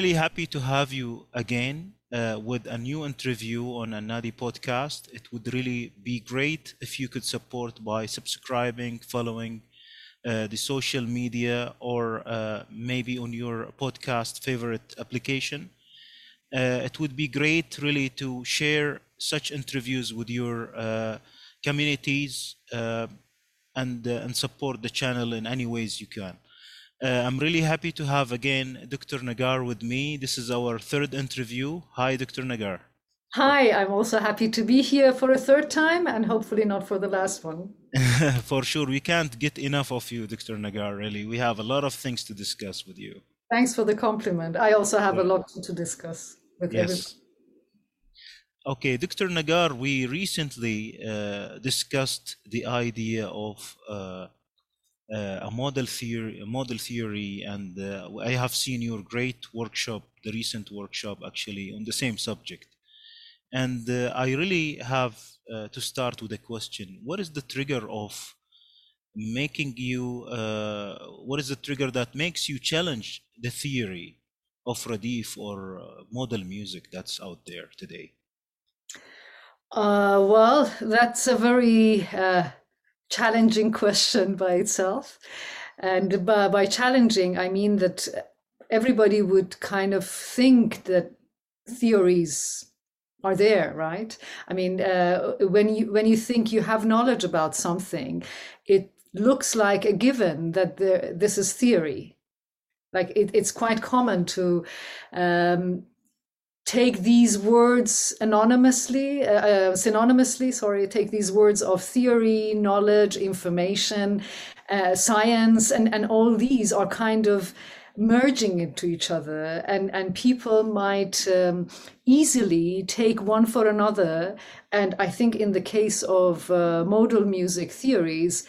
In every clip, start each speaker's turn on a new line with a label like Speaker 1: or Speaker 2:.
Speaker 1: Really happy to have you again uh, with a new interview on Nadi podcast. It would really be great if you could support by subscribing, following uh, the social media, or uh, maybe on your podcast favorite application. Uh, it would be great really to share such interviews with your uh, communities uh, and and support the channel in any ways you can. Uh, I'm really happy to have again Dr. Negar with me. This is our third interview. Hi, Dr. Negar.
Speaker 2: Hi, I'm also happy to be here for a third time and hopefully not for the last one.
Speaker 1: for sure. We can't get enough of you, Dr. Negar, really. We have a lot of things to discuss with you.
Speaker 2: Thanks for the compliment. I also have a lot to discuss with you.
Speaker 1: yes.
Speaker 2: everybody.
Speaker 1: Okay, Dr. Negar, we recently uh, discussed the idea of uh, a modal theory, a modal theory, and uh, I have seen your great workshop, the recent workshop, actually on the same subject. And uh, I really have to start with a question: What is the trigger of making you? what is the trigger that makes you challenge the theory of Radif or modal music that's out there today?
Speaker 2: Uh, well, that's a very uh, challenging question by itself. And by, by challenging, I mean that everybody would kind of think that theories are there right i mean uh, when you when you think you have knowledge about something it looks like a given that there, this is theory like it, it's quite common to um, take these words anonymously, uh, uh, synonymously, sorry, take these words of theory, knowledge, information, uh, science, and, and all these are kind of merging into each other. And and people might um, easily take one for another. And i think in the case of uh, modal music theories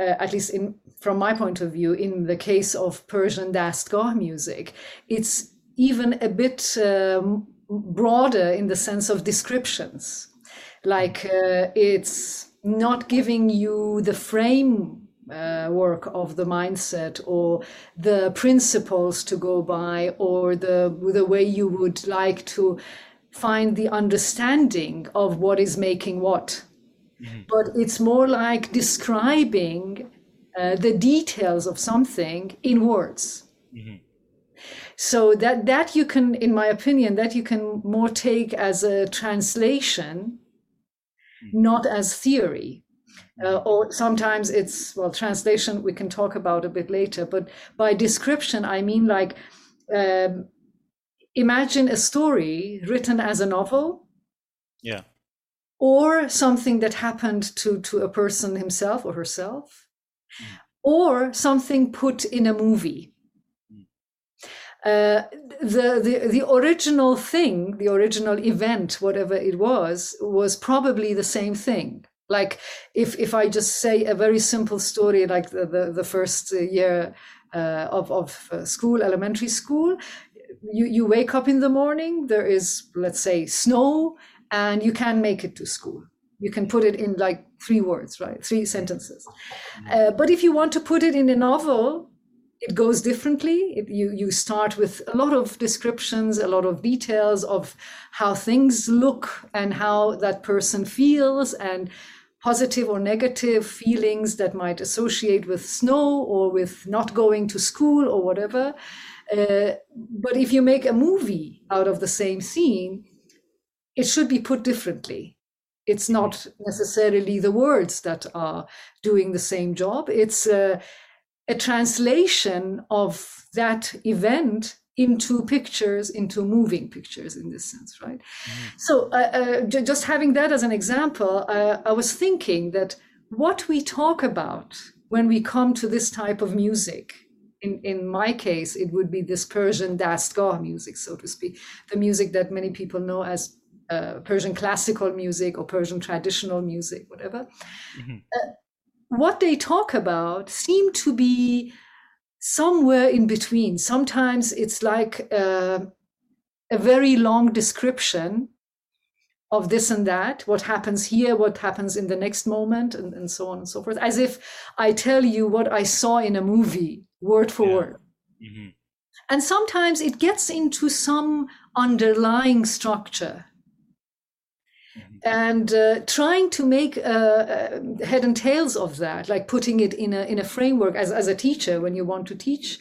Speaker 2: uh, at least in from my point of view in the case of persian dastgah music it's even a bit um, broader in the sense of descriptions. Like uh, it's not giving you the frame uh, work of the mindset or the principles to go by or the the way you would like to find the understanding of what is making what mm-hmm. but it's more like describing uh, the details of something in words mm-hmm so that that you can in my opinion that you can more take as a translation hmm. not as theory uh, hmm. or sometimes it's well translation we can talk about a bit later but by description i mean like um, imagine a story written as a novel
Speaker 1: yeah
Speaker 2: or something that happened to to a person himself or herself mm. or something put in a movie uh, the, the the original thing, the original event, whatever it was, was probably the same thing. Like if if I just say a very simple story, like the the, the first year uh, of of uh, school, elementary school, you you wake up in the morning, there is let's say snow, and you can make it to school. You can put it in like three words, right? Three sentences. Uh, but if you want to put it in a novel, it goes differently. It, you you start with a lot of descriptions, a lot of details of how things look and how that person feels, and positive or negative feelings that might associate with snow or with not going to school or whatever. Uh, but if you make a movie out of the same scene, it should be put differently. It's not necessarily the words that are doing the same job. It's uh, a translation of that event into pictures, into moving pictures in this sense, right? Mm. So, uh, uh, j- just having that as an example, uh, I was thinking that what we talk about when we come to this type of music, in, in my case, it would be this Persian dastgah music, so to speak, the music that many people know as uh, Persian classical music or Persian traditional music, whatever. Mm-hmm. What they talk about seem to be somewhere in between. Sometimes it's like uh, a very long description of this and that, what happens here, what happens in the next moment, and, and so on and so forth, as if I tell you what I saw in a movie, word for yeah. word. Mm-hmm. And sometimes it gets into some underlying structure. And uh, trying to make uh, uh, head and tails of that, like putting it in a in a framework as as a teacher when you want to teach,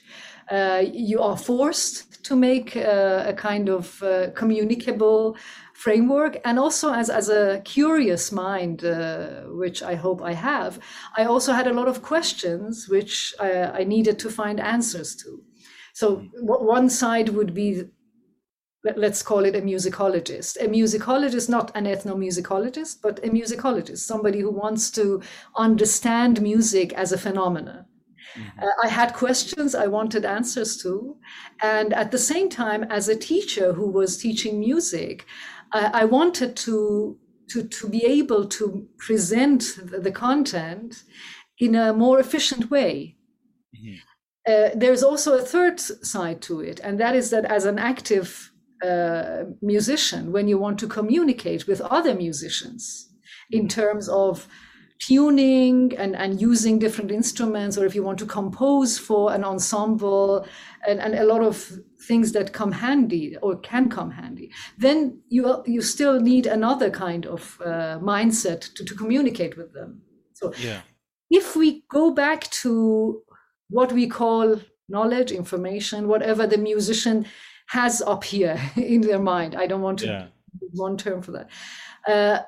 Speaker 2: uh, you are forced to make uh, a kind of uh, communicable framework. And also as, as a curious mind uh, which i hope i have i also had a lot of questions which I, I needed to find answers to. So one side would be let's call it a musicologist a musicologist not an ethnomusicologist but a musicologist somebody who wants to understand music as a phenomenon Mm-hmm. Uh, I had questions I wanted answers to. And at the same time, as a teacher who was teaching music, I, I wanted to, to, to be able to present the, the content in a more efficient way. Mm-hmm. Uh, there's also a third side to it, and that is that as an active uh, musician, when you want to communicate with other musicians in mm-hmm. terms of tuning and, and using different instruments, or if you want to compose for an ensemble and, and a lot of things that come handy or can come handy, then you, you still need another kind of uh, mindset to, to communicate with them. So yeah. if we go back to what we call knowledge, information, whatever the musician has up here in their mind, I don't want to yeah. one term for that. Uh,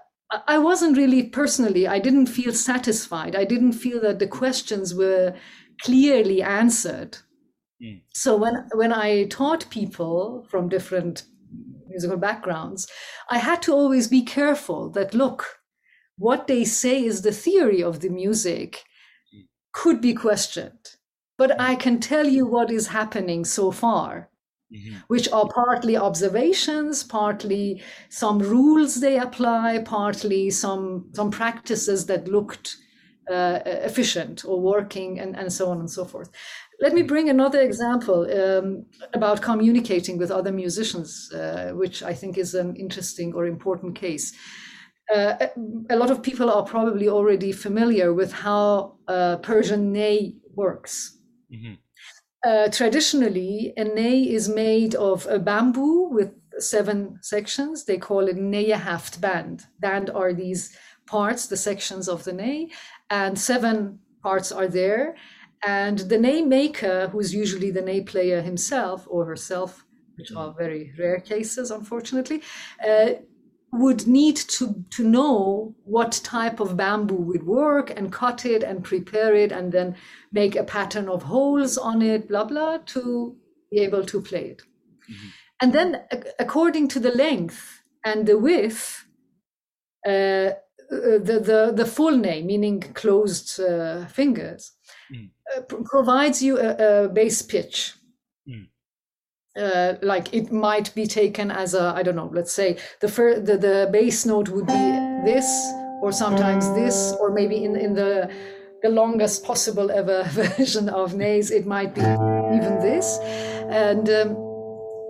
Speaker 2: I wasn't really personally, I didn't feel satisfied. I didn't feel that the questions were clearly answered. Mm. So when when I taught people from different musical backgrounds, I had to always be careful that look, what they say is the theory of the music mm. could be questioned. But I can tell you what is happening so far mm-hmm. which are partly observations, partly some rules they apply, partly some some practices that looked uh, efficient or working, and, and so on and so forth. Let me bring another example um, about communicating with other musicians, uh, which I think is an interesting or important case. Uh, a lot of people are probably already familiar with how uh, Persian ney works. Mm-hmm. Uh, traditionally, a ney is made of a bamboo with seven sections. They call it neyahaft band. Band are these parts, the sections of the ney, and seven parts are there. And the ney maker, who's usually the ney player himself or herself, which are very rare cases, unfortunately, uh, would need to, to know what type of bamboo would work and cut it and prepare it and then make a pattern of holes on it, blah, blah, to be able to play it. Mm-hmm. And then, according to the length and the width, uh, the, the, the full name, meaning closed uh, fingers, mm. uh, provides you a, a bass pitch uh, like it might be taken as a I don't know. Let's say the fir- the the bass note would be this, or sometimes this, or maybe in in the the longest possible ever version of neys, it might be even this. And um,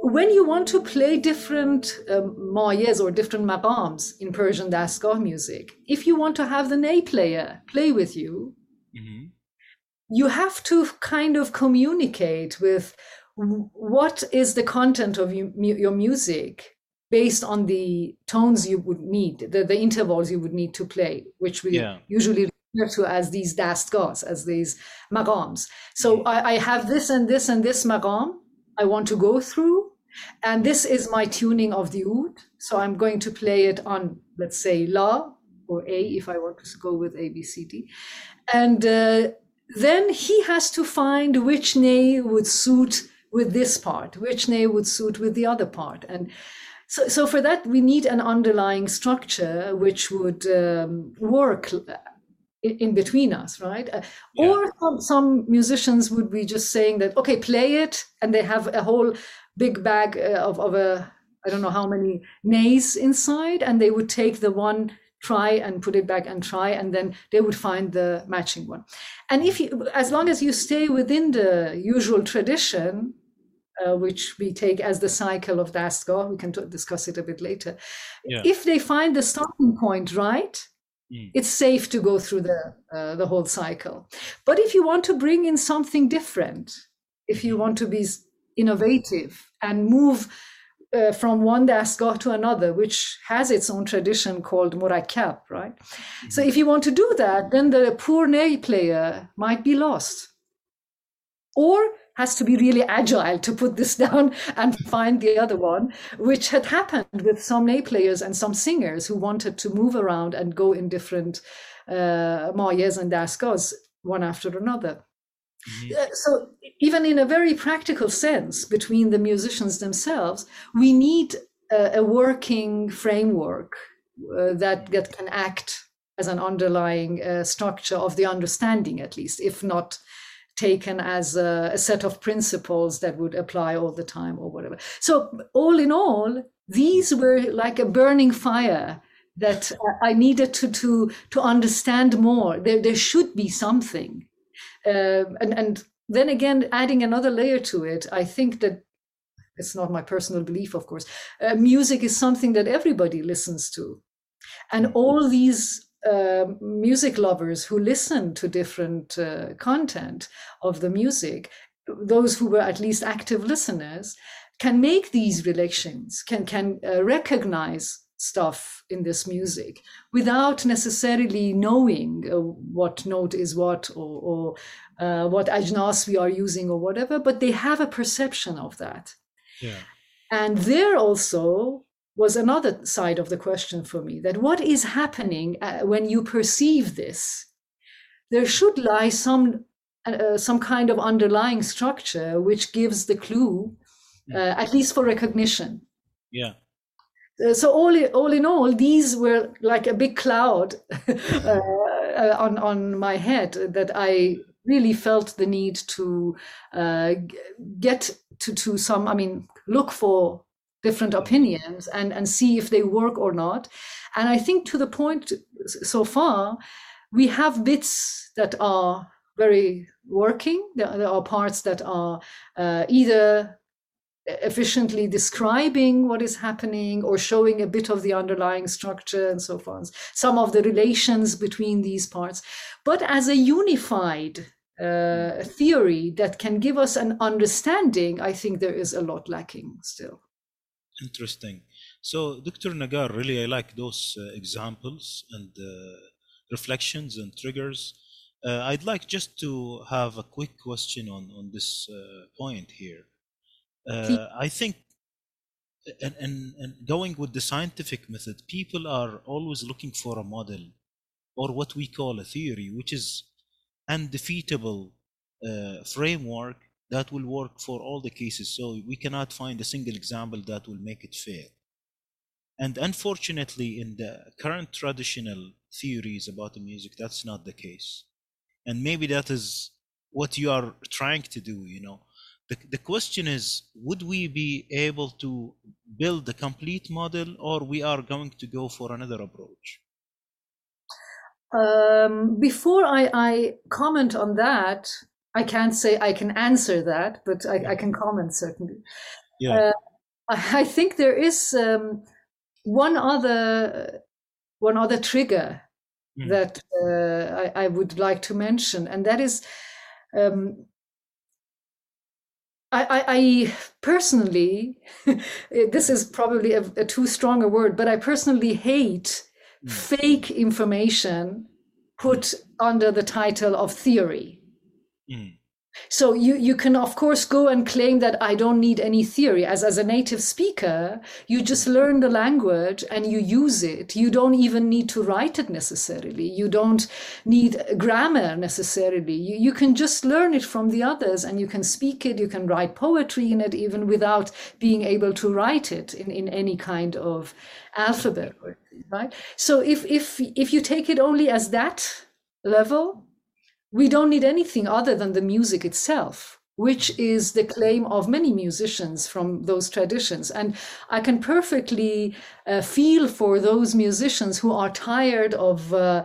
Speaker 2: when you want to play different um, mayes or different maqams in Persian dastgah music, if you want to have the ney player play with you, mm-hmm. you have to kind of communicate with what is the content of your music based on the tones you would need, the, the intervals you would need to play, which we yeah. usually refer to as these dastgahs, as these maqams. So mm-hmm. I, I, have this and this and this maqam I want to go through, and this is my tuning of the oud. So I'm going to play it on, let's say, La or A if I want to go with A, B, C, D. And uh, then he has to find which ney would suit with this part, which ney would suit with the other part. And so, so for that, we need an underlying structure which would um, work in between us, right? Uh, yeah. Or some, some, musicians would be just saying that, okay, play it, and they have a whole big bag uh, of, of a, I don't know how many neys inside, and they would take the one try and put it back and try and then they would find the matching one and if you as long as you stay within the usual tradition uh, which we take as the cycle of Dastgah. We can t- discuss it a bit later. Yeah. If they find the starting point right, mm. it's safe to go through the uh, the whole cycle. But if you want to bring in something different, if you want to be innovative and move uh, from one dastgah to another, which has its own tradition called murakkab, right? Mm-hmm. So if you want to do that, then the poor ney player might be lost. Or has to be really agile to put this down and find the other one, which had happened with some lay players and some singers who wanted to move around and go in different uh, mayes and dastgahs one after another. Mm-hmm. Uh, so even in a very practical sense between the musicians themselves we need a, a working framework uh, that, that can act as an underlying uh, structure of the understanding at least if not taken as a, a, set of principles that would apply all the time or whatever. So all in all these were like a burning fire that i needed to to to understand more. There there should be something. Uh, and and then again, adding another layer to it, I think that it's not my personal belief, of course. Uh, music is something that everybody listens to, and all these uh, music lovers who listen to different uh, content of the music, those who were at least active listeners, can make these relations, can can uh, recognize stuff in this music without necessarily knowing uh, what note is what or, or uh, what ajnas we are using or whatever, but they have a perception of that.
Speaker 1: Yeah.
Speaker 2: And there also was another side of the question for me that what is happening uh, when you perceive this? There should lie some uh, some kind of underlying structure which gives the clue, uh, at least for recognition.
Speaker 1: Yeah.
Speaker 2: Uh, so all in, all in all, these were like a big cloud uh, on on my head that I really felt the need to uh, get to, to some, I mean, look for different opinions and, and see if they work or not. And I think to the point so far, we have bits that are very working. There, there are parts that are uh, either efficiently describing what is happening or showing a bit of the underlying structure and so forth, some of the relations between these parts. But as a unified uh, theory that can give us an understanding, I think there is a lot lacking still.
Speaker 1: Interesting. So, Dr. Negar, really, I like those uh, examples and uh, reflections and triggers. Uh, I'd like just to have a quick question on, on this uh, point here. Uh, I think, and, and, and going with the scientific method, people are always looking for a model or what we call a theory, which is undefeatable uh, framework that will work for all the cases. So we cannot find a single example that will make it fail. And unfortunately, in the current traditional theories about the music, that's not the case. And maybe that is what you are trying to do, you know the, the question is, would we be able to build a complete model or we are going to go for another approach?
Speaker 2: Um, before I, I, comment on that, I can't say I can answer that, but I, I can comment certainly.
Speaker 1: Yeah.
Speaker 2: Uh, I think there is um, one other one other trigger mm. that uh, I, I, would like to mention, and that is um, I, I, personally, this is probably a, a, too strong a word, but I personally hate mm. fake information put under the title of theory. Mm. So you, you can of course go and claim that I don't need any theory. As as a native speaker, you just learn the language and you use it. You don't even need to write it necessarily. You don't need grammar necessarily. You, you can just learn it from the others and you can speak it, you can write poetry in it even without being able to write it in, in any kind of alphabet. Right? So if if if you take it only as that level, we don't need anything other than the music itself which is the claim of many musicians from those traditions. And I can perfectly uh, feel for those musicians who are tired of uh,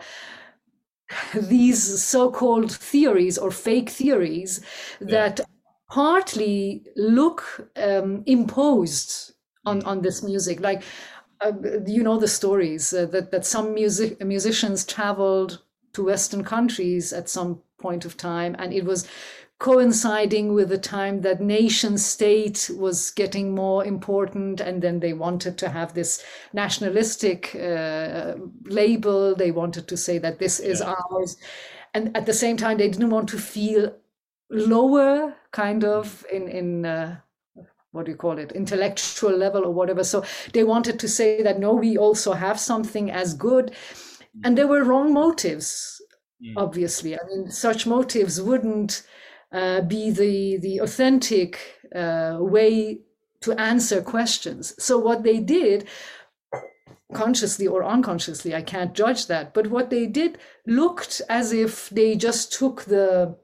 Speaker 2: these so called theories or fake theories that partly look um, imposed on, on this music. Like, uh, you know, the stories uh, that, that some music, musicians traveled to Western countries at some point of time, and it was coinciding with the time that nation state was getting more important and then they wanted to have this nationalistic uh, label. They wanted to say that this is
Speaker 1: Yeah.
Speaker 2: ours. And at the same time they didn't want to feel lower kind of in in uh, what do you call it intellectual level or whatever. So they wanted to say that no we also have something as good and there were wrong motives
Speaker 1: Mm.
Speaker 2: obviously i mean such motives wouldn't uh, be the the authentic uh, way to answer questions so what they did consciously or unconsciously i can't judge that but what they did looked as if they just took the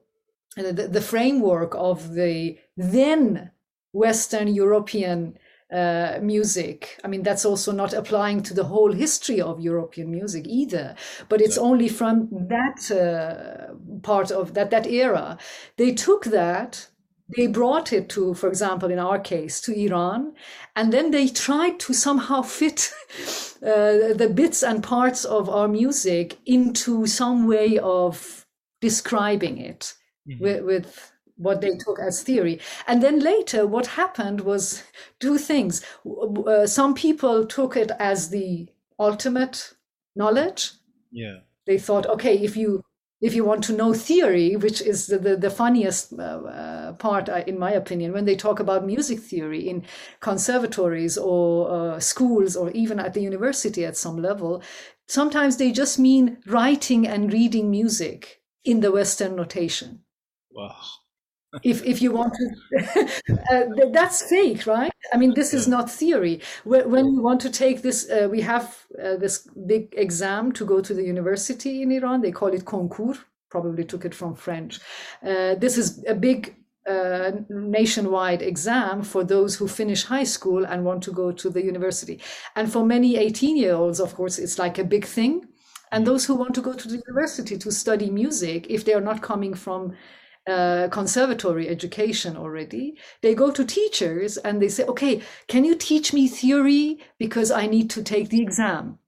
Speaker 2: the, the framework of the then western european uh, music i mean that's also not applying to the whole history of european music either but it's
Speaker 1: Yeah.
Speaker 2: only from that uh, part of that that era they took that they brought it to for example in our case to iran and then they tried to somehow fit uh, the bits and parts of our music into some way of describing it
Speaker 1: Mhm.
Speaker 2: with, with what they took as theory. And then later, what happened was two things. Uh, some people took it as the ultimate knowledge.
Speaker 1: Yeah.
Speaker 2: They thought, okay, if you if you want to know theory, which is the, the, the funniest uh, uh, part, uh, in my opinion, when they talk about music theory in conservatories or uh, schools or even at the university at some level, sometimes they just mean writing and reading music in the Western notation
Speaker 1: Wow.
Speaker 2: If if you want to uh, th- that's fake right? I mean this is not theory. When, when you want to take this uh, we have uh, this big exam to go to the university in iran. They call it concours. Probably took it from french. Uh, this is a big uh, nationwide exam for those who finish high school and want to go to the university. And for many 18 year olds of course it's like a big thing. And those who want to go to the university to study music if they are not coming from uh, conservatory education already, they go to teachers and they say, okay, can you teach me theory because I need to take the exam?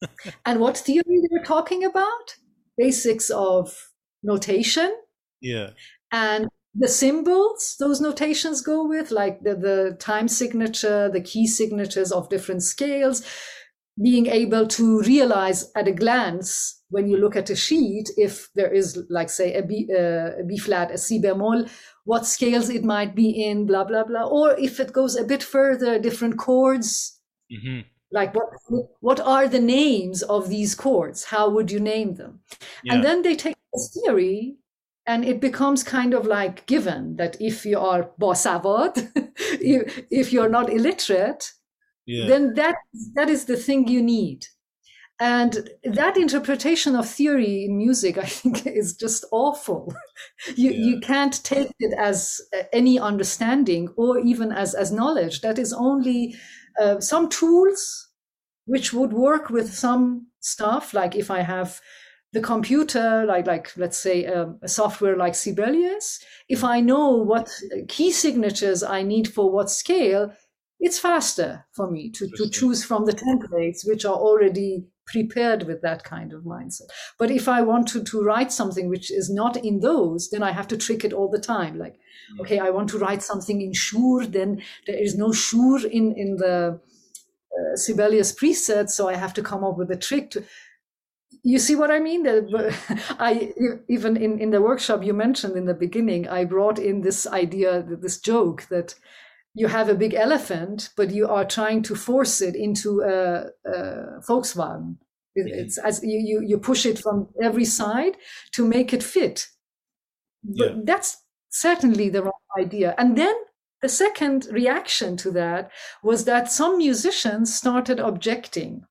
Speaker 2: and what theory they're talking about? Basics of notation
Speaker 1: Yeah.
Speaker 2: and the symbols those notations go with, like the, the time signature, the key signatures of different scales, being able to realize at a glance when you look at a sheet if there is like say a b, uh, a b flat a c bemol what scales it might be in blah blah blah. Or if it goes a bit further different chords.
Speaker 1: Hmm
Speaker 2: like what what are the names of these chords? How would you name them?
Speaker 1: Yeah.
Speaker 2: and then they take this theory and it becomes kind of like given that if you are basavad if, if you're not illiterate
Speaker 1: yeah.
Speaker 2: then that that is the thing you need and that interpretation of theory in music i think is just awful. You
Speaker 1: Yeah.
Speaker 2: you can't take it as uh, any understanding or even as as knowledge. That is only uh, some tools which would work with some stuff like if i have the computer like like let's say um, a software like sibelius. If i know what key signatures i need for what scale it's faster for me to, to choose from the templates which are already prepared with that kind of mindset. But if i want to, to write something which is not in those then i have to trick it all the time. Like
Speaker 1: Mm.
Speaker 2: okay i want to write something in shur then there is no shur in in the uh, sibelius preset so i have to come up with a trick to you see what i mean? That- i even in in the workshop you mentioned in the beginning i brought in this idea this joke that you have a big elephant but you are trying to force it into a, a volkswagen It-
Speaker 1: Mhm.
Speaker 2: it's as you, you you push it from every side to make it fit but
Speaker 1: Yeah.
Speaker 2: that's certainly the wrong idea and then the second reaction to that was that some musicians started objecting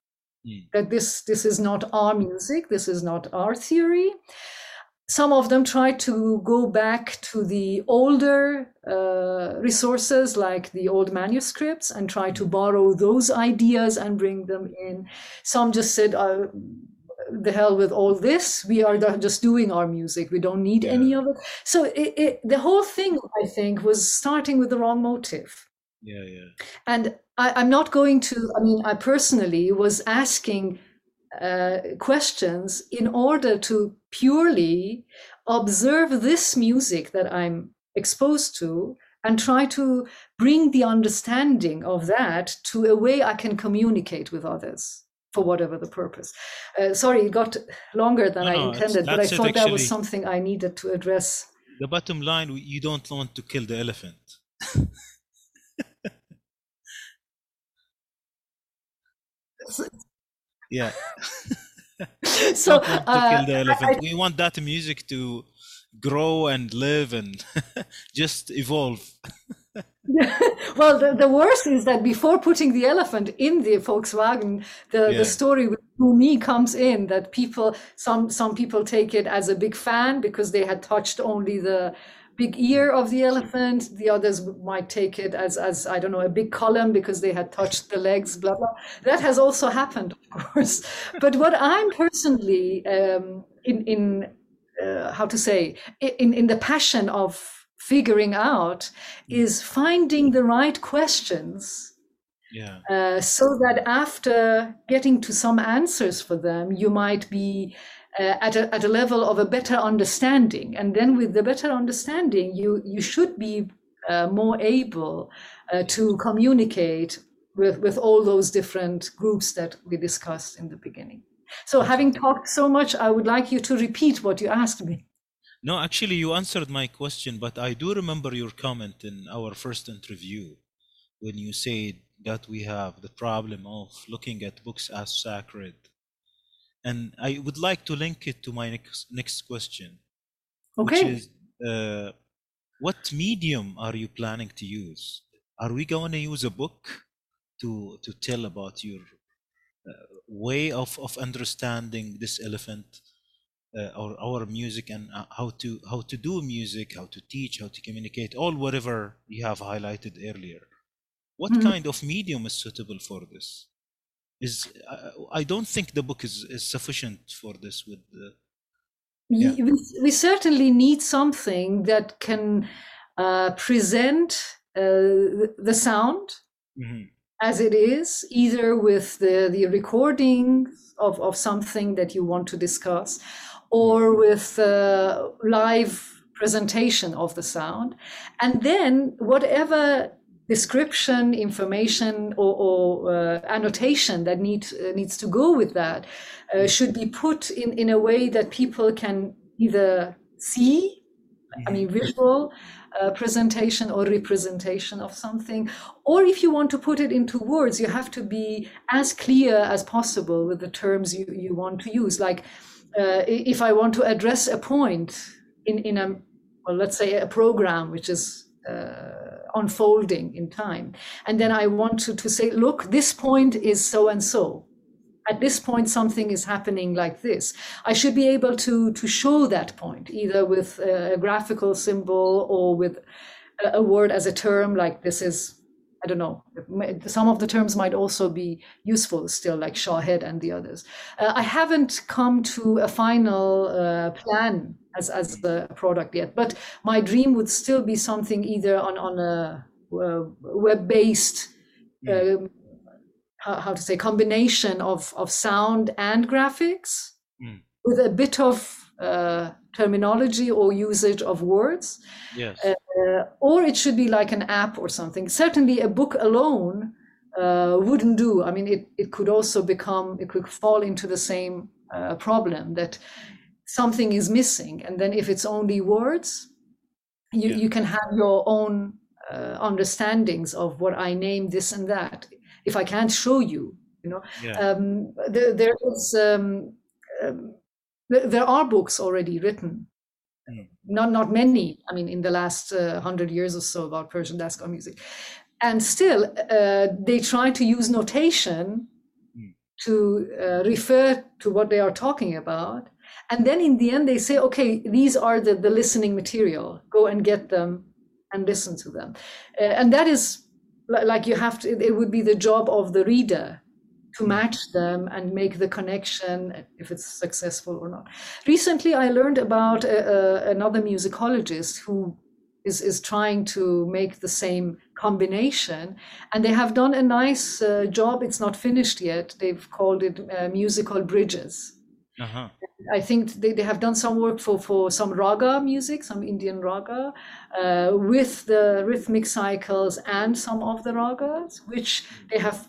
Speaker 1: Mm.
Speaker 2: that this this is not our music this is not our theory some of them tried to go back to the older uh, resources like the old manuscripts and try to borrow those ideas and bring them in. Some just said uh, the hell with all this. We are just doing our music. We don't need any of it. So it, it, the whole thing i think was starting with the wrong motive.
Speaker 1: Yeah. Yeah.
Speaker 2: and I, I'm not going to, I mean, I personally was asking uh, questions in order to purely observe this music that I'm exposed to and try to bring the understanding of that to a way I can communicate with others for whatever the purpose. Uh, sorry, it got longer than
Speaker 1: No,
Speaker 2: I intended, but I thought that was something I needed to address.
Speaker 1: The bottom line, you don't want to kill the elephant. Yeah,
Speaker 2: So,
Speaker 1: to
Speaker 2: uh,
Speaker 1: kill the elephant. We want that music to grow and live and just evolve.
Speaker 2: well, the, the worst is that before putting the elephant in the Volkswagen, the,
Speaker 1: Yeah.
Speaker 2: the story with Rumi comes in that people, some, some people take it as a big fan because they had touched only the big ear of the elephant. The others might take it as, as, I don't know, a big column because they had touched the legs, blah, blah. That has also happened, of course. But what I'm personally, um, in, in, uh, how to say, in, in the passion of figuring out is finding the right questions
Speaker 1: Yeah,
Speaker 2: uh, so that after getting to some answers for them, you might be uh, at, a, at a level of a better understanding. And then with the better understanding, you, you should be uh, more able uh, to communicate with, with all those different groups that we discussed in the beginning. So having talked so much, I would like you to repeat what you asked me.
Speaker 1: No, actually, you answered my question, but I do remember your comment in our first interview when you said that we have the problem of looking at books as sacred. And I would like to link it to my next, next question, which is uh, what medium are you planning to use? Are we going to use a book to, to tell about your uh, way of, of understanding this elephant? uh, or our music and uh, how to how to do music, how to teach, how to communicate, all whatever you have highlighted earlier. What
Speaker 2: Mhm.
Speaker 1: kind of medium is suitable for this? Is uh, I don't think the book is, is sufficient for this. With the, Yeah.
Speaker 2: We, we certainly need something that can uh, present uh, the- sound
Speaker 1: Mhm.
Speaker 2: as it is, either with the, the recording of, of something that you want to discuss or with uh, live presentation of the sound. And then whatever description, information, or, or uh, annotation that need, uh, needs to go with that uh, should be put in, in a way that people can either see, I mean, visual uh, presentation or representation of something. Or if you want to put it into words, you have to be as clear as possible with the terms you, you want to use. Like uh, if I want to address a point in, in a, well, let's say a program which is uh, unfolding in time, and then I want to, to say, look, this point is so and so. At this point something is happening like this. I should be able to to show that point either with a graphical symbol or with a, word as a term like this is i don't know some of the terms might also be useful still like shahed and the others. Uh, i haven't come to a final uh, plan as as the product yet but my dream would still be something either on on a uh, web based
Speaker 1: Mm.
Speaker 2: um, how, how to say combination of of sound and graphics
Speaker 1: Mm.
Speaker 2: with a bit of uh, terminology or usage of words
Speaker 1: Yes.
Speaker 2: uh, or it should be like an app or something certainly a book alone uh, wouldn't do i mean it, it could also become it could fall into the same uh, problem that something is missing and then if it's only words you,
Speaker 1: Yeah.
Speaker 2: you can have your own uh, understandings of what i name this and that if i can't show you you know
Speaker 1: yeah.
Speaker 2: um, there, there is um, um, there, there are books already written
Speaker 1: Mm.
Speaker 2: not not many i mean in the last uh, 100 years or so about persian dastgah music and still uh, they try to use notation
Speaker 1: Mm.
Speaker 2: to uh, refer to what they are talking about and then in the end they say okay these are the, the listening material. Go and get them and listen to them. Uh, and that is like you have to it- would be the job of the reader to match them and make the connection if it's successful or not. Recently i learned about a, a, another musicologist who is, is trying to make the same combination. And they have done a nice uh, job. It's not finished yet. They've called it uh, musical bridges
Speaker 1: Uh-huh.
Speaker 2: I think they, they have done some work for, for some raga music, some Indian raga, uh, with the rhythmic cycles and some of the ragas, which they have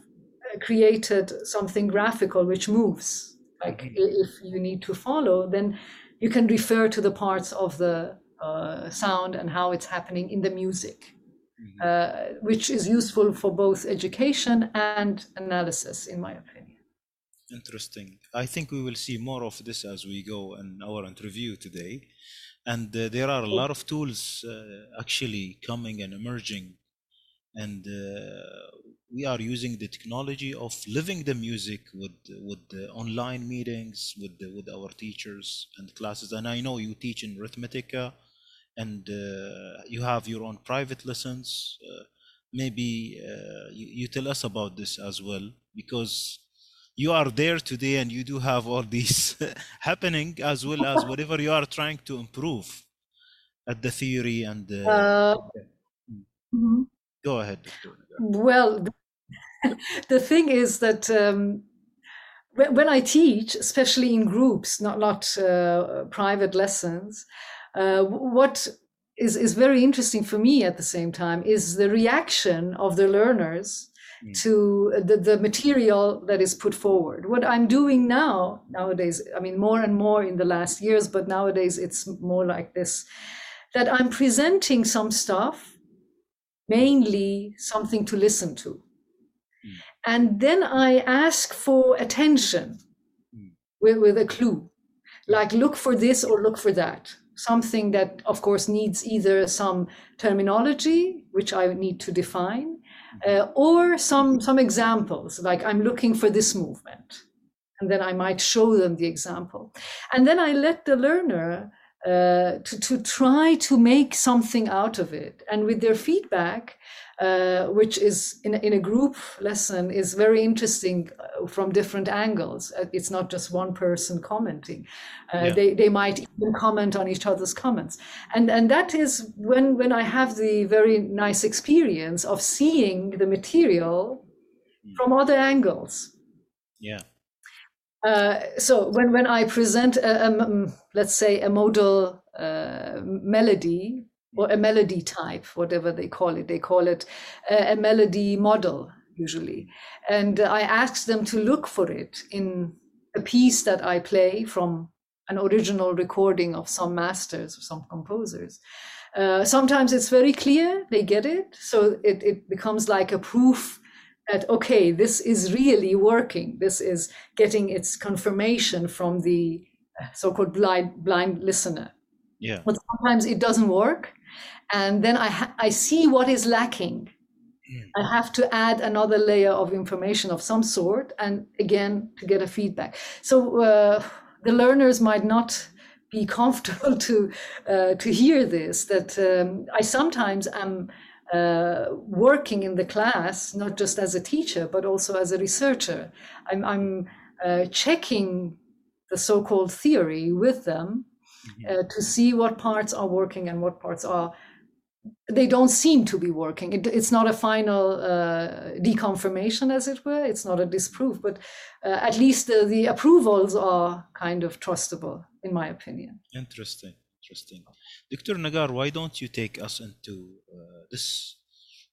Speaker 2: uh, created something graphical which moves. Like
Speaker 1: Mhm.
Speaker 2: if you need to follow, then you can refer to the parts of the uh, sound and how it's happening in the music,
Speaker 1: Mhm.
Speaker 2: uh, which is useful for both education and analysis, in my opinion.
Speaker 1: Interesting. I think we will see more of this as we go in our interview today. And uh, there are a lot of tools uh, actually coming and emerging. And uh, we are using the technology of living the music with with the online meetings with the, with our teachers and classes. And I know you teach in Arithmetica, and uh, you have your own private lessons. Uh, maybe uh, you, you tell us about this as well because you are there today and you do have all these happening as well as whatever you are trying to improve at the theory and uh,
Speaker 2: Uh, mhm.
Speaker 1: go ahead
Speaker 2: Well, the thing is that um, when, when I teach, especially in groups, not not uh, private lessons, uh, what is is very interesting for me at the same time is the reaction of the learners
Speaker 1: Mm.
Speaker 2: to the, the material that is put forward. What I'm doing now nowadays, I mean, more and more in the last years, but nowadays it's more like this, that I'm presenting some stuff, mainly something to listen to.
Speaker 1: Mm.
Speaker 2: And then I ask for attention
Speaker 1: Mm.
Speaker 2: with, with a clue, like look for this or look for that. Something that, of course, needs either some terminology, which I need to define, uh, or some some examples. Like I'm looking for this movement, and then I might show them the example, and then I let the learner uh, to to try to make something out of it, and with their feedback, uh, which is in a, in a group lesson is very interesting uh, from different angles. Uh, It's not just one person commenting. Uh,
Speaker 1: Yeah.
Speaker 2: They they might even comment on each other's comments, and and that is when when I have the very nice experience of seeing the material from other angles.
Speaker 1: yeah
Speaker 2: Uh, so when, when I present, a, a let's say, a modal uh, melody or a melody type, whatever they call it, they call it a, a melody model usually. And I ask them to look for it in a piece that I play from an original recording of some masters or some composers. Uh, sometimes it's very clear, they get it. So it, it becomes like a proof that, okay, this is really working. This is getting its confirmation from the so-called blind, blind listener.
Speaker 1: yeah
Speaker 2: But sometimes it doesn't work. And then I, ha- I see what is lacking.
Speaker 1: Mm.
Speaker 2: I have to add another layer of information of some sort, and again to get a feedback. So uh, the learners might not be comfortable to uh, to hear this. That um, I sometimes am uh, working in the class, not just as a teacher, but also as a researcher. I'm, I'm uh, checking the so-called theory with them uh, to see what parts are working and what parts are they don't seem to be working it, it's not a final uh, deconfirmation as it were it's not a disproof but uh, at least the, the approvals are kind of trustable in my opinion
Speaker 1: Interesting, interesting. Dr. Negar, why don't you take us into uh, this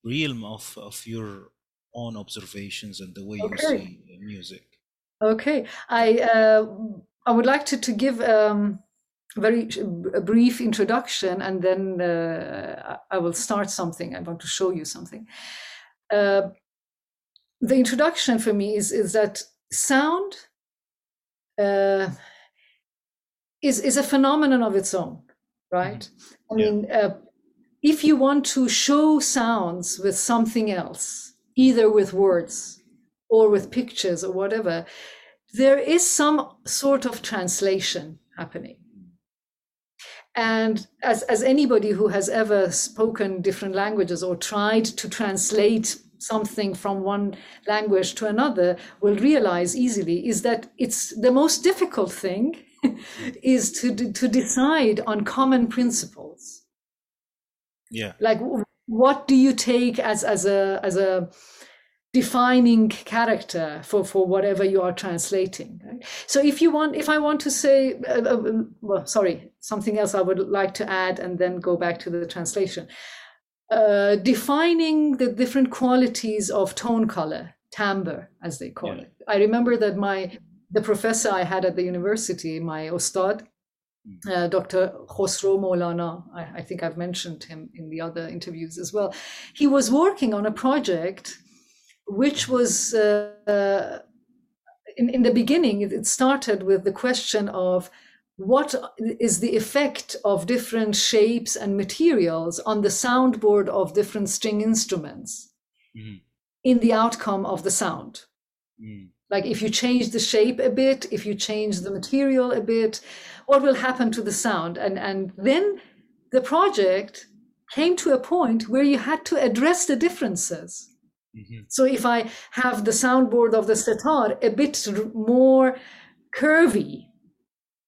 Speaker 1: realm of, of your own observations and the way you see uh, music?
Speaker 2: okay i uh, i would like to, to give um, very a brief introduction and then uh, i will start something i want to show you something uh, the introduction for me is is that sound uh, is is a phenomenon of its own, right? I
Speaker 1: Yeah.
Speaker 2: mean, uh, if you want to show sounds with something else, either with words or with pictures or whatever, there is some sort of translation happening. And as, as anybody who has ever spoken different languages or tried to translate something from one language to another will realize easily is that it's the most difficult thing is to, to decide on common principles
Speaker 1: Yeah,
Speaker 2: like what do you take as as a as a defining character for, for whatever you are translating. Right? So if you want, if I want to say, uh, uh, well, sorry, something else I would like to add and then go back to the translation. Uh, defining the different qualities of tone color, timbre, as they call yeah. it. I remember that my the professor I had at the university, my Ostad. Uh, Dr. Khosro Maulana, I, I, think I've mentioned him in the other interviews as well. He was working on a project which was uh, in, in the beginning, it started with the question of what is the effect of different shapes and materials on the soundboard of different string instruments mm-hmm. in the outcome of the sound. Mm. Like if you change the shape a bit, if you change the material a bit, what will happen to the sound? And, and then the project came to a point where you had to address the differences. Mm-hmm. So if I have the soundboard of the sitar a bit more curvy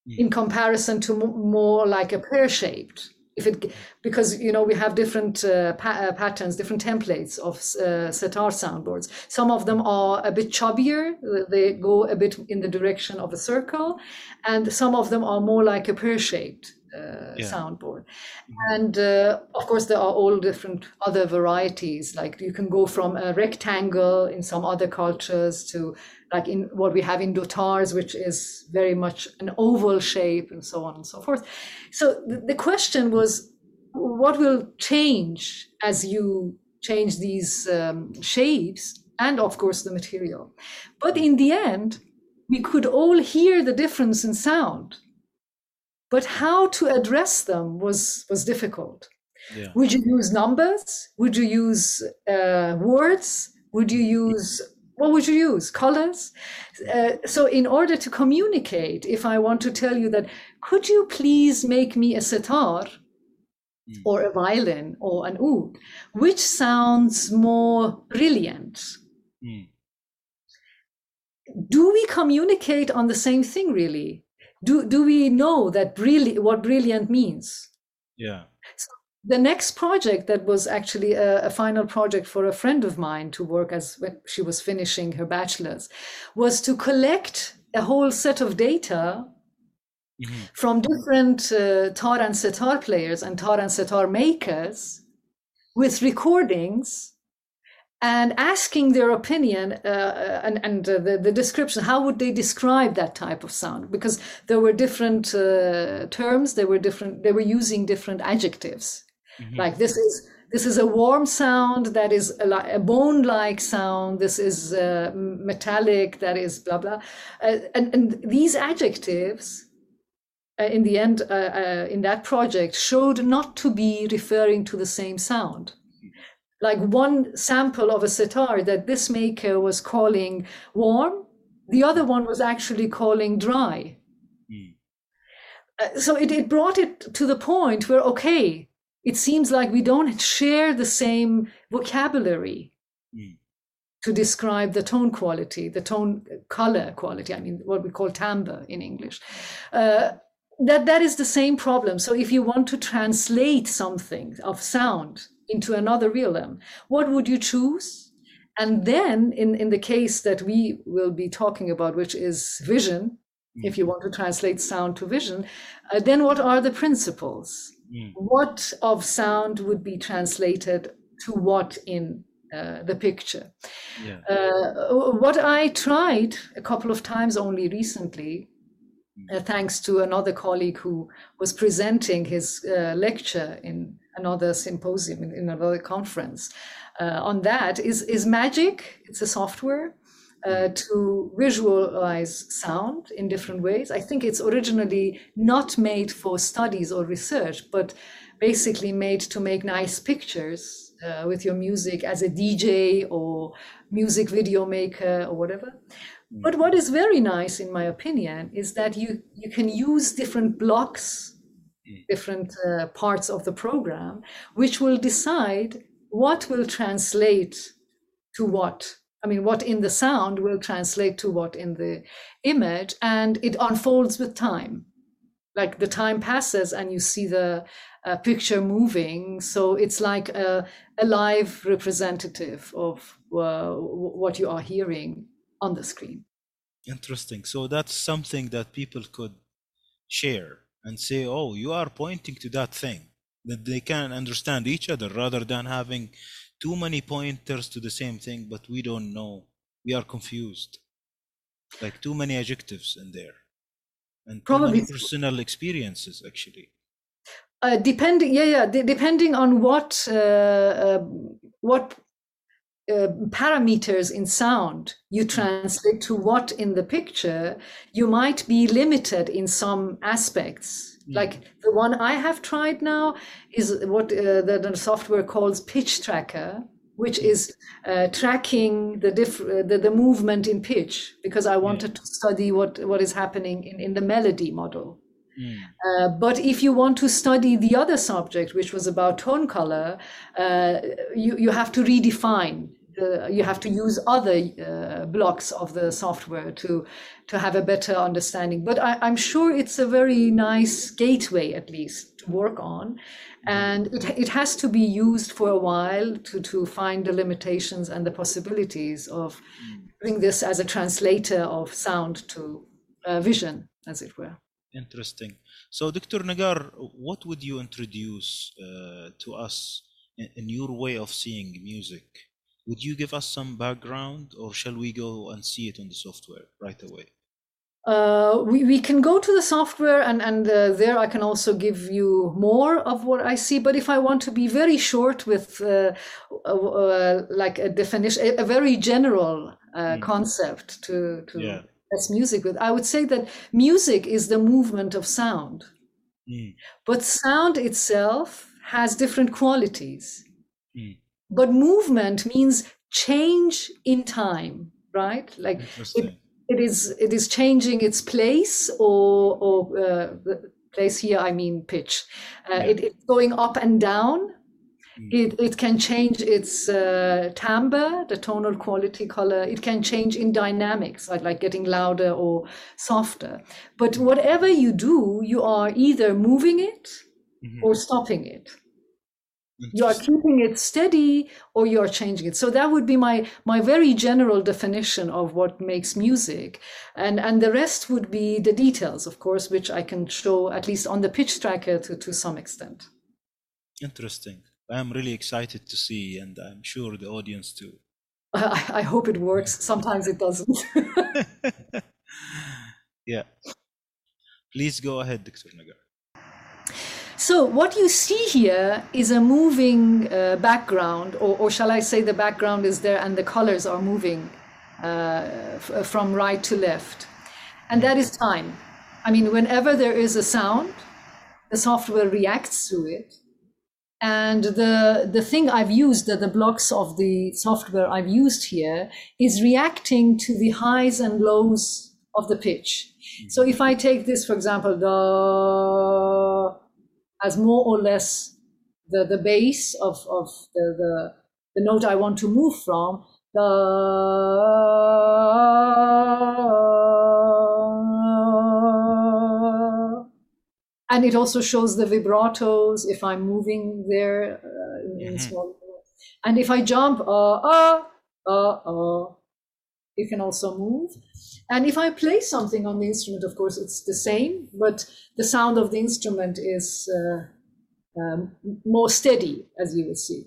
Speaker 2: mm. in comparison to more like a pear shaped, if it because you know we have different uh, pa- uh, patterns, different templates of uh, sitar soundboards. Some of them are a bit chubbier; they go a bit in the direction of a circle, and some of them are more like a pear shaped uh, yeah. soundboard. Mm-hmm. And uh, of course, there are all different other varieties. Like you can go from a rectangle in some other cultures to like in what we have in dotars, which is very much an oval shape, and so on and so forth. So the, the question was, what will change as you change these um, shapes, and of course the material? But in the end, we could all hear the difference in sound but how to address them was was difficult. Yeah. would you use numbers? Would you use uh, words? Would you use what would you use? Colors? Uh, so in order to communicate if i want to tell you that could you please make me a sitar mm. or a violin or an oud? Which sounds more brilliant? Mm. do we communicate on the same thing really do do we know that really what brilliant means
Speaker 1: yeah
Speaker 2: so the next project that was actually a, a, final project for a friend of mine to work as when she was finishing her bachelor's was to collect a whole set of data mm-hmm. from different uh, tar and sitar players and tar and sitar makers with recordings and asking their opinion uh, uh, and, and uh, the, the description how would they describe that type of sound? Because there were different uh, terms they were different they were using different adjectives. Mm-hmm. like this is this is a warm sound that is a, a bone like sound this is uh, metallic that is blah blah. Uh, and, and these adjectives in the end in that project showed not to be referring to the same sound like one sample of a sitar that this maker was calling warm, the other one was actually calling dry. Mm. Uh, so it, it brought it to the point where, okay, it seems like we don't share the same vocabulary mm. to describe the tone quality, the tone color quality. I mean, what we call timbre in English. Uh, that that is the same problem. So if you want to translate something of sound into another realm. What would you choose? And then, in, in the case that we will be talking about, which is vision, if you mm. want to translate sound to vision, uh, then what are the principles? Mm. What of sound would be translated to what in uh, the picture? Yeah. Uh, what I tried a couple of times only recently, mm. uh, thanks to another colleague who was presenting his uh, lecture in another symposium, in, in another conference uh, on that is, is Magic. It's a software uh, mm-hmm. to visualize sound in different ways. I think it's originally not made for studies or research, but basically made to make nice pictures uh, with your music as a DJ or music video maker or whatever. But what is very nice, in my opinion, is that you, you can use different blocks different uh, parts of the program, which will decide what will translate to what. I mean, what in the sound will translate to what in the image, and it unfolds with time. like the time passes and you see the uh, picture moving. So it's like a, a live representative of uh, what you are hearing on the screen.
Speaker 1: Interesting. So that's something that people could share and say, oh, you are pointing to that thing, that they can understand each other rather than having too many pointers to the same thing, but we don't know. We are confused. Like too many adjectives in there. And probably personal experiences, actually.
Speaker 2: Uh, depending, yeah, yeah, depending on what uh, uh, what uh, parameters in sound you mm. translate to what in the picture, you might be limited in some aspects. Mm. Like the one I have tried now is what uh, the, the, software calls pitch tracker, which is uh, tracking the, diff- uh, the, the movement in pitch because I wanted to study what what is happening in, in the melody model. Mm. Uh, but if you want to study the other subject, which was about tone color, uh, you, you have to redefine. You have to use other uh, blocks of the software to to have a better understanding. But I, am sure it's a very nice gateway, at least, to work on, mm. and it it has to be used for a while to to find the limitations and the possibilities of mm. doing this as a translator of sound to uh, vision, as it were.
Speaker 1: Interesting. So, Dr. Negar, what would you introduce uh, to us in, in, your way of seeing music? Would you give us some background, or shall we go and see it on the software right away?
Speaker 2: Uh, we, we can go to the software and, and uh, there I can also give you more of what I see. But if I want to be very short with uh, uh, uh like a definition, a, a very general mm. concept to, to yeah that's music with i would say that music is the movement of sound mm. but sound itself has different qualities mm. But movement means change in time right like it, it is it is changing its place or or uh, place here i mean pitch uh, yeah. it, it's going up and down Mm. It, it can change its uh, timbre, the tonal quality, color. It can change in dynamics, like, like getting louder or softer. But mm. whatever you do, you are either moving it mm-hmm. or stopping it. You are keeping it steady or you are changing it. So that would be my my very general definition of what makes music. And and the rest would be the details, of course, which I can show at least on the pitch tracker to, to some extent.
Speaker 1: Interesting. I'm really excited to see, and I'm sure the audience too.
Speaker 2: I, I hope it works. Sometimes it doesn't.
Speaker 1: yeah. Please go ahead, Dr. Negar.
Speaker 2: So, what you see here is a moving uh, background, or, or, shall I say, the background is there and the colors are moving uh, f- from right to left. And that is time. I mean, whenever there is a sound, the software reacts to it and the, the thing I've used, the, the blocks of the software I've used here, is reacting to the highs and lows of the pitch. So if I take this, for example, the as more or less the, the base of, of the, the, the note I want to move from, the and it also shows the vibratos if I'm moving there uh, mm-hmm. And if I jump, uh, uh, uh, uh, you can also move. And if I play something on the instrument, of course, it's the same, but the sound of the instrument is uh, um, more steady, as you will see.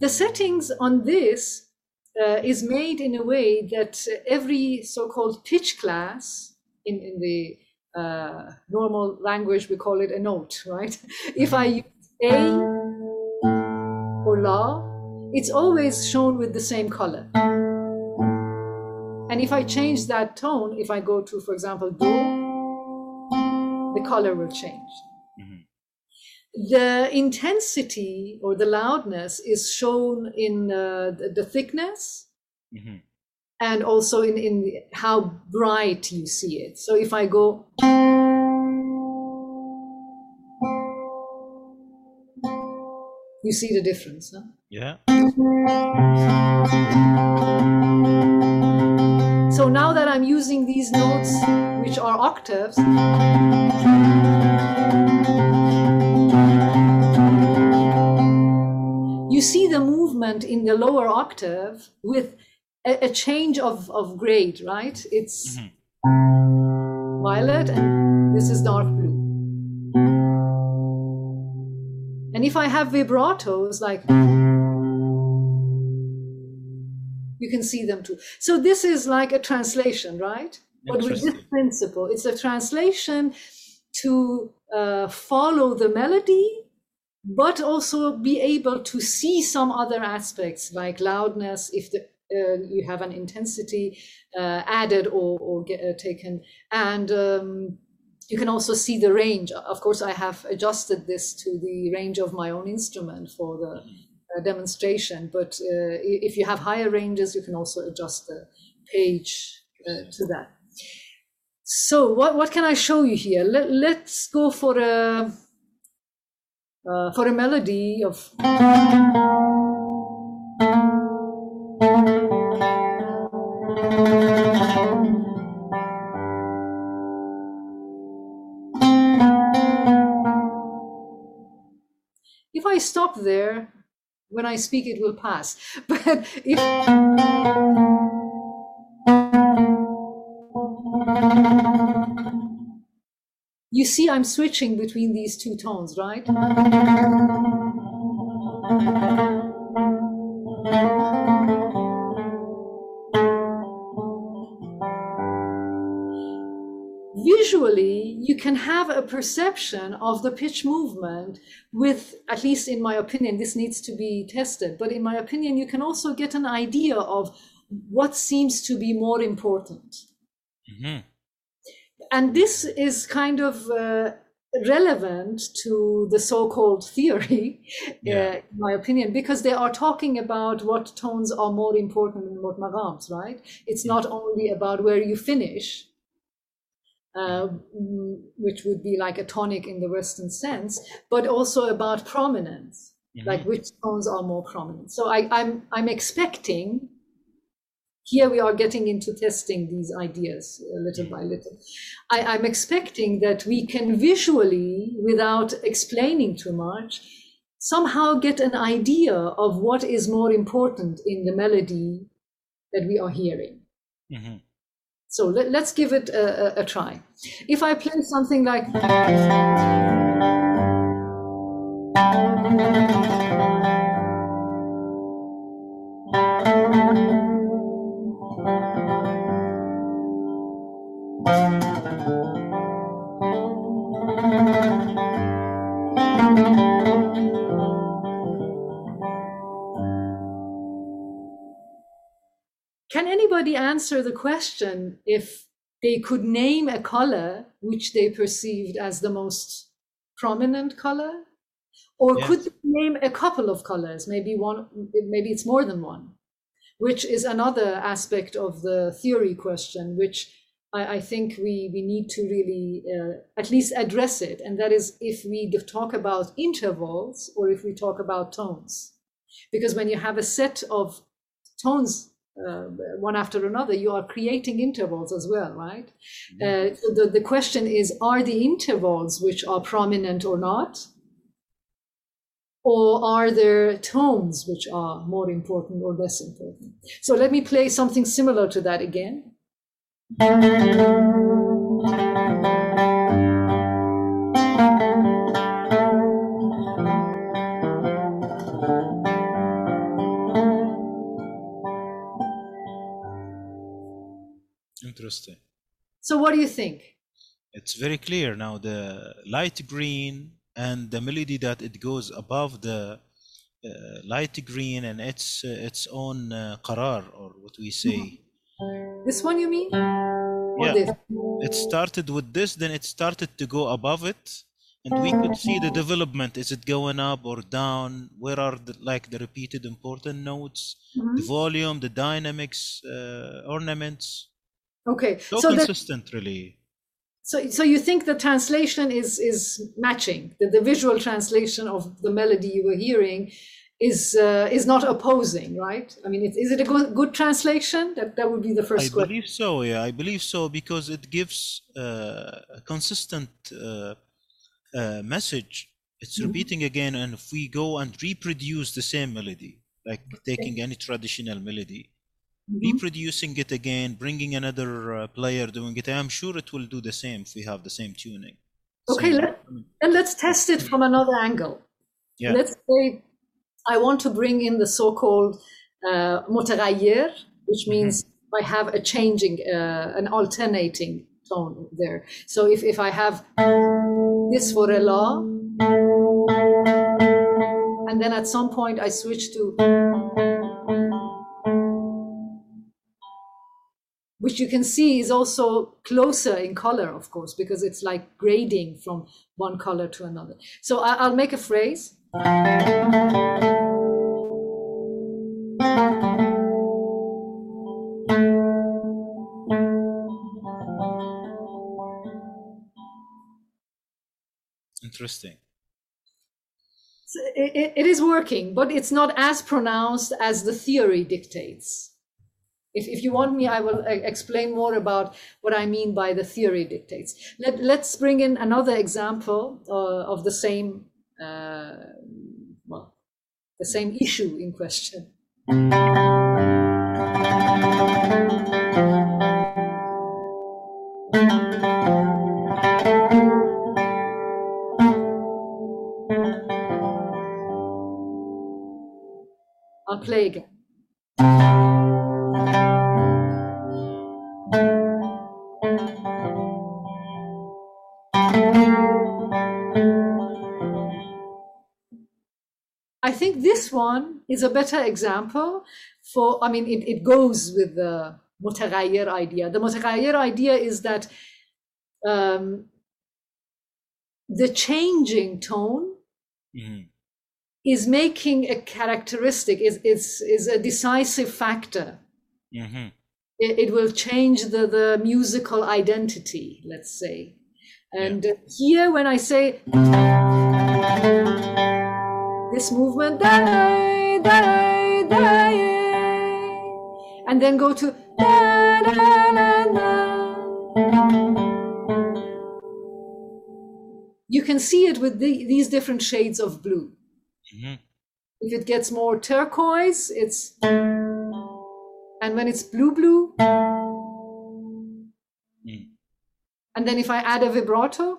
Speaker 2: The settings on this uh, is made in a way that every so-called pitch class in, in the uh, normal language we call it a note right? If i use a or la it's always shown with the same color. And if i change that tone if i go to for example do the color will change. The intensity or the loudness is shown in uh, the, the, thickness. Mm-hmm. And also in, in how bright you see it. So if I go You see the difference, huh?
Speaker 1: Yeah.
Speaker 2: So now that I'm using these notes, which are octaves, you see the movement in the lower octave with a, a change of, of grade, right? It's
Speaker 1: Mhm.
Speaker 2: violet and this is dark blue. And if I have vibratos, like you can see them too. So this is like a translation, right? But with this principle, it's a translation to uh, follow the melody, but also be able to see some other aspects like loudness, if the, you have an intensity uh, added or, or get, uh, taken, and um, you can also see the range. Of course, I have adjusted this to the range of my own instrument for the uh, demonstration. But uh, if you have higher ranges, you can also adjust the page uh, to that. So what, what can I show you here? Let, let's go for a uh, for a melody of stop there, when I speak, it will pass. But if you see, I'm switching between these two tones, right? Visually, you can have a perception of the pitch movement with, at least in my opinion, this needs to be tested, but in my opinion, you can also get an idea of what seems to be more important.
Speaker 1: Mhm.
Speaker 2: And this is kind of uh, relevant to the so-called theory,
Speaker 1: Yeah.
Speaker 2: uh, in my opinion, because they are talking about what tones are more important than what maqams, right? It's not only about where you finish, uh, which would be like a tonic in the Western sense, but also about prominence, like
Speaker 1: Mhm.
Speaker 2: which tones are more prominent. So I, I'm I'm expecting. Here we are getting into testing these ideas uh, little by little. I, I'm expecting that we can visually, without explaining too much, somehow get an idea of what is more important in the melody that we are hearing.
Speaker 1: Mhm.
Speaker 2: So let, us give it a, a, a try. If I play something like answer the question if they could name a color which they perceived as the most prominent color? Or
Speaker 1: Yes.
Speaker 2: could they name a couple of colors, maybe one, maybe it's more than one, which is another aspect of the theory question, which I, I think we, we need to really uh, at least address it. And that is if we talk about intervals or if we talk about tones. Because when you have a set of tones uh, one after another, you are creating intervals as well, right? Uh, so the, the question is are the intervals which are prominent or not? Or are there tones which are more important or less important? So let me play something similar to that again.
Speaker 1: Interesting.
Speaker 2: So what do you think?
Speaker 1: It's very clear now. The light green and the melody that it goes above the uh, light green and its uh, its own uh, qarar or what we say.
Speaker 2: This one you mean?
Speaker 1: Yeah.
Speaker 2: this?
Speaker 1: It started with this, then it started to go above it, and we could see the development. Is it going up or down? Where are the like the repeated important notes?
Speaker 2: Mhm.
Speaker 1: The volume, the dynamics, uh, ornaments.
Speaker 2: Okay.
Speaker 1: So,
Speaker 2: So that
Speaker 1: consistent, really.
Speaker 2: so, so you think the translation is is matching that the visual translation of the melody you were hearing is uh, is not opposing, right? I mean, is it a good, good translation? That that would be the first
Speaker 1: I
Speaker 2: question.
Speaker 1: believe so. Yeah, I believe so because it gives uh, a consistent uh, uh, message. It's
Speaker 2: Mhm.
Speaker 1: repeating again, and if we go and reproduce the same melody, like taking any traditional melody,
Speaker 2: Mhm.
Speaker 1: reproducing it again, bringing another uh, player doing it, I'm sure it will do the same if we have the same tuning.
Speaker 2: Okay,
Speaker 1: Same-
Speaker 2: let, and let's test it from another angle.
Speaker 1: Yeah.
Speaker 2: Let's say I want to bring in the so-called uh, متغير, which means I have a changing, uh, an alternating tone there. So if, if I have this for a la, and then at some point I switch to, which you can see is also closer in color, of course, because it's like grading from one color to another. So I, I'll make a phrase.
Speaker 1: Interesting.
Speaker 2: It, it- it is working, but it's not as pronounced as the theory dictates. If, if you want me, I will uh, explain more about what I mean by the theory dictates. Let, let's bring in another example uh, of the same, uh, well, the same issue in question. I'll play again. one is a better example for, I mean, it, it goes with the mutaghayyir idea. The mutaghayyir idea is that um, the changing tone
Speaker 1: mm-hmm.
Speaker 2: is making a characteristic, is, is, is a decisive factor.
Speaker 1: Mm-hmm.
Speaker 2: It, it, will change the, the musical identity, let's say. And yeah. here, when I say, this movement, da, da, da, and then go to da, da, da, da. you can see it with the, these different shades of blue.
Speaker 1: Mhm.
Speaker 2: If it gets more turquoise, it's and when it's blue blue,
Speaker 1: Mm.
Speaker 2: and then if I add a vibrato,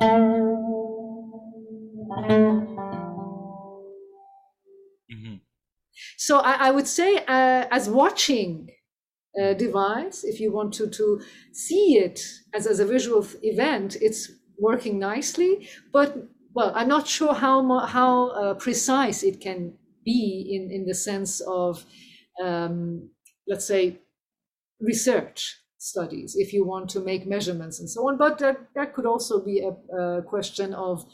Speaker 2: so I, I would say uh, as watching uh, device, if you want to to see it as as a visual event, it's working nicely. But well, I'm not sure how how uh, precise it can be in in the sense of um, let's say research studies if you want to make measurements and so on but that, that could also be a, a question of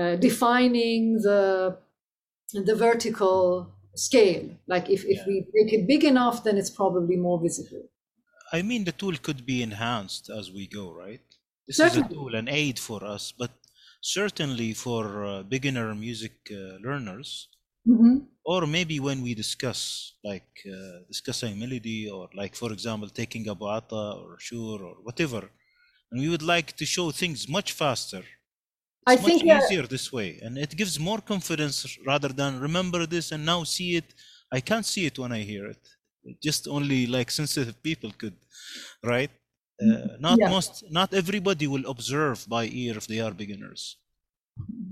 Speaker 2: uh, defining the the vertical scale like if, if
Speaker 1: Yeah.
Speaker 2: we make it big enough then it's probably more visible
Speaker 1: I mean, the tool could be enhanced as we go, right? This is a tool, an aid for us, but certainly for uh, beginner music uh, learners,
Speaker 2: Mhm.
Speaker 1: or maybe when we discuss, like uh, discussing melody, or like, for example, taking a bata or shur or whatever, and we would like to show things much faster.
Speaker 2: I
Speaker 1: It's much
Speaker 2: think, uh,
Speaker 1: easier this way, and it gives more confidence rather than remember this and now see it. I can't see it when I hear it. Just only like sensitive people could, right? Uh, not
Speaker 2: Yeah.
Speaker 1: most, not everybody will observe by ear if they are beginners.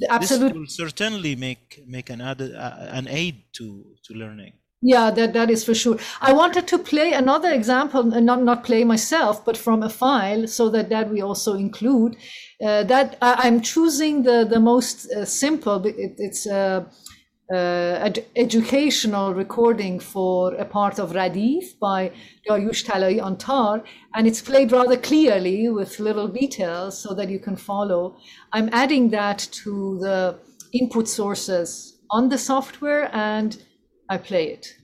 Speaker 2: Absolutely, This
Speaker 1: will certainly make make an added uh, an aid to to learning.
Speaker 2: Yeah, that, that is for sure. I wanted to play another example, uh, not not play myself, but from a file, so that that we also include. Uh, that I, I'm choosing the the most uh, simple. It, it's a, uh, ed- educational recording for a part of Radif by Dariush Talai on tar, and it's played rather clearly with little details so that you can follow. I'm adding that to the input sources on the software and I play it.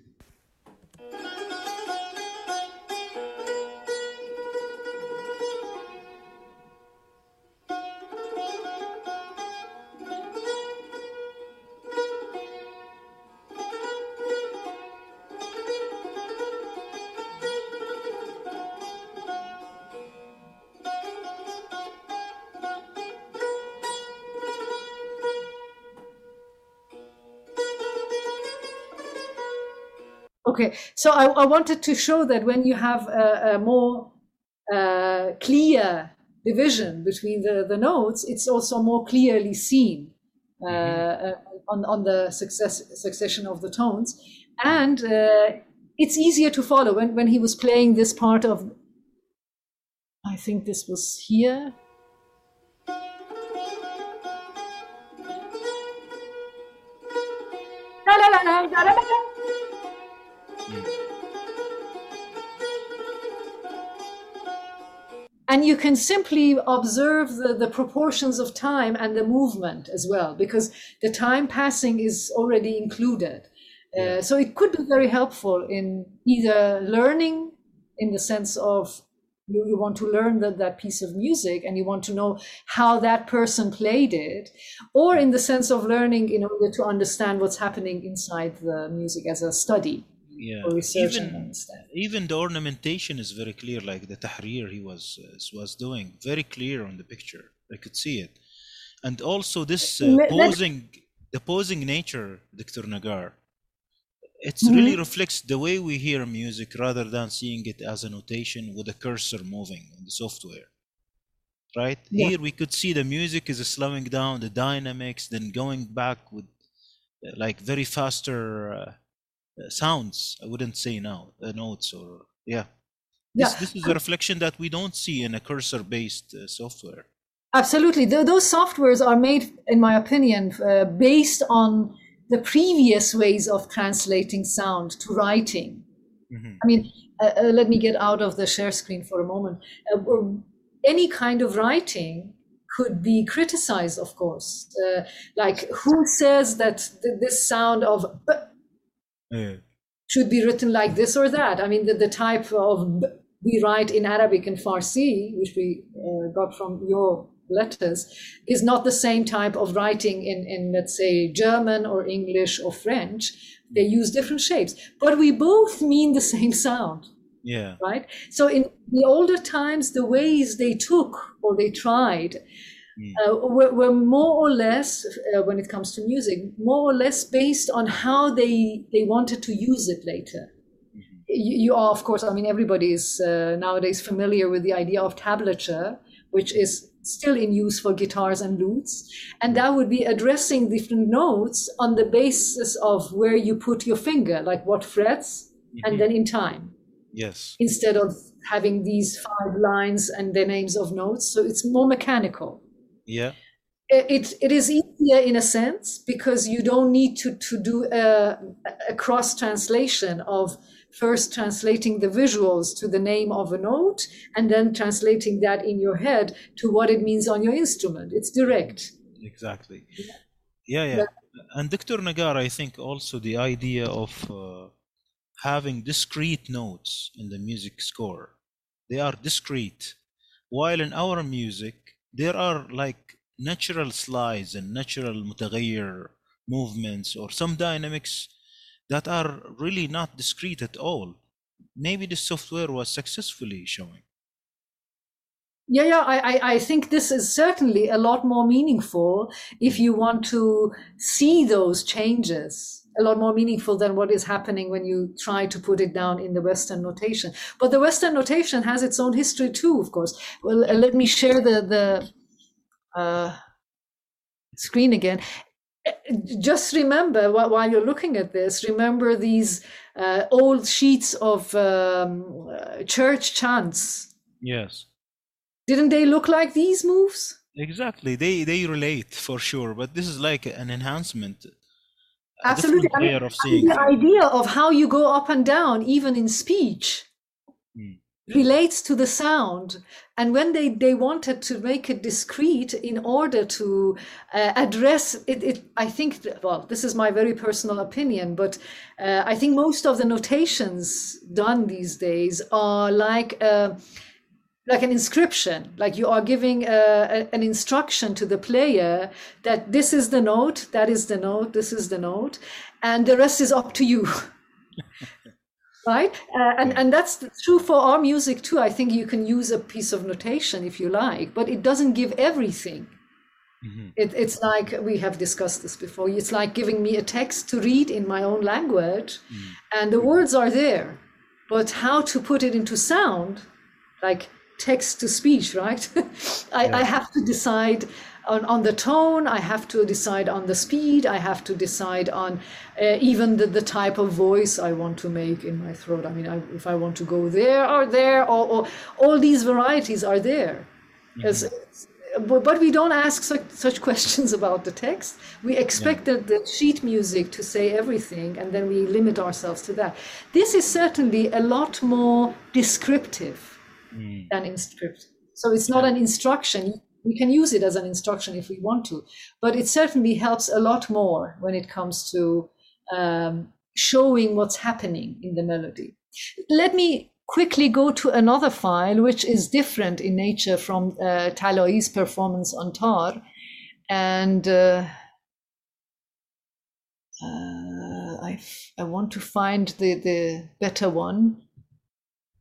Speaker 2: Okay, so I, I wanted to show that when you have a, a more uh, clear division between the, the notes, it's also more clearly seen uh, uh, on, on the success, succession of the tones. And uh, it's easier to follow. When, when he was playing this part of, I think this was here. La, la, la, and you can simply observe the, the proportions of time and the movement as well because the time passing is already included. Uh, so it could be very helpful in either learning in the sense of you, you want to learn that, that piece of music and you want to know how that person played it or in the sense of learning in order to understand what's happening inside the music as a study
Speaker 1: yeah
Speaker 2: research and
Speaker 1: even
Speaker 2: understand.
Speaker 1: even the ornamentation is very clear like the tahrir he was uh, was doing very clear on the picture i could see it and also this uh, posing the posing nature dr negar it
Speaker 2: Mhm.
Speaker 1: really reflects the way we hear music rather than seeing it as a notation with a cursor moving in the software right
Speaker 2: Yeah.
Speaker 1: here we could see the music is slowing down the dynamics then going back with uh, like very faster uh, sounds i wouldn't say now uh, notes or yeah this,
Speaker 2: Yeah.
Speaker 1: this is a reflection that we don't see in a cursor based uh, software
Speaker 2: Absolutely. Th- those softwares are made, in my opinion, uh, based on the previous ways of translating sound to writing.
Speaker 1: Mhm.
Speaker 2: I mean, uh, uh, let me get out of the share screen for a moment. Uh, any kind of writing could be criticized, of course. Uh, like, who says that th- this sound of b
Speaker 1: Yeah.
Speaker 2: should be written like this or that? I mean, the, the type of we write in Arabic and Farsi, which we uh, got from your letters, is not the same type of writing in, in, let's say, German or English or French. They use different shapes, but we both mean the same sound
Speaker 1: yeah
Speaker 2: right? So in the older times, the ways they took or they tried. Uh, were, were more or less, uh, when it comes to music, more or less based on how they they wanted to use it later.
Speaker 1: Mhm.
Speaker 2: You, you are, of course, I mean, everybody is uh, nowadays familiar with the idea of tablature, which is still in use for guitars and lutes. And that would be addressing different notes on the basis of where you put your finger, like what frets, and
Speaker 1: Mhm.
Speaker 2: then in time
Speaker 1: yes
Speaker 2: instead of having these five lines and the names of notes. So it's more mechanical.
Speaker 1: Yeah.
Speaker 2: It, it, is easier in a sense because you don't need to, to do a, a cross translation of first translating the visuals to the name of a note and then translating that in your head to what it means on your instrument. It's direct.
Speaker 1: exactly. Yeah. Yeah. And dr. Negar i think also the idea of uh, having discrete notes in the music score. They are discrete. While in our music there are like natural slides and natural mutaghayyir movements or some dynamics that are really not discrete at all. Maybe the software was successfully showing.
Speaker 2: Yeah, yeah, I, I, I think this is certainly a lot more meaningful if hmm. you want to see those changes, a lot more meaningful than what is happening when you try to put it down in the Western notation. But the Western notation has its own history too, of course. Well, uh, let me share the, the uh, screen again. Uh, Just remember, while you're looking at this, remember these uh, old sheets of um, uh, church chants.
Speaker 1: yes
Speaker 2: Didn't they look like these moves?
Speaker 1: Exactly. They they relate for sure, but this is like an enhancement.
Speaker 2: Absolutely. I mean, the idea of how you go up and down, even in speech,
Speaker 1: Mm.
Speaker 2: relates to the sound. And when they, they wanted to make it discrete in order to uh, address it, it, I think, well, this is my very personal opinion, but uh, I think most of the notations done these days are like, uh, like an inscription, like you are giving uh, a, an instruction to the player that this is the note, that is the note, this is the note, and the rest is up to you. right? Uh, and, and that's true for our music too. I think you can use a piece of notation if you like, but it doesn't give everything.
Speaker 1: Mm-hmm.
Speaker 2: It, it's like we have discussed this before. It's like giving me a text to read in my own language,
Speaker 1: Mm.
Speaker 2: and the words are there, but how to put it into sound, like text to speech, right? I,
Speaker 1: Yeah.
Speaker 2: I have to decide on, on the tone, I have to decide on the speed, I have to decide on uh, even the, the type of voice I want to make in my throat. I mean, I, if I want to go there or there, or, or all these varieties are there. As- but, but we don't ask such, such questions about the text. We expect that the sheet music to say everything, and then we limit ourselves to that. This is certainly a lot more descriptive
Speaker 1: Mm.
Speaker 2: than script, So it's not an instruction. We can use it as an instruction if we want to, but it certainly helps a lot more when it comes to um, showing what's happening in the melody. Let me quickly go to another file, which is different in nature from uh, Talai's performance on tar. And uh, uh, I, f- I want to find the, the better one.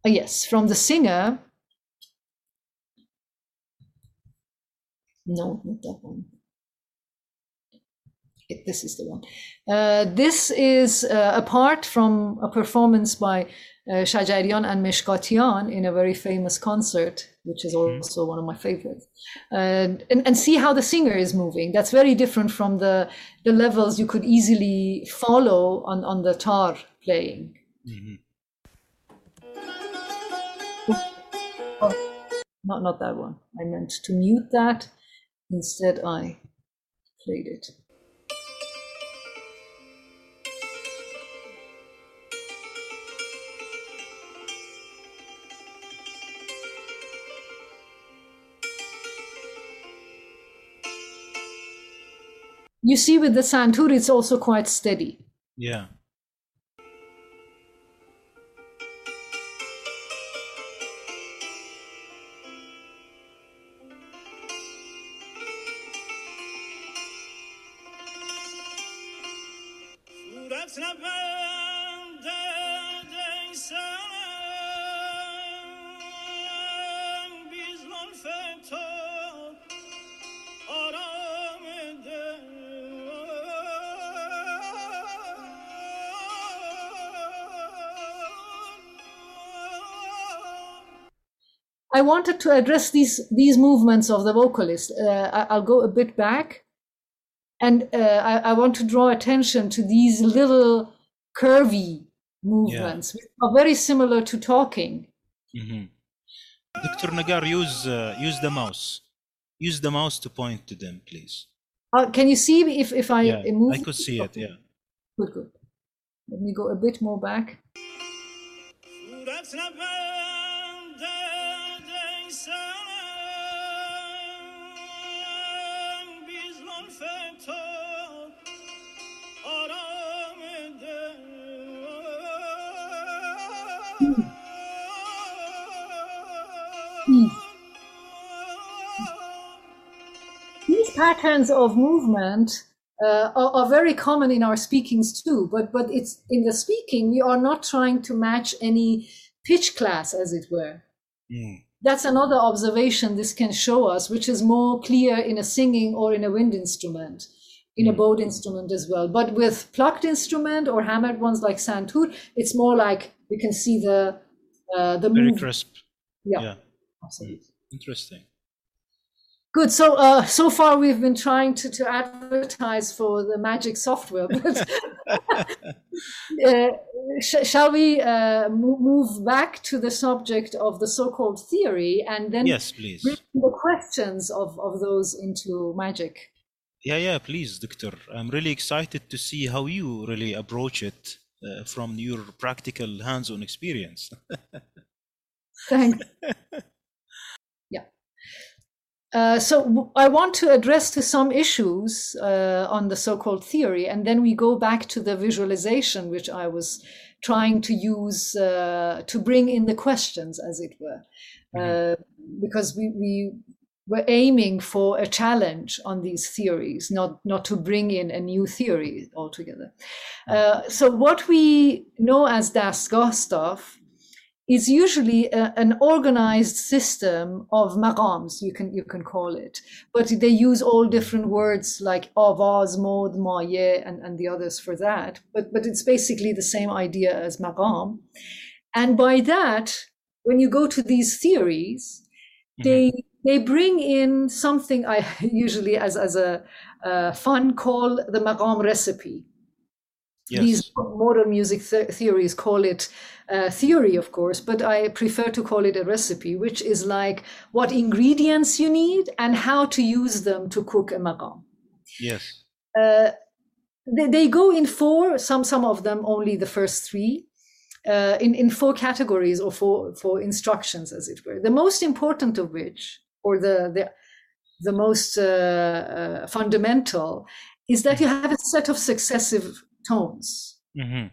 Speaker 2: Uh, yes, from the singer. No, not that one. It- this is the one. Uh, this is uh, a part from a performance by uh, Shajarian and Meshkatian in a very famous concert, which is also one of my favorites. And, and, and see how the singer is moving. That's very different from the, the levels you could easily follow on, on the tar playing.
Speaker 1: Mhm.
Speaker 2: Not, not that one. I meant to mute that. Instead, I played it. You see, with the santur, it's also quite steady.
Speaker 1: Yeah.
Speaker 2: I wanted to address these these movements of the vocalist. Uh, I, I'll go a bit back, and uh, I, I want to draw attention to these little curvy movements, which are very similar to talking.
Speaker 1: hmm Dr. Negar, use uh, use the mouse. Use the mouse to point to them, please.
Speaker 2: Uh, can you see if if I
Speaker 1: Yeah,
Speaker 2: move?
Speaker 1: I could see it. Yeah.
Speaker 2: Good, good. Let me go a bit more back. Patterns of movement uh, are, are very common in our speakings too, but but it's in the speaking we are not trying to match any pitch class, as it were.
Speaker 1: Mm.
Speaker 2: That's another observation this can show us, which is more clear in a singing or in a wind instrument, in a
Speaker 1: Mm.
Speaker 2: bowed instrument as well. But with plucked instrument or hammered ones like santur, it's more like we can see the uh, the
Speaker 1: Very
Speaker 2: move.
Speaker 1: crisp.
Speaker 2: Yeah,
Speaker 1: Yeah.
Speaker 2: absolutely.
Speaker 1: Interesting.
Speaker 2: Good. So uh, so far we've been trying to, to advertise for the magic software, but uh, sh- shall we uh, mo- move back to the subject of the so-called theory and then
Speaker 1: Yes, please.
Speaker 2: bring the questions of, of those into magic?
Speaker 1: Yeah, yeah, please, Doctor. I'm really excited to see how you really approach it uh, from your practical hands-on experience.
Speaker 2: Thanks. Uh, so I want to address to some issues uh, on the so-called theory, and then we go back to the visualization, which I was trying to use uh, to bring in the questions, as it were, uh, because we, we were aiming for a challenge on these theories, not not to bring in a new theory altogether. Uh, so what we know as dastgah is usually a, an organized system of maqams, you can, you can call it. But they use all different words like avaz, mod, maye, and, and the others for that. But, but it's basically the same idea as maqam. And by that, when you go to these theories, they they bring in something I usually as as a uh, fun call the maqam recipe.
Speaker 1: Yes.
Speaker 2: These modern music th- theories call it uh, theory, of course, but I prefer to call it a recipe, which is like what ingredients you need and how to use them to cook a maqam.
Speaker 1: Yes.
Speaker 2: Uh, they, they go in four, some some of them only the first three, uh, in in four categories or four four instructions, as it were. The most important of which, or the the the most uh, uh, fundamental, is that you have a set of successive tones
Speaker 1: hmm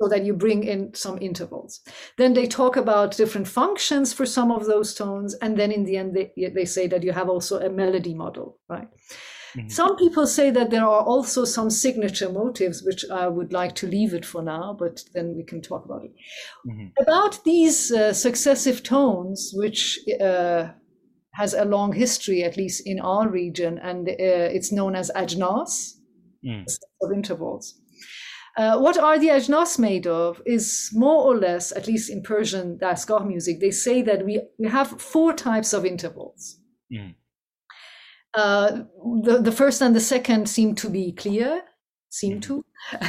Speaker 2: so that you bring in some intervals. Then they talk about different functions for some of those tones, and then in the end they, they say that you have also a melody model, right?
Speaker 1: Mhm.
Speaker 2: Some people say that there are also some signature motives, which I would like to leave it for now, but then we can talk about it.
Speaker 1: Mhm.
Speaker 2: About these uh, successive tones, which uh, has a long history, at least in our region, and uh, it's known as ajnas,
Speaker 1: Mm.
Speaker 2: of intervals. Uh, what are the ajnas made of is more or less, at least in Persian Dastgah music, they say that we, we have four types of intervals.
Speaker 1: Mm.
Speaker 2: Uh, the, the first and the second seem to be clear, seem to.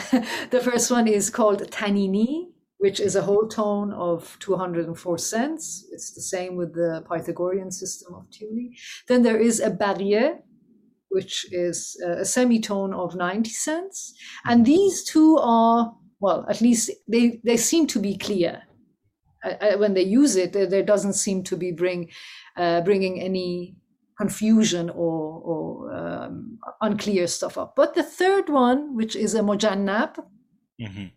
Speaker 2: the first one is called tanini, which is a whole tone of 204 cents. It's the same with the Pythagorean system of tuning. Then there is a barrier, which is uh, a semitone of 90 cents. And these two are, well, at least they, they seem to be clear. Uh, uh, when they use it, there, doesn't seem to be bring, uh, bringing any confusion or, or um, unclear stuff up. But the third one, which is a mojannab,
Speaker 1: Mhm.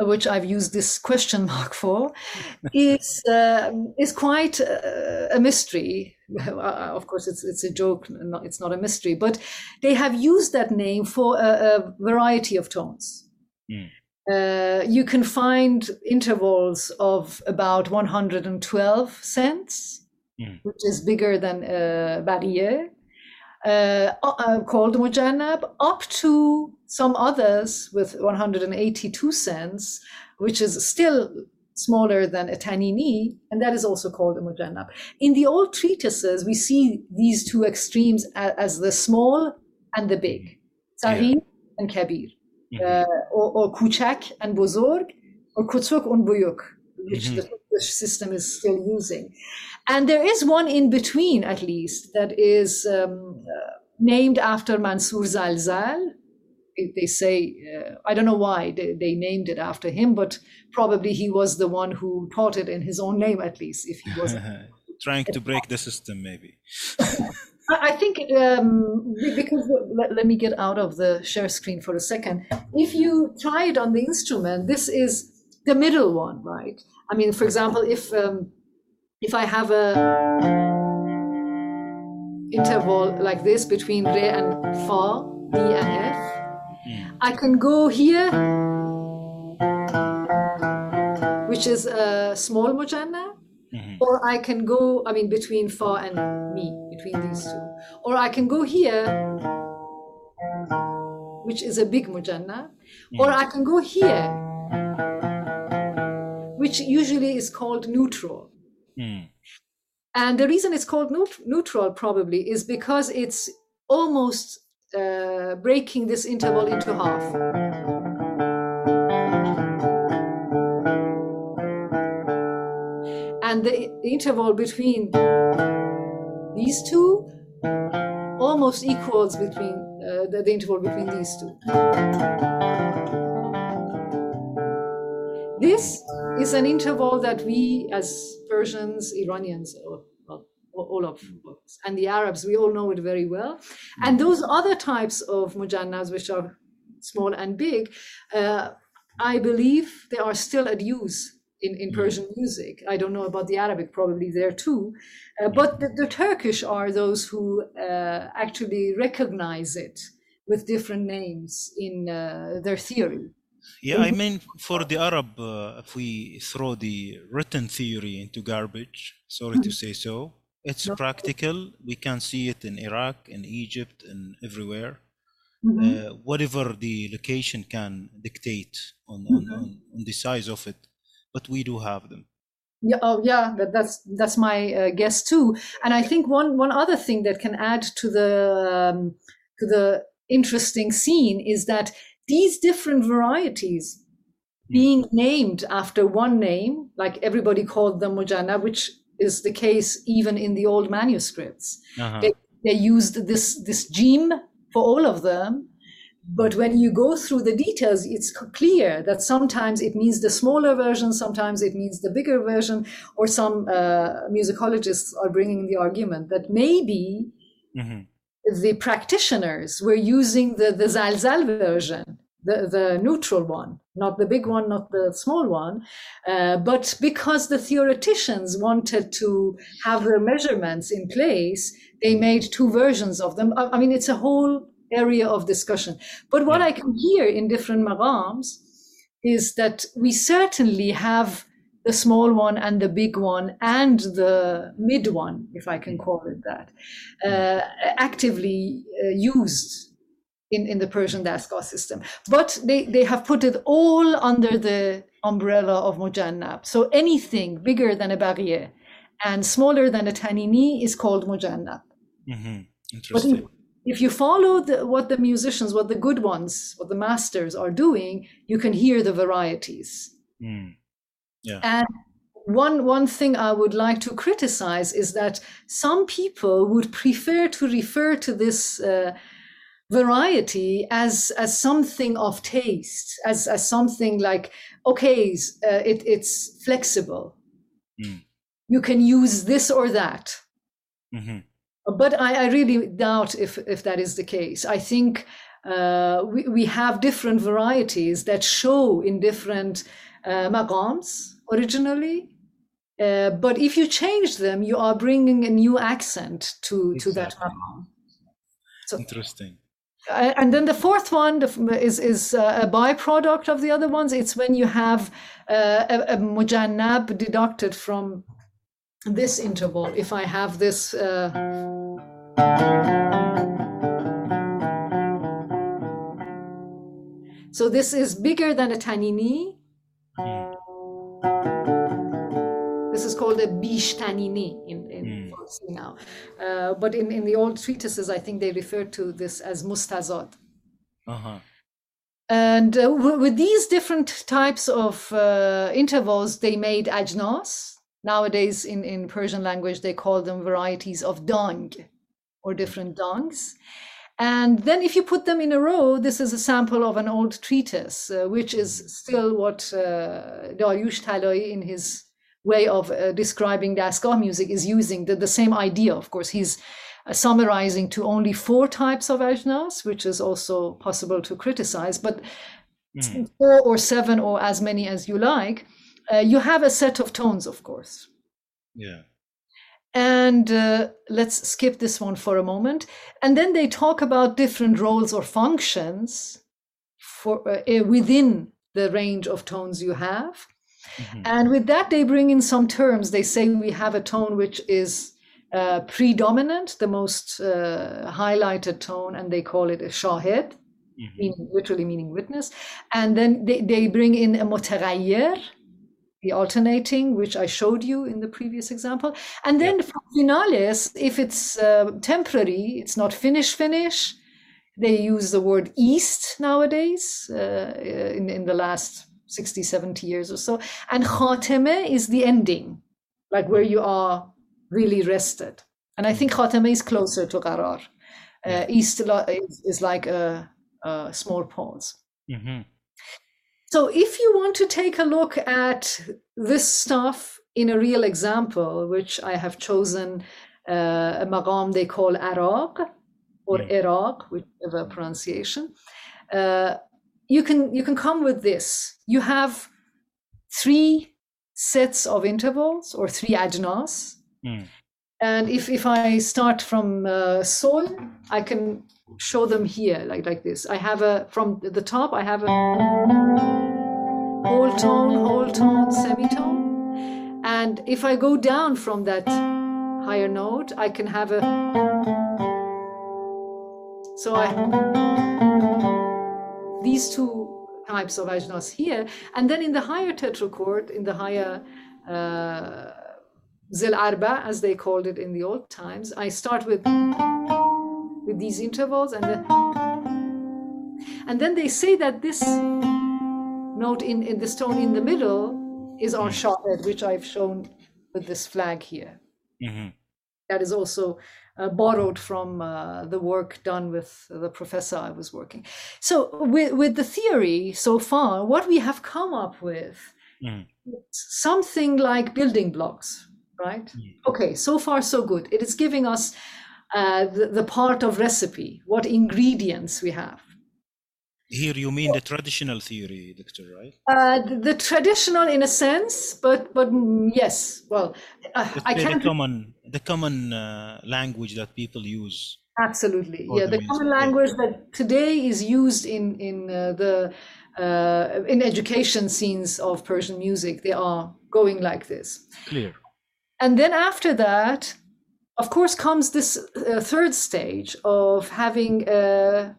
Speaker 2: Which I've used this question mark for, is um, is quite uh, a mystery. Uh, of course, it's it's a joke. Not, it's not a mystery, but they have used that name for a, a variety of tones.
Speaker 1: Mm.
Speaker 2: Uh, you can find intervals of about 112 cents,
Speaker 1: Mm.
Speaker 2: which is bigger than a barrier, uh, uh, called Mujannab, up to some others with 182 cents, which is still smaller than a tanini, and that is also called a mujannab. In the old treatises, we see these two extremes a- as the small and the big, Saghir and Kabir,
Speaker 1: Mhm.
Speaker 2: uh, or, or Kuchak and Bozorg, or Kutsuk and Buyuk, which
Speaker 1: Mhm.
Speaker 2: the Turkish system is still using. And there is one in between, at least, that is um, uh, named after Mansur Zalzal. They say, uh, I don't know why they, they named it after him, but probably he was the one who taught it in his own name, at least, if he was.
Speaker 1: Trying to break the system, maybe.
Speaker 2: I I think um, because let, let me get out of the share screen for a second. If you try it on the instrument, this is the middle one, right? I mean, for example, if um, if I have a interval like this between re and fa, d and f,
Speaker 1: Mm.
Speaker 2: I can go here, which is a small mujanna,
Speaker 1: Mhm.
Speaker 2: or I can go, I mean, between fa and mi, between these two. Or I can go here, which is a big mujanna, or I can go here, which usually is called neutral.
Speaker 1: Mm.
Speaker 2: And the reason it's called neut- neutral probably is because it's almost uh, breaking this interval into half. And the interval between these two almost equals between uh, the, the interval between these two. This is an interval that we, as Persians, Iranians, all of us, and the Arabs, we all know it very well. And those other types of mujannas, which are small and big, uh, I believe they are still at use in, in Persian music. I don't know about the Arabic, probably there too. Uh, but the, the Turkish are those who uh, actually recognize it with different names in uh, their theory.
Speaker 1: Yeah, I mean, for the Arab, uh, if we throw the written theory into garbage, sorry to say so, it's
Speaker 2: No.
Speaker 1: practical. We can see it in Iraq, in Egypt, and everywhere.
Speaker 2: Mhm.
Speaker 1: Uh, whatever the location can dictate on, on, on, on the size of it, but we do have them.
Speaker 2: Yeah, oh yeah, that, that's that's my uh, guess too. And I think one one other thing that can add to the um, to the interesting scene is that these different varieties being named after one name, like everybody called them Mujannab, which is the case even in the old manuscripts.
Speaker 1: Uh-huh.
Speaker 2: They, they used this this jim for all of them. But when you go through the details, it's clear that sometimes it means the smaller version, sometimes it means the bigger version, or some uh, musicologists are bringing the argument that maybe
Speaker 1: Mhm.
Speaker 2: The practitioners were using the, the Zalzal version, the, the neutral one, not the big one, not the small one. Uh, but because the theoreticians wanted to have their measurements in place, they made two versions of them. I, I mean, it's a whole area of discussion. But what
Speaker 1: Yeah.
Speaker 2: I can hear in different maqams is that we certainly have the small one and the big one and the mid one, if I can call it that, uh, actively uh, used in, in the Persian Dastgah system. But they, they have put it all under the umbrella of Mujannab. So anything bigger than a Barrier and smaller than a Tanini is called Mujannab.
Speaker 1: Mhm.
Speaker 2: But
Speaker 1: Interesting.
Speaker 2: if, if you follow the, what the musicians, what the good ones, what the masters are doing, you can hear the varieties.
Speaker 1: Mm. Yeah.
Speaker 2: And one one thing I would like to criticize is that some people would prefer to refer to this uh, variety as as something of taste, as as something like okay, uh, it, it's flexible.
Speaker 1: Mm.
Speaker 2: You can use this or that.
Speaker 1: Mhm.
Speaker 2: But I, I really doubt if, if that is the case. I think uh, we, we have different varieties that show in different uh, maqams originally. Uh, but if you change them, you are bringing a new accent to, to that
Speaker 1: Exactly.
Speaker 2: maqam. So,
Speaker 1: Interesting.
Speaker 2: uh, and then the fourth one is is uh, a byproduct of the other ones. It's when you have uh, a, a mujannab deducted from this interval. If I have this. Uh, so this is bigger than a tanini. This is called a bish tanini in, in
Speaker 1: Mm.
Speaker 2: Farsi now. Uh, but in, in the old treatises, I think they refer to this as mustazad.
Speaker 1: Uh-huh.
Speaker 2: And uh, w- with these different types of uh, intervals, they made ajnas. Nowadays, in, in Persian language, they call them varieties of dong or different dongs. And then, if you put them in a row, this is a sample of an old treatise, uh, which is still what uh, Dariush Talai, in his way of uh, describing Dastgah music, is using the, the same idea. Of course, he's uh, summarizing to only four types of ajnas, which is also possible to criticize, but
Speaker 1: Mm.
Speaker 2: four or seven or as many as you like, uh, you have a set of tones, of course.
Speaker 1: Yeah.
Speaker 2: And uh, let's skip this one for a moment. And then they talk about different roles or functions for uh, within the range of tones you have.
Speaker 1: Mhm.
Speaker 2: And with that, they bring in some terms. They say we have a tone which is uh, predominant, the most uh, highlighted tone, and they call it a shahed,
Speaker 1: Mhm.
Speaker 2: meaning, literally meaning witness. And then they, they bring in a mutaghayyir, the alternating, which I showed you in the previous example. And then for finales, if it's uh, temporary, it's not finish finish. They use the word ist nowadays uh, in, in the last 60, 70 years or so. And khateme is the ending, like where you are really rested. And I think khateme is closer to qarar. Uh, ist is, like a, a small pause.
Speaker 1: Mhm.
Speaker 2: So, if you want to take a look at this stuff in a real example, which I have chosen uh, a maqam they call Araq or
Speaker 1: Mm.
Speaker 2: Iraq, whichever pronunciation, uh, you can you can come with this. You have three sets of intervals or three ajnas,
Speaker 1: Mm.
Speaker 2: and if if I start from uh, sol, I can show them here like like this. I have a from the top. I have a whole tone, whole tone, semitone, and if I go down from that higher note, I can have a. So I these two types of ajnas here, and then in the higher tetrachord, in the higher uh, zil arba, as they called it in the old times, I start with with these intervals, and the, and then they say that this note in in this tone in the middle is our shahed, which I've shown with this flag here.
Speaker 1: Mhm.
Speaker 2: That is also uh, borrowed from uh, the work done with the professor I was working. So, with, with the theory so far, what we have come up with
Speaker 1: Mhm.
Speaker 2: something like building blocks, right? Okay, so far so good. It is giving us uh, the, the part of recipe, what ingredients we have.
Speaker 1: Here you mean the traditional theory, Doctor, right?
Speaker 2: Uh, the, the traditional, in a sense, but but yes. Well, uh, I
Speaker 1: can't The common, the common uh, language that people use.
Speaker 2: Absolutely, yeah.
Speaker 1: the
Speaker 2: The common language that today is used in in uh, the uh, in education scenes of Persian music, they are going like this.
Speaker 1: Clear.
Speaker 2: And then after that, of course, comes this uh, third stage of having a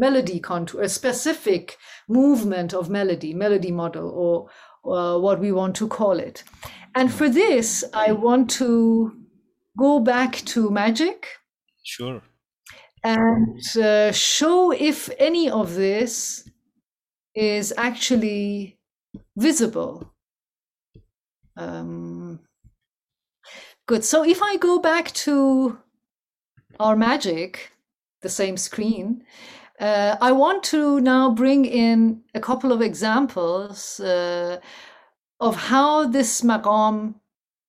Speaker 2: melody contour, a specific movement of melody, melody model, or uh, what we want to call it. And for this, I want to go back to magic
Speaker 1: Sure.
Speaker 2: and uh, show if any of this is actually visible. Um, good. So if I go back to our magic, the same screen, uh, I want to now bring in a couple of examples uh, of how this maqam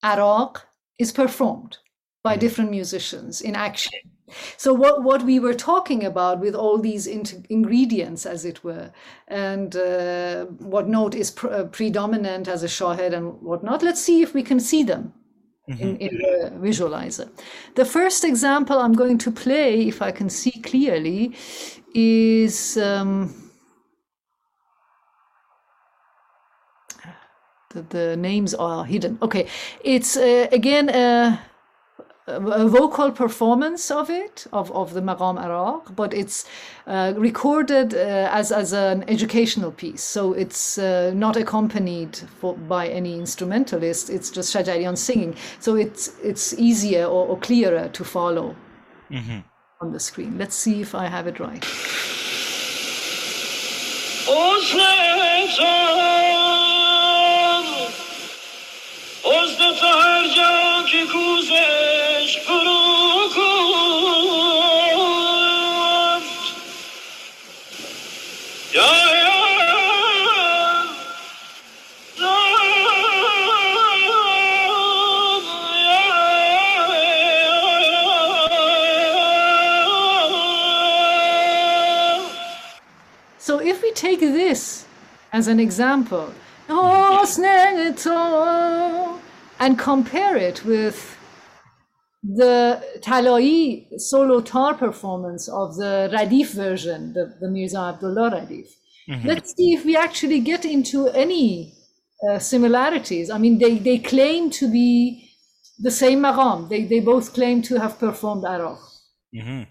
Speaker 2: Araq is performed by different musicians in action. So what, what we were talking about with all these int- ingredients, as it were, and uh, what note is pr- uh, predominant as a shahed and whatnot, let's see if we can see them in, in the visualizer. The first example I'm going to play, if I can see clearly, is um, the, the names are hidden. Okay, it's uh, again a, a vocal performance of it of, of the Maqam Araq, but it's uh, recorded uh, as as an educational piece. So it's uh, not accompanied for, by any instrumentalist. It's just Shajarian singing. So it's it's easier or, or clearer to follow
Speaker 1: Mhm
Speaker 2: on the screen. Let's see if I have it right.
Speaker 3: حسن تو حسن تو هر جا که کوزش فرو
Speaker 2: Take this as an example, and compare it with the Talai solo tar performance of the Radif version, the, the Mirza Abdullah Radif. Let's see if we actually get into any uh, similarities. I mean, they, they claim to be the same maqam. They, they both claim to have performed Araq.
Speaker 1: Mhm.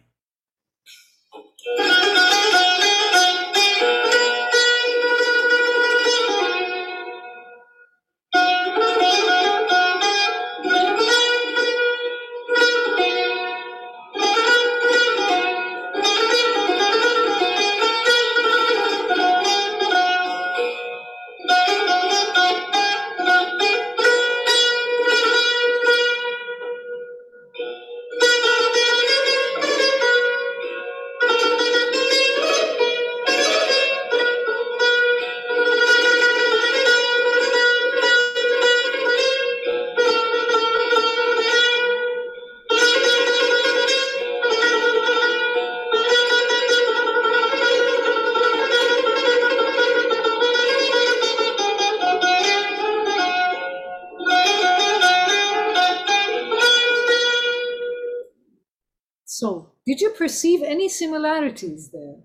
Speaker 2: similarities there?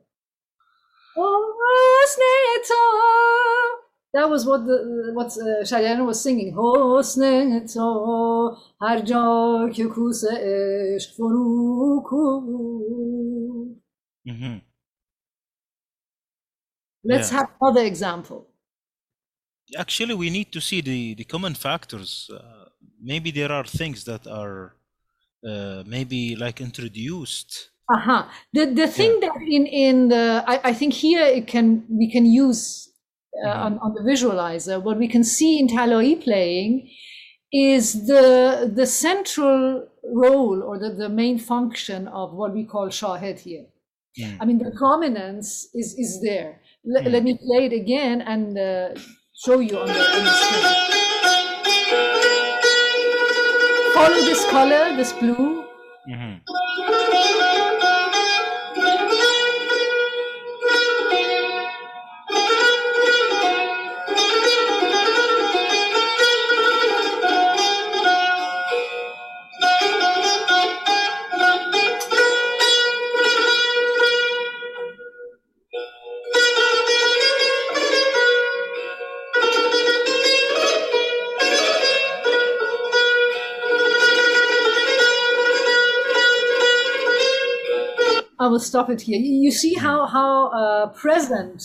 Speaker 2: That was what the what uh, Shayana was singing. حسن تو هر جا که کوس عشق فرو کو.
Speaker 1: Mhm.
Speaker 2: Let's
Speaker 1: Yeah.
Speaker 2: have another example.
Speaker 1: Actually, we need to see the, the common factors. Uh, maybe there are things that are uh, maybe like introduced.
Speaker 2: Aha. The the thing that in in the I, I think here it can we can use uh,
Speaker 1: Mhm.
Speaker 2: on, on the visualizer what we can see in Talai playing is the the central role or the, the main function of what we call shahed here.
Speaker 1: Mm.
Speaker 2: I mean the prominence is is there. Let,
Speaker 1: Mm.
Speaker 2: let me play it again and uh, show you on the, on the screen. Follow this color, this blue.
Speaker 1: Mhm.
Speaker 2: Will stop it here. You you see how how uh, present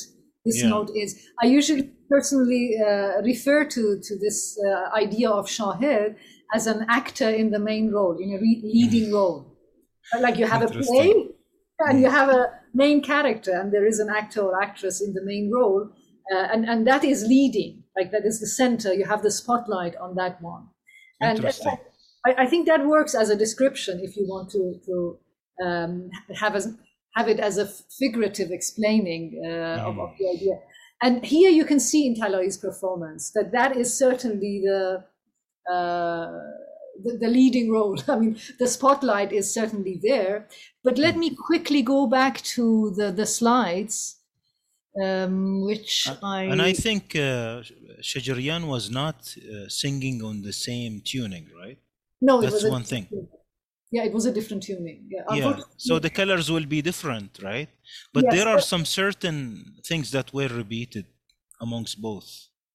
Speaker 2: this
Speaker 1: Yeah.
Speaker 2: note is. I usually personally uh, refer to to this uh, idea of shahed as an actor in the main role, in a re- leading role. Like you have a play and you have a main character, and there is an actor or actress in the main role, uh, and and that is leading. Like that is the center. You have the spotlight on that one. And
Speaker 1: Interesting.
Speaker 2: I, I think that works as a description if you want to to um, have as have it as a figurative explaining uh, of, of the idea. And here you can see in Talai's performance that that is certainly the, uh, the the leading role. I mean, the spotlight is certainly there. But let me quickly go back to the the slides, um, which I
Speaker 1: And I think uh, Shajarian was not uh, singing on the same tuning, right?
Speaker 2: no, it
Speaker 1: that's
Speaker 2: was
Speaker 1: one thing.
Speaker 2: different- Yeah, it was a different tuning. Yeah,
Speaker 1: Yeah. So the colors will be different, right? But
Speaker 2: Yes,
Speaker 1: there are some certain things that were repeated amongst both.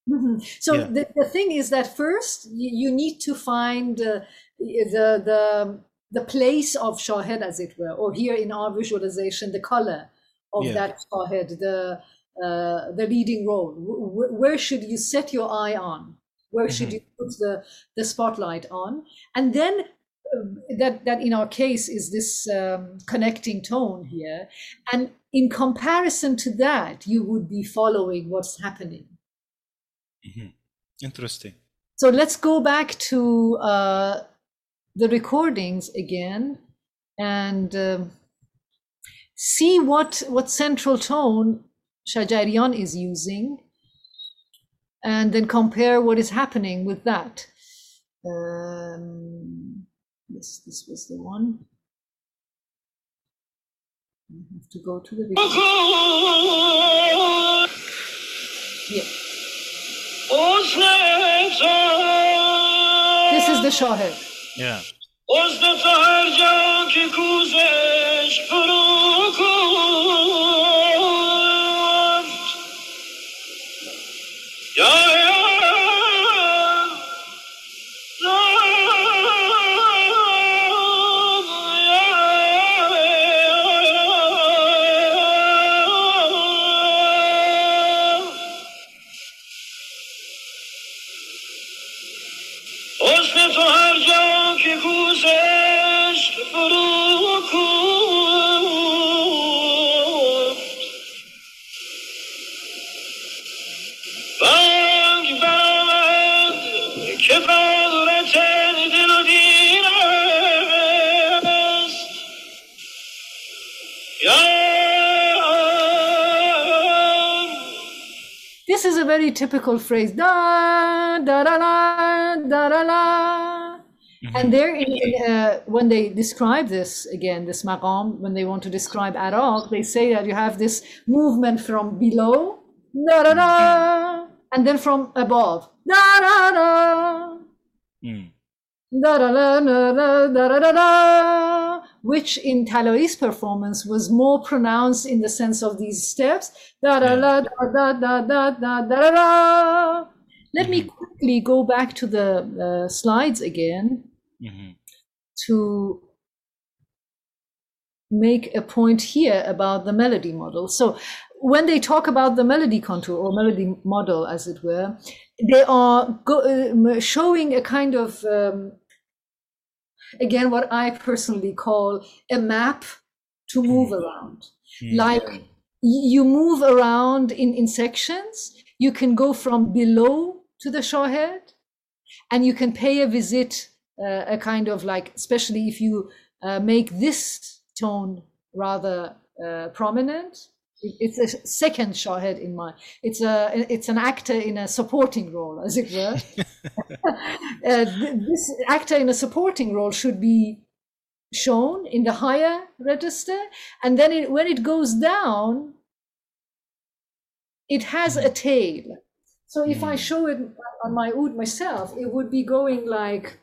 Speaker 2: Mhm. So
Speaker 1: Yeah.
Speaker 2: the, the thing is that first you, you need to find uh, the the the place of shahed, as it were, or here in our visualization, the color of
Speaker 1: Yeah.
Speaker 2: that shahed, the uh, the leading role. Wh- where should you set your eye on? Where should
Speaker 1: Mhm.
Speaker 2: you put the the spotlight on? And then that that in our case is this um, connecting tone here, and in comparison to that, you would be following what's happening.
Speaker 1: Mhm. Interesting.
Speaker 2: So let's go back to uh, the recordings again and um, see what what central tone Shajarian is using, and then compare what is happening with that. Um, yes, this was the one. I have to go to the video. Yeah, this is the Shahed.
Speaker 1: Yeah.
Speaker 2: typical phrase, da da da da da da, da. Mm-hmm. And there, in, uh, when they describe this again, this maqam, when they want to describe at they say that you have this movement from below, da da da, mm-hmm. and then from above, da da da.
Speaker 1: Mm.
Speaker 2: Da da da da da da da da which in Talai's performance was more pronounced in the sense of these steps. Da da da da da da da da da. Let me quickly go back to the uh, slides again
Speaker 1: Mhm.
Speaker 2: to make a point here about the melody model. So when they talk about the melody contour or melody model, as it were, they are go- um, showing a kind of, um, again, what I personally call a map to move around.
Speaker 1: Mm.
Speaker 2: Like you move around in, in sections, you can go from below to the shahed and you can pay a visit, uh, a kind of like, especially if you uh, make this tone rather uh, prominent. It- It's a second shahed in my. It's a. It's an actor in a supporting role, as it were. uh, this actor in a supporting role should be shown in the higher register, and then it, when it goes down, it has a tail. So if I
Speaker 1: Mm.
Speaker 2: show it on my oud myself, it would be going like.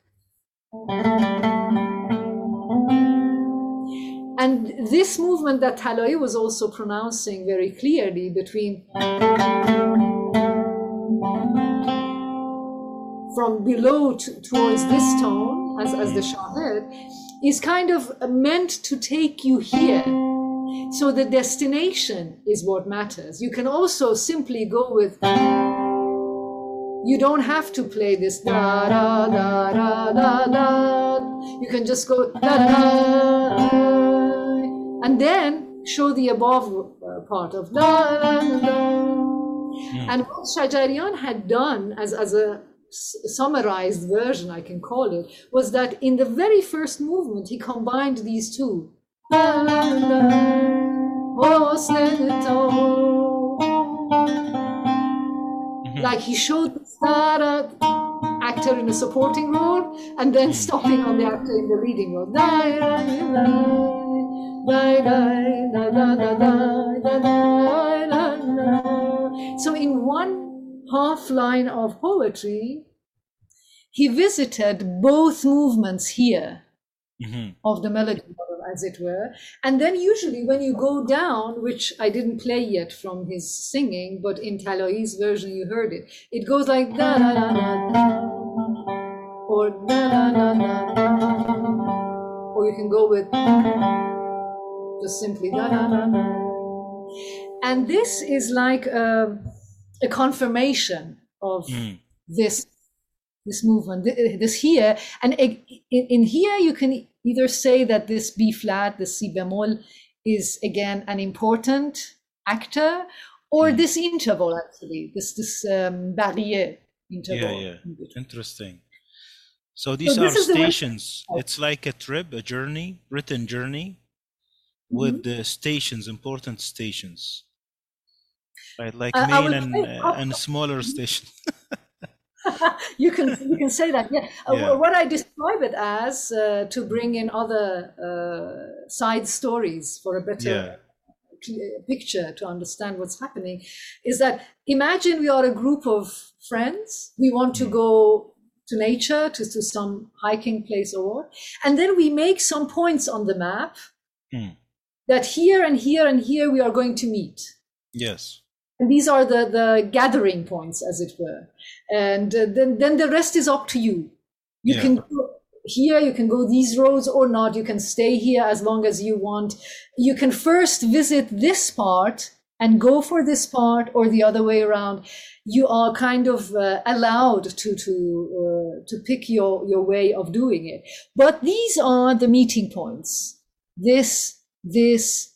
Speaker 2: And this movement that Talai was also pronouncing very clearly between from below to, towards this tone as, as the shahed is kind of meant to take you here. So the destination is what matters. You can also simply go with you don't have to play this da da da da da da. You can just go da da da, and then show the above uh, part of da da da. da. And what Shajarian had done, as as a summarized version, I can call it, was that in the very first movement he combined these two. Da, hosn-e-to. Like he showed the star uh, actor in a supporting role and then stopping on the actor in the leading role. So in one half line of poetry, he visited both movements here
Speaker 1: Mhm.
Speaker 2: of the melody model, as it were. And then usually when you go down, which I didn't play yet from his singing, but in Talai's version you heard it, it goes like da da da da da, or da da da da da, or you can go with just simply da da da da. And this is like a, a confirmation of
Speaker 1: Mm.
Speaker 2: this this movement this here and in, in here you can either say that this b flat the c bemol is again an important actor or
Speaker 1: Mm.
Speaker 2: this interval actually this this um, barrier interval
Speaker 1: Yeah, yeah. Interesting. So these
Speaker 2: this
Speaker 1: are
Speaker 2: is the
Speaker 1: stations. It's like a trip, a journey, written journey, with
Speaker 2: Mm-hmm.
Speaker 1: the stations, important stations, right? Like
Speaker 2: Uh,
Speaker 1: main and uh, and smaller stations.
Speaker 2: you can you can say that yeah, Uh, what i describe it as uh, to bring in other uh, side stories for a better
Speaker 1: Yeah.
Speaker 2: picture to understand what's happening is that imagine we are a group of friends we want to go to nature to, to some hiking place or what and then we make some points on the map
Speaker 1: Hmm.
Speaker 2: That here and here and here we are going to meet
Speaker 1: Yes.
Speaker 2: and these are the, the gathering points, as it were. And uh, then, then the rest is up to you. You
Speaker 1: Yeah.
Speaker 2: can go here, you can go these roads or not. You can stay here as long as you want. You can first visit this part and go for this part or the other way around. You are kind of uh, allowed to, to, uh, to pick your, your way of doing it. But these are the meeting points. This, this,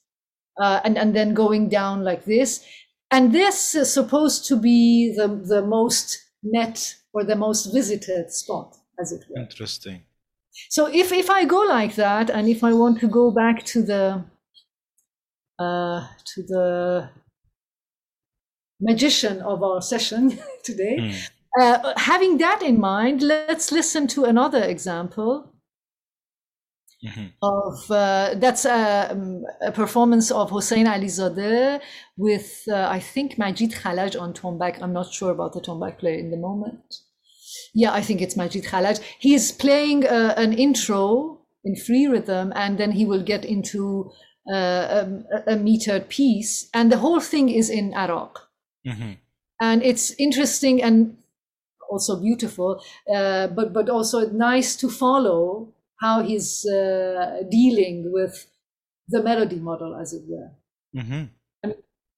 Speaker 2: uh, and, and then going down like this. And this is supposed to be the, the most met or the most visited spot, as it were.
Speaker 1: Interesting.
Speaker 2: So if, if I go like that, and if I want to go back to the uh, to the magician of our session today,
Speaker 1: Hmm.
Speaker 2: uh, having that in mind, let's listen to another example
Speaker 1: Mhm.
Speaker 2: of uh, that's a, um, a performance of Hossein Alizadeh with uh, I think Majid Khalaj on tombak. I'm not sure about the tombak player in the moment. Yeah, I think it's Majid Khalaj. He's playing uh, an intro in free rhythm, and then he will get into uh, a, a metered piece, and the whole thing is in Araq.
Speaker 1: hmm
Speaker 2: And it's interesting and also beautiful, uh, but but also nice to follow how he's uh, dealing with the melody model, as it were.
Speaker 1: hmm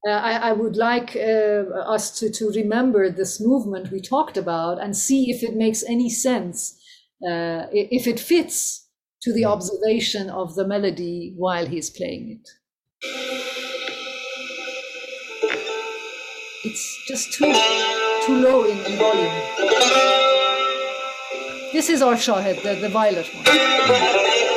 Speaker 2: Uh, I, I would like uh, us to, to remember this movement we talked about and see if it makes any sense, uh, if it fits to the observation of the melody while he's playing it. It's just too too low in, in volume. This is our Shahed, the, the violet one.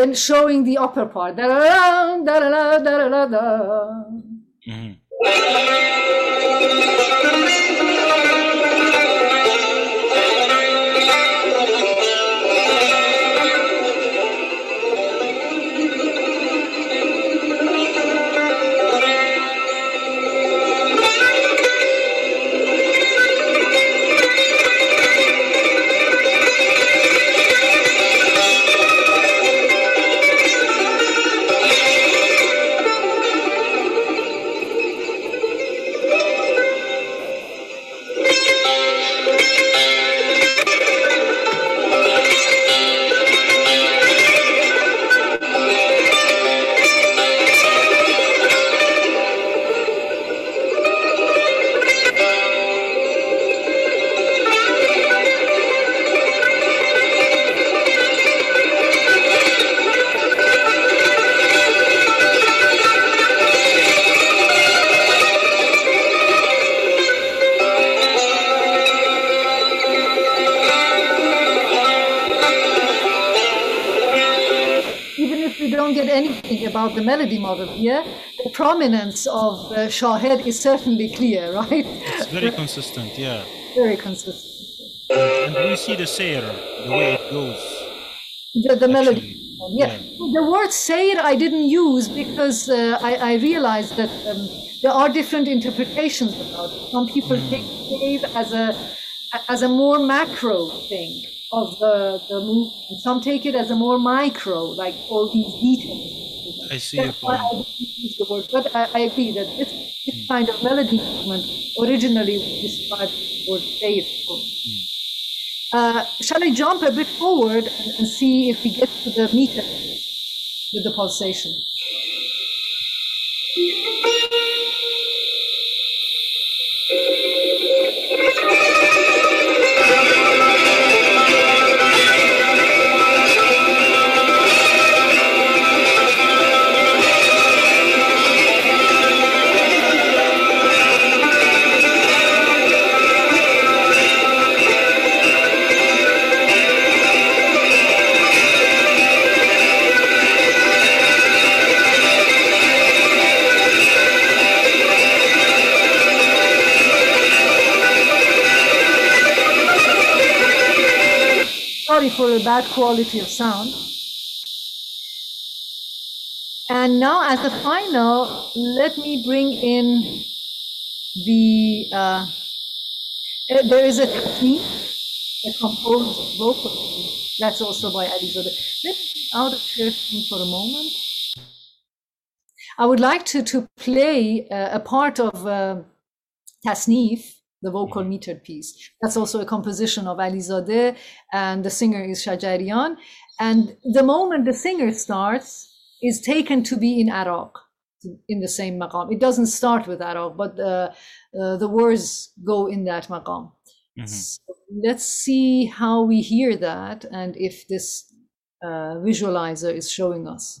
Speaker 2: Then showing the upper part. Da-da-da, da-da-da, da-da-da-da.
Speaker 1: hmm
Speaker 2: here, the prominence of uh, Shahed is certainly clear, right?
Speaker 1: It's very consistent, yeah.
Speaker 2: Very consistent.
Speaker 1: And we see the sayr, the way it goes.
Speaker 2: The, the melody.
Speaker 1: Actually,
Speaker 2: Yeah. The word sayr I didn't use because uh, I, I realized that um, there are different interpretations about it. Some people take sayr as a as a more macro thing of the, the movement. Some take it as a more micro, like all these details.
Speaker 1: I see
Speaker 2: That's why I
Speaker 1: point.
Speaker 2: didn't use the word, but I, I agree that this, this kind of melody movement originally described the word sayr. Uh, shall I jump a bit forward and, and see if we get to the meter with the pulsation? The bad quality of sound. And now, as a final, let me bring in the. Uh, uh, there is a technique, a composed vocal. That's also by Alizadeh. Let me out of here for a moment. I would like to, to play uh, a part of uh, Tasnif, the vocal metered piece. That's also a composition of Alizadeh, and the singer is Shajarian. And the moment the singer starts is taken to be in Araq, in the same maqam. It doesn't start with Araq, but uh, uh, the words go in that maqam.
Speaker 1: Mhm.
Speaker 2: So let's see how we hear that and if this uh, visualizer is showing us.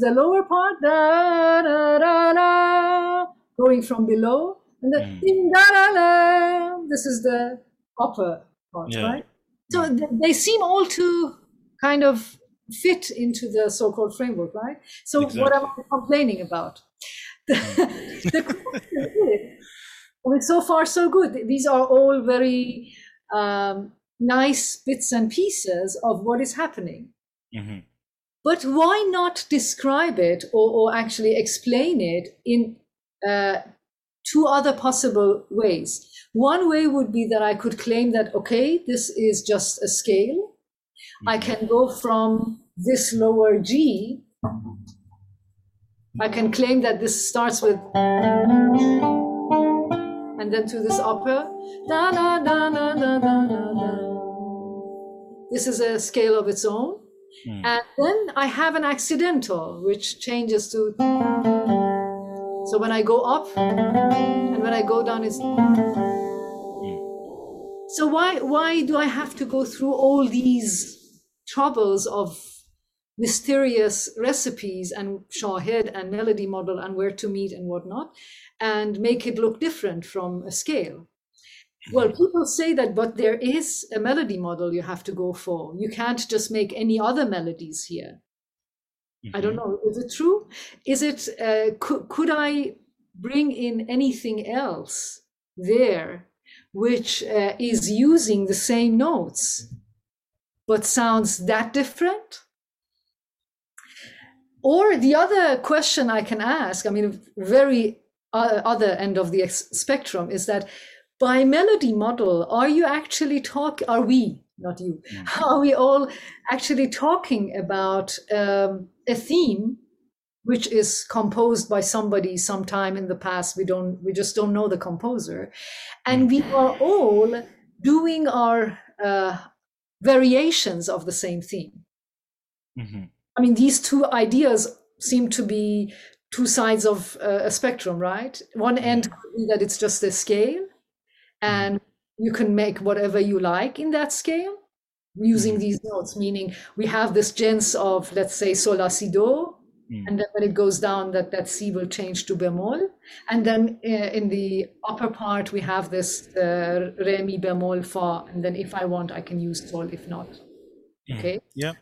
Speaker 2: is the lower part da da da da, going from below, and the ding da la la. This is the upper part,
Speaker 1: Yeah.
Speaker 2: right? So th- they seem all to kind of fit into the so-called framework, right? So what am I complaining about? The, the question is, I mean, so far so good. These are all very um, nice bits and pieces of what is happening.
Speaker 1: Mhm.
Speaker 2: But why not describe it or, or actually explain it in uh, two other possible ways? One way would be that I could claim that, okay, this is just a scale. I mm-hmm. can go from this lower G. I can claim that this starts with and then to this upper. Da, da, da, da, da, da, da. This is a scale of its own.
Speaker 1: Mm.
Speaker 2: And then I have an accidental, which changes to. So when I go up and when I go down, it's. So why why do I have to go through all these troubles of mysterious recipes and shahed and melody model and where to meet and whatnot, and make it look different from a scale? Well, people say that, but there is a melody model you have to go for. You can't just make any other melodies here. I don't know. Is it true? Is it, uh, could, could I bring in anything else there which uh, is using the same notes but sounds that different? Or the other question I can ask, I mean, very uh, other end of the ex- spectrum is that by melody model, are you actually talk? Are we not you? Are we all actually talking about um, a theme which is composed by somebody sometime in the past? We don't. We just don't know the composer, and we are all doing our uh, variations of the same theme.
Speaker 1: Mhm.
Speaker 2: I mean, these two ideas seem to be two sides of uh, a spectrum, right? One end could be that it's just a scale, and you can make whatever you like in that scale using these notes. Meaning, we have this gens of, let's say, sol la si do,
Speaker 1: Mm.
Speaker 2: and then when it goes down, that that C will change to bemol, and then uh, in the upper part we have this uh, re mi bemol fa, and then if I want, I can use sol. If not, okay.
Speaker 1: Yeah.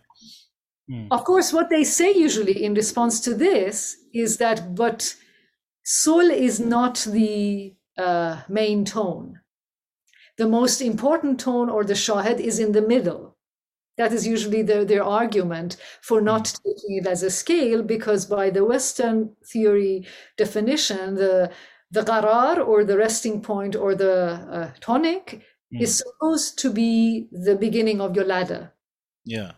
Speaker 2: Of course, what they say usually in response to this is that, but sol is not the uh, main tone. The most important tone or the shahed is in the middle. That is usually their, their argument for not taking it as a scale, because by the Western theory definition, the the qarar or the resting point or the uh, tonic is supposed to be the beginning of your ladder.
Speaker 1: Yeah.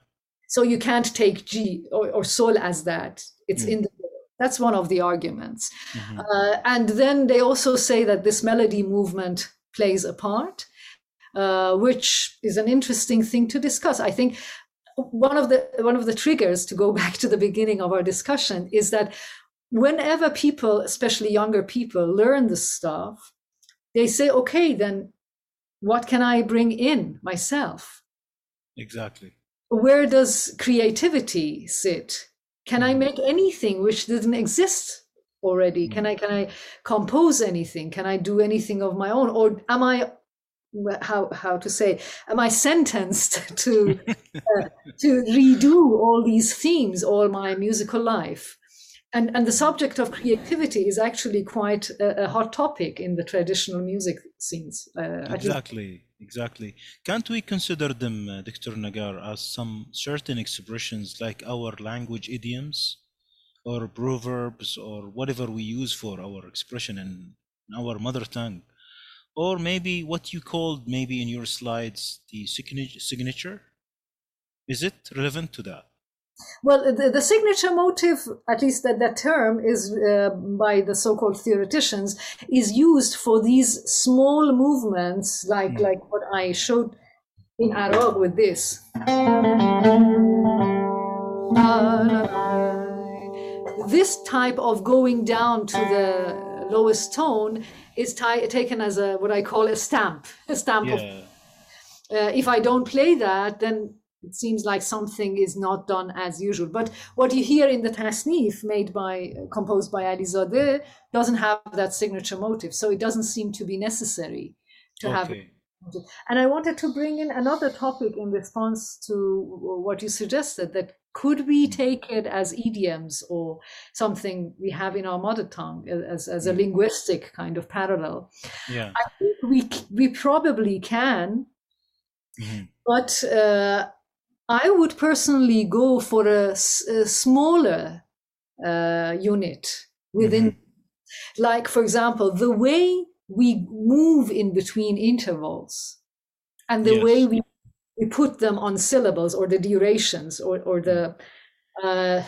Speaker 2: So you can't take G or, or Sol as that. It's in the middle. That's one of the arguments. Uh, and then they also say that this melody movement plays a part, uh, which is an interesting thing to discuss. I think one of the one of the triggers to go back to the beginning of our discussion is that whenever people, especially younger people, learn this stuff, they say, "Okay, then what can I bring in myself?"
Speaker 1: Exactly.
Speaker 2: where does creativity sit can i make anything which didn't exist already can i can i compose anything can i do anything of my own or am i how how to say am i sentenced to uh, to redo all these themes all my musical life and and the subject of creativity is actually quite a, a hot topic in the traditional music scenes uh,
Speaker 1: Exactly. Exactly. Can't we consider them, uh, Dr. Negar, as some certain expressions like our language idioms or proverbs or whatever we use for our expression in our mother tongue? Or maybe what you called maybe in your slides the signature? Is it relevant to that?
Speaker 2: Well, the, the signature motive, at least that, that term is uh, by the so-called theoreticians, is used for these small movements, like
Speaker 1: Mm.
Speaker 2: like what I showed in Arab with this. This type of going down to the lowest tone is ti- taken as a what I call a stamp, a stamp of uh, if I don't play that, then it seems like something is not done as usual. But what you hear in the tasnif made by, composed by Alizadeh, doesn't have that signature motive. So it doesn't seem to be necessary to have
Speaker 1: It.
Speaker 2: and I wanted to bring in another topic in response to what you suggested that could we take it as idioms or something we have in our mother tongue as, as a
Speaker 1: Mm.
Speaker 2: linguistic kind of parallel?
Speaker 1: Yeah.
Speaker 2: We, we probably can,
Speaker 1: Mhm.
Speaker 2: but uh, I would personally go for a smaller uh, unit within, like, for example, the way we move in between intervals and the
Speaker 1: Yes.
Speaker 2: way we, we put them on syllables or the durations or, or the. Uh,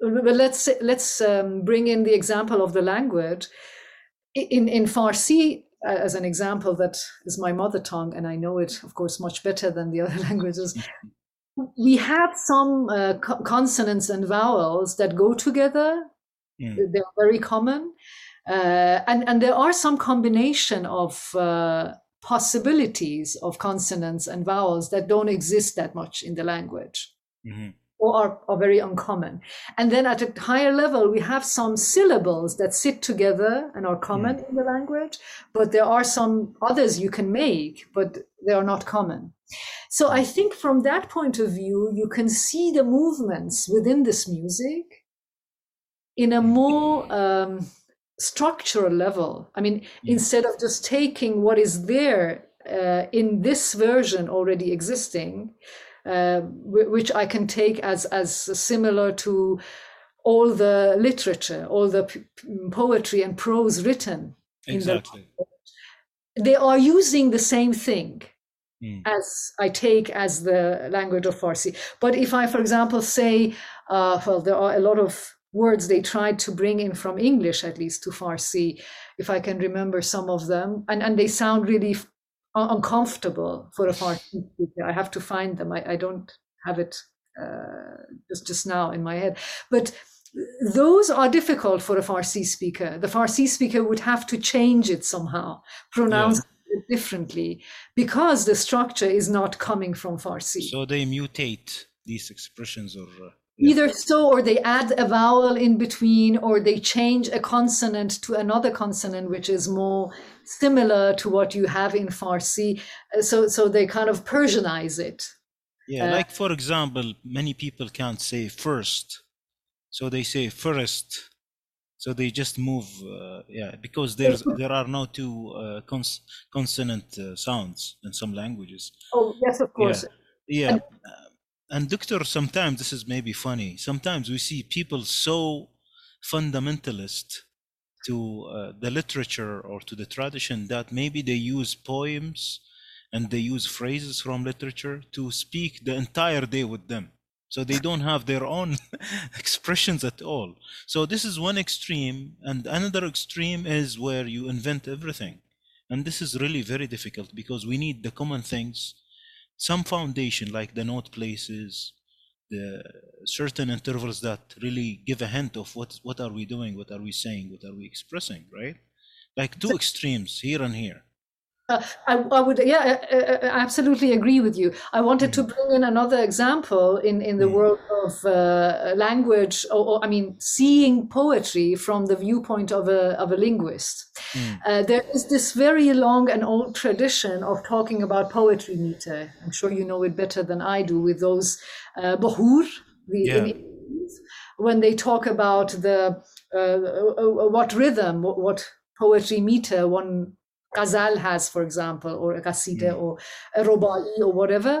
Speaker 2: but let's let's um, bring in the example of the language. In in Farsi, uh, as an example, that is my mother tongue, and I know it, of course, much better than the other languages. We have some uh, co- consonants and vowels that go together.
Speaker 1: Mm.
Speaker 2: They're very common, uh, and and there are some combination of uh, possibilities of consonants and vowels that don't exist that much in the language
Speaker 1: Mhm.
Speaker 2: or are, are very uncommon. And then at a higher level, we have some syllables that sit together and are common in the language, but there are some others you can make, but they are not common. So I think from that point of view, you can see the movements within this music in a more um, structural level. I mean, instead of just taking what is there uh, in this version already existing, uh, wh- which I can take as as similar to all the literature, all the p- poetry and prose written. in the-
Speaker 1: Exactly.
Speaker 2: They are using the same thing
Speaker 1: Mm.
Speaker 2: as I take as the language of Farsi. But if I, for example, say, uh, well, there are a lot of words they tried to bring in from English, at least to Farsi, if I can remember some of them, and, and they sound really f- uncomfortable for a Farsi speaker. I have to find them. I, I don't have it uh, just, just now in my head. But those are difficult for a Farsi speaker. The Farsi speaker would have to change it somehow, pronounce it differently, because the structure is not coming from Farsi.
Speaker 1: So they mutate these expressions or uh, yeah.
Speaker 2: Either so, or they add a vowel in between, or they change a consonant to another consonant, which is more similar to what you have in Farsi. Uh, So, so they kind of Persianize it.
Speaker 1: Yeah,
Speaker 2: Uh,
Speaker 1: like for example, many people can't say first, so they say first. So they just move, uh, yeah, because there's there are no two uh, cons- consonant uh, sounds in some languages.
Speaker 2: Oh, yes, of course.
Speaker 1: Yeah,
Speaker 2: And-
Speaker 1: uh, and Doctor, sometimes this is maybe funny. Sometimes we see people so fundamentalist to uh, the literature or to the tradition that maybe they use poems and they use phrases from literature to speak the entire day with them. So they don't have their own expressions at all. So this is one extreme, and another extreme is where you invent everything. And this is really very difficult because we need the common things, some foundation like the note places, the certain intervals that really give a hint of what what are we doing, what are we saying, what are we expressing, right? Like two extremes here and here.
Speaker 2: Uh, I, I would, yeah, uh, uh, absolutely agree with you. I wanted to bring in another example in, in the
Speaker 1: Mm.
Speaker 2: world of uh, language, or, or I mean, seeing poetry from the viewpoint of a, of a linguist.
Speaker 1: Mm.
Speaker 2: Uh, there is this very long and old tradition of talking about poetry meter. I'm sure you know it better than I do with those uh, bohur, the,
Speaker 1: Yeah.
Speaker 2: in, when they talk about the uh, uh, uh, what rhythm, what, what poetry meter one ghazal has, for example, or a qasida
Speaker 1: Mm.
Speaker 2: or a rubai or whatever.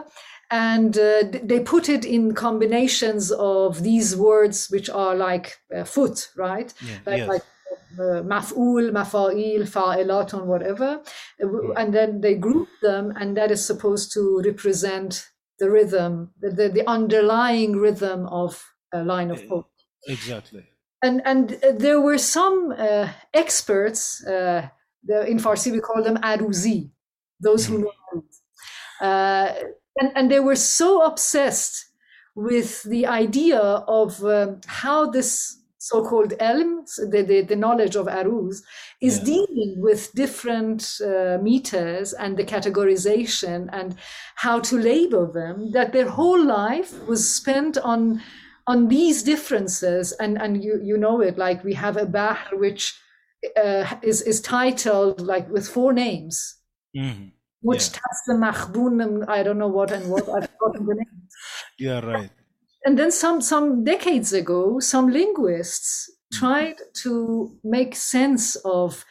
Speaker 2: And uh, they put it in combinations of these words, which are like uh, foot, right?
Speaker 1: Yeah,
Speaker 2: Like,
Speaker 1: yes.
Speaker 2: like uh, maf'ul, mafa'il, fa'ilatun, whatever. Uh. And then they group them, and that is supposed to represent the rhythm, the, the, the underlying rhythm of a line of poetry.
Speaker 1: Exactly.
Speaker 2: And and uh, there were some uh, experts. Uh, the, in Farsi, we call them aruzi, those who know. Uh, and, and they were so obsessed with the idea of um, how this so-called elm, the, the, the knowledge of aruz, is
Speaker 1: Yeah.
Speaker 2: dealing with different uh, meters and the categorization and how to label them, that their whole life was spent on on these differences. And, and you, you know it, like we have a bahr which uh, is, is titled like with four names
Speaker 1: Mhm.
Speaker 2: which
Speaker 1: Yeah.
Speaker 2: the Mahbun and I don't know what and what I've forgotten the name.
Speaker 1: Yeah, right.
Speaker 2: And then some some decades ago, some linguists tried to make sense of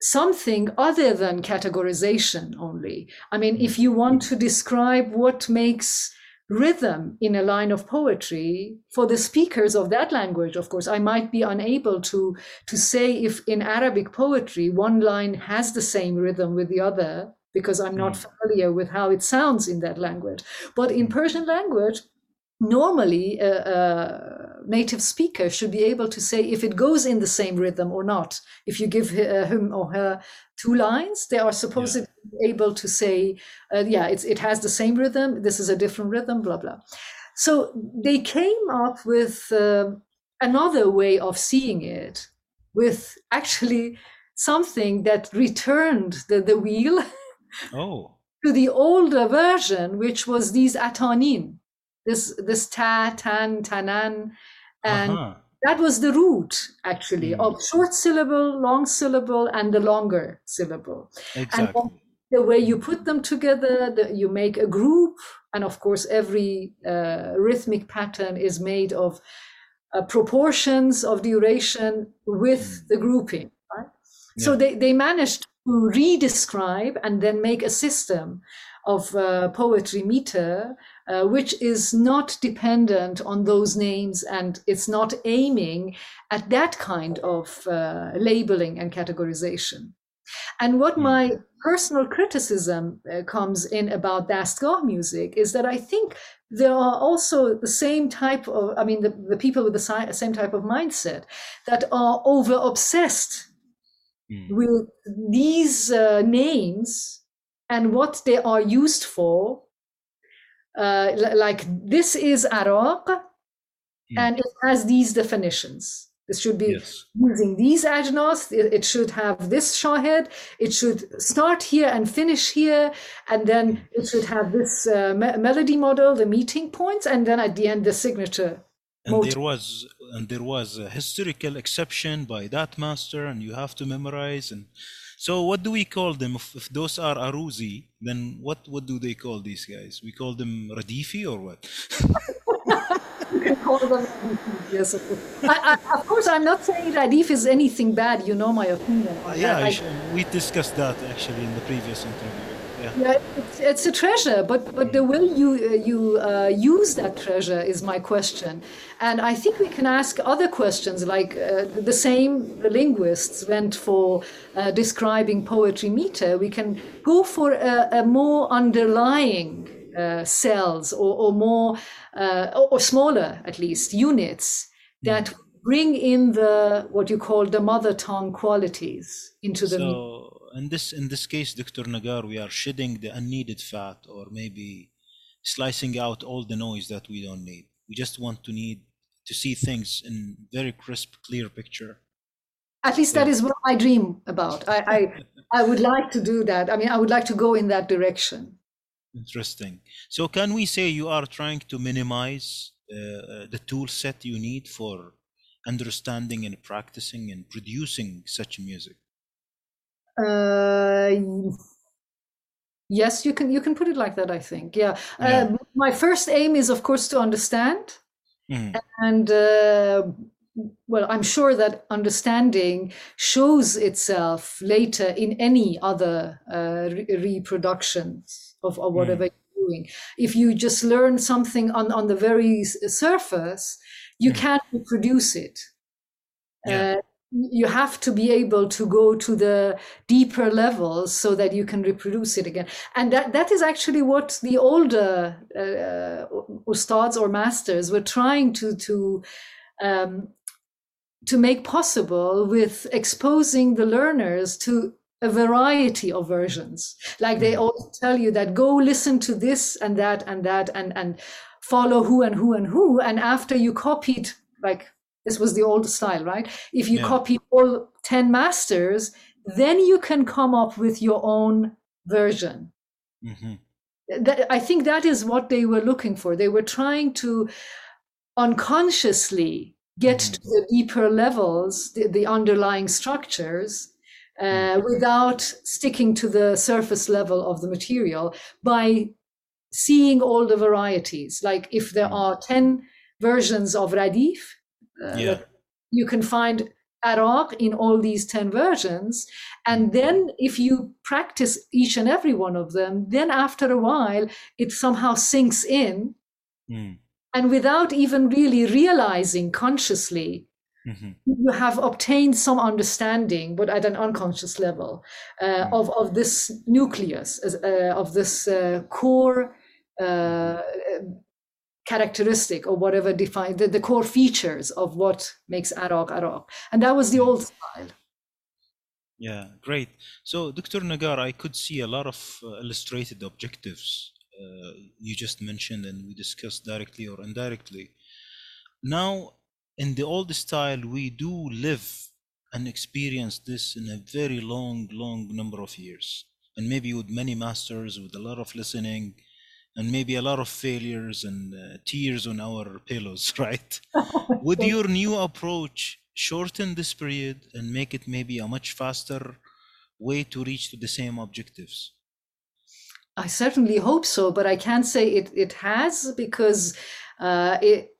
Speaker 2: something other than categorization only. I mean, if you want to describe what makes rhythm in a line of poetry for the speakers of that language. Of course i might be unable to to say if in arabic poetry one line has the same rhythm with the other because i'm not familiar with how it sounds in that language. But in persian language normally a, a native speaker should be able to say if it goes in the same rhythm or not. If you give uh, him or her two lines they are supposed to be able to say uh, yeah it's, it has the same rhythm this is a different rhythm blah blah so they came up with um another way of seeing it with actually something that returned the, the wheel
Speaker 1: Oh,
Speaker 2: to the older version, which was these atanin, this this ta, tan, tanan, and
Speaker 1: uh-huh.
Speaker 2: that was the root actually
Speaker 1: Mm.
Speaker 2: of short syllable, long syllable, and the longer syllable.
Speaker 1: exactly.
Speaker 2: The way you put them together, the, you make a group, and of course, every uh, rhythmic pattern is made of uh, proportions of duration with
Speaker 1: Mm.
Speaker 2: the grouping. Right? So they, they managed to re-describe and then make a system of uh, poetry meter, uh, which is not dependent on those names and it's not aiming at that kind of uh, labeling and categorization. And what
Speaker 1: Mm.
Speaker 2: my personal criticism uh, comes in about Dastgah music is that I think there are also the same type of, I mean, the, the people with the same type of mindset that are over obsessed
Speaker 1: Mm.
Speaker 2: with these uh, names and what they are used for. Uh, li- like this is Araq,
Speaker 1: Mm.
Speaker 2: and it has these definitions. This should be
Speaker 1: Yes.
Speaker 2: using these ajnas. It, should have this shahed. It should start here and finish here, and then it should have this uh, me- melody model, the meeting points, and then at the end the signature.
Speaker 1: And there was and there was a historical exception by that master, and you have to memorize. And so, what do we call them? If, if those are aruzi, then what what do they call these guys? We call them radifi or what?
Speaker 2: You can call them Radif, yes, of course. I, I, of course, I'm not saying Radif is anything bad. You know my opinion. on
Speaker 1: yeah. I
Speaker 2: I-
Speaker 1: we discussed that actually in the previous interview. Yeah.
Speaker 2: yeah, it's, it's a treasure, but but the way you uh, you uh, use that treasure is my question, and I think we can ask other questions like uh, the same the linguists went for uh, describing poetry meter. We can go for a, a more underlying uh, cells or, or more uh, or, or smaller at least units that bring in the what you call the mother tongue qualities into the.
Speaker 1: So in this in this case, Dr. Negar, we are shedding the unneeded fat, or maybe slicing out all the noise that we don't need. We just want to need to see things in very crisp, clear picture.
Speaker 2: At least that is what I dream about. I, I, I would like to do that. I mean, I would like to go in that direction.
Speaker 1: Interesting. So can we say you are trying to minimize uh, the tool set you need for understanding and practicing and producing such music?
Speaker 2: Uh, yes, you can you can put it like that. I think. Yeah.
Speaker 1: Yeah.
Speaker 2: Uh, my first aim is, of course, to understand,
Speaker 1: Mhm.
Speaker 2: and uh, well, I'm sure that understanding shows itself later in any other uh, re- reproductions of, of whatever you're doing. If you just learn something on, on the very surface, you
Speaker 1: Mm.
Speaker 2: can't reproduce it.
Speaker 1: Yeah.
Speaker 2: Uh, you have to be able to go to the deeper levels so that you can reproduce it again and that that is actually what the older uh, ustads or masters were trying to to um, to make possible with exposing the learners to a variety of versions like they all tell you that go listen to this and that and that and and follow who and who and who and after you copied like this was the old style, right? If you
Speaker 1: Yeah.
Speaker 2: copy all 10 masters, then you can come up with your own version.
Speaker 1: hmm
Speaker 2: That, I think that is what they were looking for. They were trying to unconsciously get
Speaker 1: Mhm.
Speaker 2: to the deeper levels, the, the underlying structures, uh, without sticking to the surface level of the material by seeing all the varieties. Like if there
Speaker 1: Mhm.
Speaker 2: are 10 versions of Radif, uh,
Speaker 1: Yeah.
Speaker 2: you can find Araq in all these 10 versions. And then if you practice each and every one of them, then after a while, it somehow sinks in.
Speaker 1: Mm.
Speaker 2: And without even really realizing consciously,
Speaker 1: hmm
Speaker 2: you have obtained some understanding, but at an unconscious level, uh,
Speaker 1: Mm.
Speaker 2: of, of this nucleus, uh, of this uh, core uh, characteristic or whatever define the, the core features of what makes Araq Araq. And that was the old style.
Speaker 1: Yeah, great. So, Dr. Negar, I could see a lot of uh, illustrated objectives uh, you just mentioned and we discussed directly or indirectly. Now, in the old style, we do live and experience this in a very long, long number of years. And maybe with many masters, with a lot of listening, and maybe a lot of failures and uh, tears on our pillows, right? Would your new approach shorten this period and make it maybe a much faster way to reach to the same objectives?
Speaker 2: I certainly hope so, but I can't say it, it has because uh, it,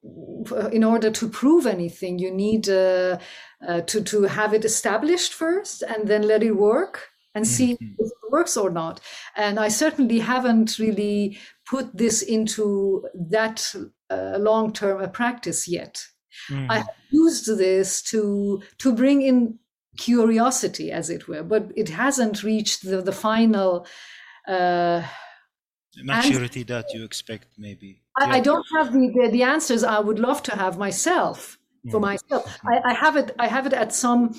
Speaker 2: in order to prove anything, you need uh, uh, to, to have it established first and then let it work and see
Speaker 1: Mhm.
Speaker 2: if it works or not. And I certainly haven't really put this into that uh, long term practice yet.
Speaker 1: Mhm.
Speaker 2: I have used this to to bring in curiosity, as it were, but it hasn't reached the, the final. Uh,
Speaker 1: Maturity that you expect, maybe.
Speaker 2: I, I don't have the, the, the answers I would love to have myself for
Speaker 1: Mhm.
Speaker 2: myself. I, I have it. I have it at some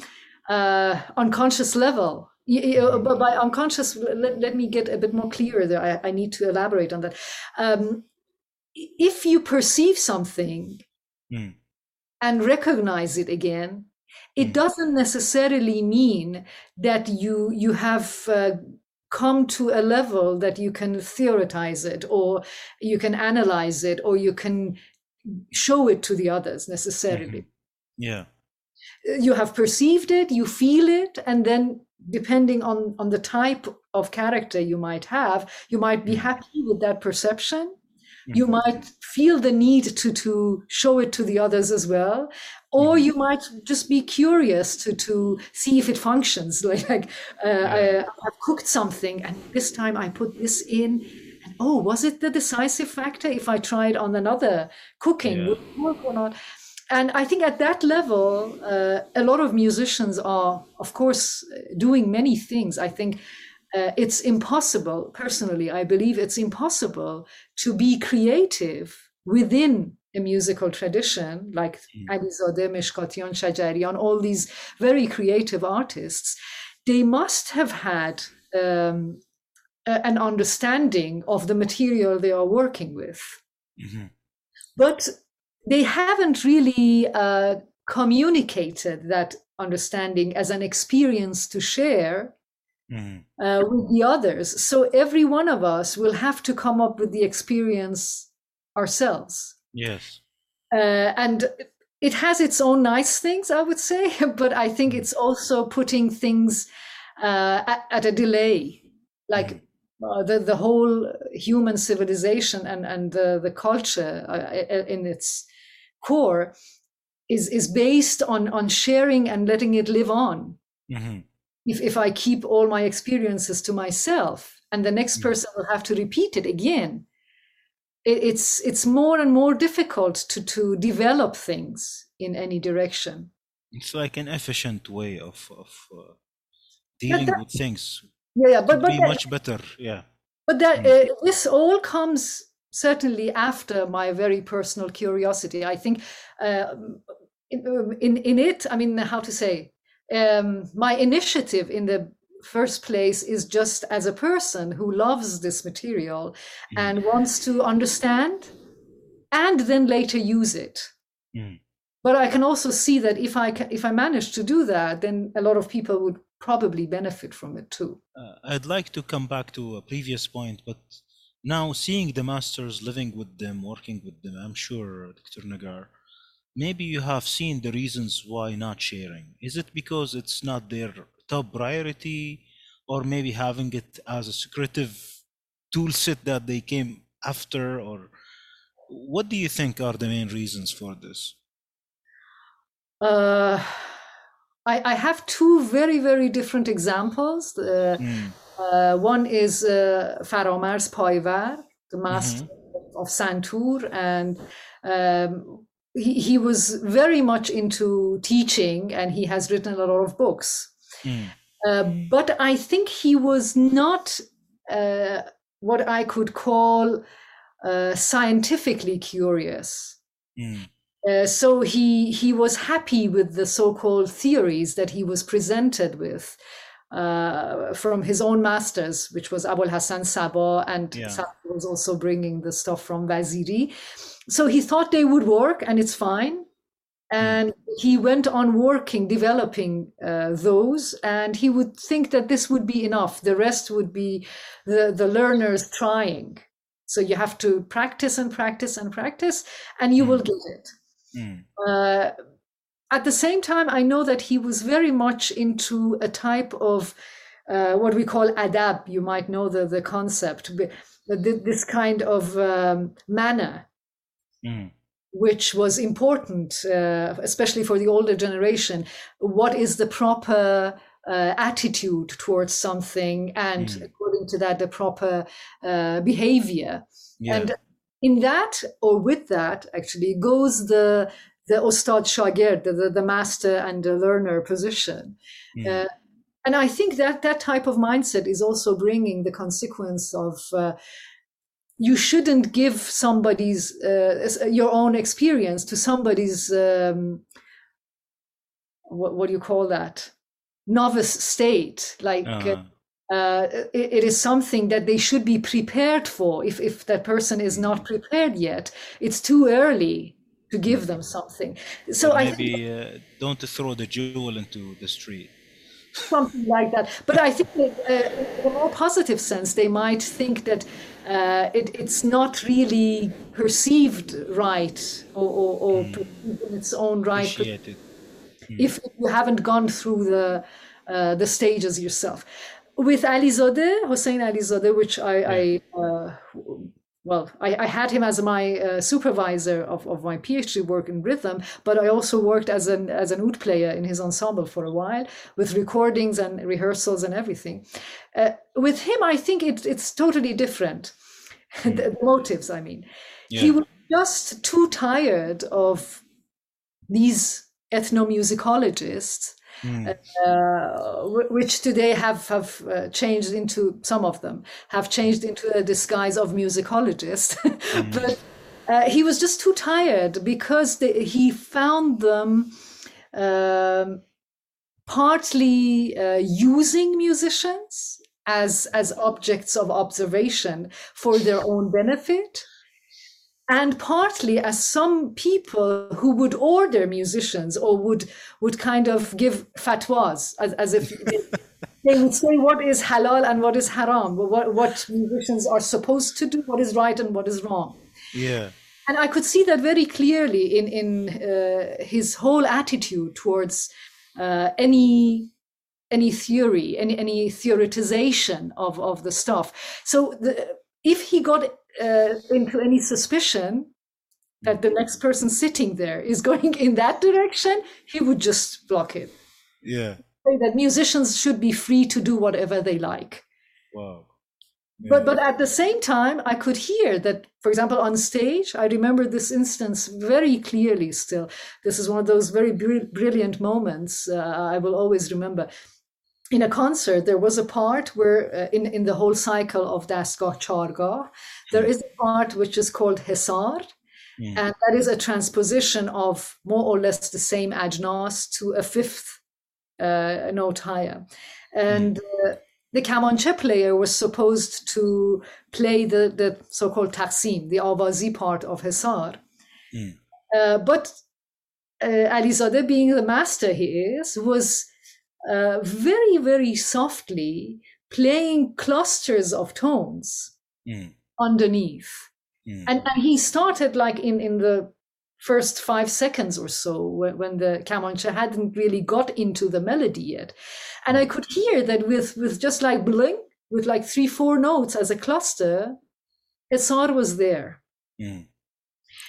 Speaker 2: uh, unconscious level. Y- y- uh, But by unconscious, let, let me get a bit more clear there. I, I need to elaborate on that. Um, if you perceive something
Speaker 1: Mm.
Speaker 2: and recognize it again, it
Speaker 1: Mm.
Speaker 2: doesn't necessarily mean that you you have uh, come to a level that you can theorize it or you can analyze it or you can show it to the others necessarily.
Speaker 1: Yeah.
Speaker 2: You have perceived it, you feel it, and then depending on on the type of character you might have, you might be
Speaker 1: Mm.
Speaker 2: happy with that perception you
Speaker 1: Mhm.
Speaker 2: might feel the need to to show it to the others as well or
Speaker 1: Mhm.
Speaker 2: you might just be curious to to see if it functions like, like uh, I, i've cooked something and this time i put this in and oh was it the decisive factor if i tried on another cooking
Speaker 1: Yeah.
Speaker 2: would it work or not and i think at that level uh, a lot of musicians are of course doing many things i think uh, it's impossible personally i believe it's impossible to be creative within a musical tradition like
Speaker 1: Mm.
Speaker 2: Ali Zadeh, Meshkatian, Shajarian, all these very creative artists, they must have had um, a- an understanding of the material they are working with.
Speaker 1: Mhm.
Speaker 2: But they haven't really uh, communicated that understanding as an experience to share
Speaker 1: Mhm.
Speaker 2: uh, with the others. So every one of us will have to come up with the experience ourselves.
Speaker 1: Yes.
Speaker 2: Uh, and it has its own nice things, I would say, but I think it's also putting things uh, at, at a delay. Like uh, the, the whole human civilization and, and the, the culture uh, in its core is, is based on, on sharing and letting it live on
Speaker 1: Mhm.
Speaker 2: If, if I keep all my experiences to myself and the next
Speaker 1: Mm.
Speaker 2: person will have to repeat it again, it, it's it's more and more difficult to to develop things in any direction.
Speaker 1: It's like an efficient way of of uh, dealing
Speaker 4: that-
Speaker 1: with things.
Speaker 4: Yeah, yeah, but but
Speaker 1: be
Speaker 4: that-
Speaker 1: much better. Yeah.
Speaker 4: But that
Speaker 1: Mm.
Speaker 4: uh, this all comes certainly after my very personal curiosity. I think um, in, in in it, I mean, how to say, um, my initiative in the first place is just as a person who loves this material
Speaker 1: Mm.
Speaker 4: and wants to understand and then later use it.
Speaker 1: Mm.
Speaker 4: But I can also see that if I if I manage to do that, then a lot of people would probably benefit from it too.
Speaker 1: Uh, I'd like to come back to a previous point, but now seeing the masters, living with them, working with them, I'm sure, Dr. Negar, maybe you have seen the reasons why not sharing. Is it because it's not their top priority, or maybe having it as a secretive tool set that they came after, or what do you think are the main reasons for this?
Speaker 4: Uh, I, I have two very, very different examples. Uh,
Speaker 1: Mm,
Speaker 4: uh, one is uh, Faramarz Payvar, the master of Santur, and um, he, he was very much into teaching and he has written a lot of books.
Speaker 1: mm,
Speaker 4: Uh, but I think he was not uh, what I could call uh, scientifically curious.
Speaker 1: mm,
Speaker 4: Uh, so he he was happy with the so-called theories that he was presented with uh, from his own masters, which was Abul Hassan Saba, and
Speaker 1: Yeah.
Speaker 4: Saba was also bringing the stuff from Vaziri. So he thought they would work, and it's fine. And he went on working, developing uh, those, and he would think that this would be enough. The rest would be the, the learners trying. So you have to practice and practice and practice, and you will get it.
Speaker 1: mm,
Speaker 4: Uh, at the same time, I know that he was very much into a type of uh, what we call adab. You might know the, the concept, this kind of um, manner,
Speaker 1: mm,
Speaker 4: which was important, uh, especially for the older generation. What is the proper uh, attitude towards something, and
Speaker 1: Mm.
Speaker 4: according to that, the proper uh, behavior.
Speaker 1: yeah.
Speaker 4: And in that, or with that, actually, goes the the Ostad Shagird, the, the, master and the learner position.
Speaker 1: mm,
Speaker 4: Uh, and I think that that type of mindset is also bringing the consequence of uh, you shouldn't give somebody's uh, your own experience to somebody's um, what, what do you call that novice state like uh,
Speaker 1: uh-huh.
Speaker 4: uh, it, it is something that they should be prepared for. If, if that person is not prepared yet, it's too early to give them something. So
Speaker 1: Or
Speaker 4: I think
Speaker 1: maybe uh, don't throw the jewel into the street.
Speaker 4: Something like that. But I think that uh, in a more positive sense, they might think that uh, it, it's not really perceived right or, or, or perceived in its own right
Speaker 1: it.
Speaker 4: if you haven't gone through the uh, the stages yourself. With Ali Alizadeh, Hossein Alizadeh, which I, I uh, well, I, I had him as my uh, supervisor of, of my PhD work in rhythm, but I also worked as an as an oud player in his ensemble for a while with recordings and rehearsals and everything. Uh, with him, I think it, it's totally different. the, the motives, I mean, he was just too tired of these ethnomusicologists
Speaker 1: Mm,
Speaker 4: uh, which today have have uh, changed into some of them have changed into a disguise of musicologists but uh, he was just too tired because they, he found them um, partly uh, using musicians as as objects of observation for their own benefit and partly as some people who would order musicians or would would kind of give fatwas as, as if they, they would say what is halal and what is haram what, what musicians are supposed to do what is right and what is wrong
Speaker 1: yeah.
Speaker 4: and I could see that very clearly in in uh, his whole attitude towards uh, any any theory, any any theoretization of of the stuff. So the, if he got uh, into any suspicion that the next person sitting there is going in that direction, he would just block it.
Speaker 1: Yeah.
Speaker 4: Say that musicians should be free to do whatever they like.
Speaker 1: Wow.
Speaker 4: but but at the same time i could hear that for example on stage i remember this instance very clearly still this is one of those very br- brilliant moments uh, i will always remember in a concert there was a part where uh, in in the whole cycle of dastgah chargah there is a part which is called hesar
Speaker 1: Mm.
Speaker 4: and that is a transposition of more or less the same ajnas to a fifth uh, note higher and uh, the kamanche player was supposed to play the, the so-called taksim, the awazi part of Hesar.
Speaker 1: Mm.
Speaker 4: Uh, but uh, Alizadeh, being the master he is, was uh, very, very softly playing clusters of tones
Speaker 1: Mm.
Speaker 4: Underneath.
Speaker 1: Mm.
Speaker 4: And, and he started like in, in the first five seconds or so when, the Kamancha hadn't really got into the melody yet. And I could hear that with, with just like bling, with like three, four notes as a cluster, Hesar was there.
Speaker 1: Mm.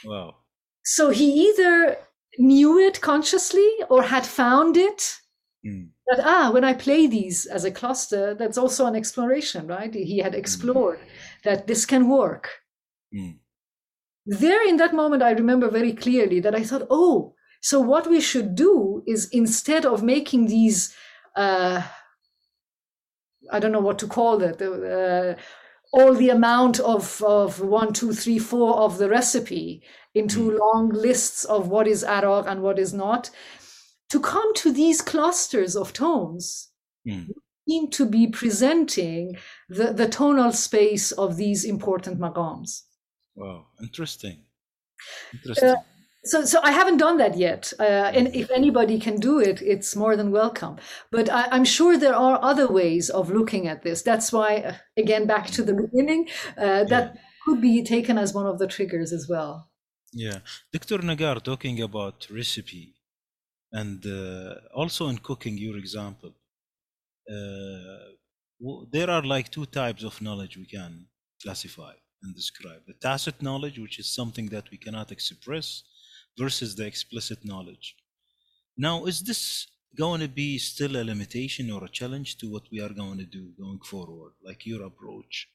Speaker 1: Wow.
Speaker 4: So he either knew it consciously or had found it
Speaker 1: Mm.
Speaker 4: that ah when i play these as a cluster that's also an exploration right he had explored that this can work
Speaker 1: Mm.
Speaker 4: there in that moment i remember very clearly that i thought oh so what we should do is instead of making these uh i don't know what to call it uh, all the amount of of one two three four of the recipe into long lists of what is araq and what is not to come to these clusters of tones
Speaker 1: Mm.
Speaker 4: Seem to be presenting the, the tonal space of these important maqams.
Speaker 1: Wow. Interesting. Interesting.
Speaker 4: So, so I haven't done that yet. Uh, and if anybody can do it, it's more than welcome. But I, I'm sure there are other ways of looking at this. That's why, uh, again, back to the beginning, uh, that could be taken as one of the triggers as well.
Speaker 1: Yeah, Dr. Negar talking about recipe and uh, also in cooking, your example. Uh, w- there are like two types of knowledge we can classify and describe the tacit knowledge, which is something that we cannot express, versus the explicit knowledge. Now, is this going to be still a limitation or a challenge to what we are going to do going forward, like your approach?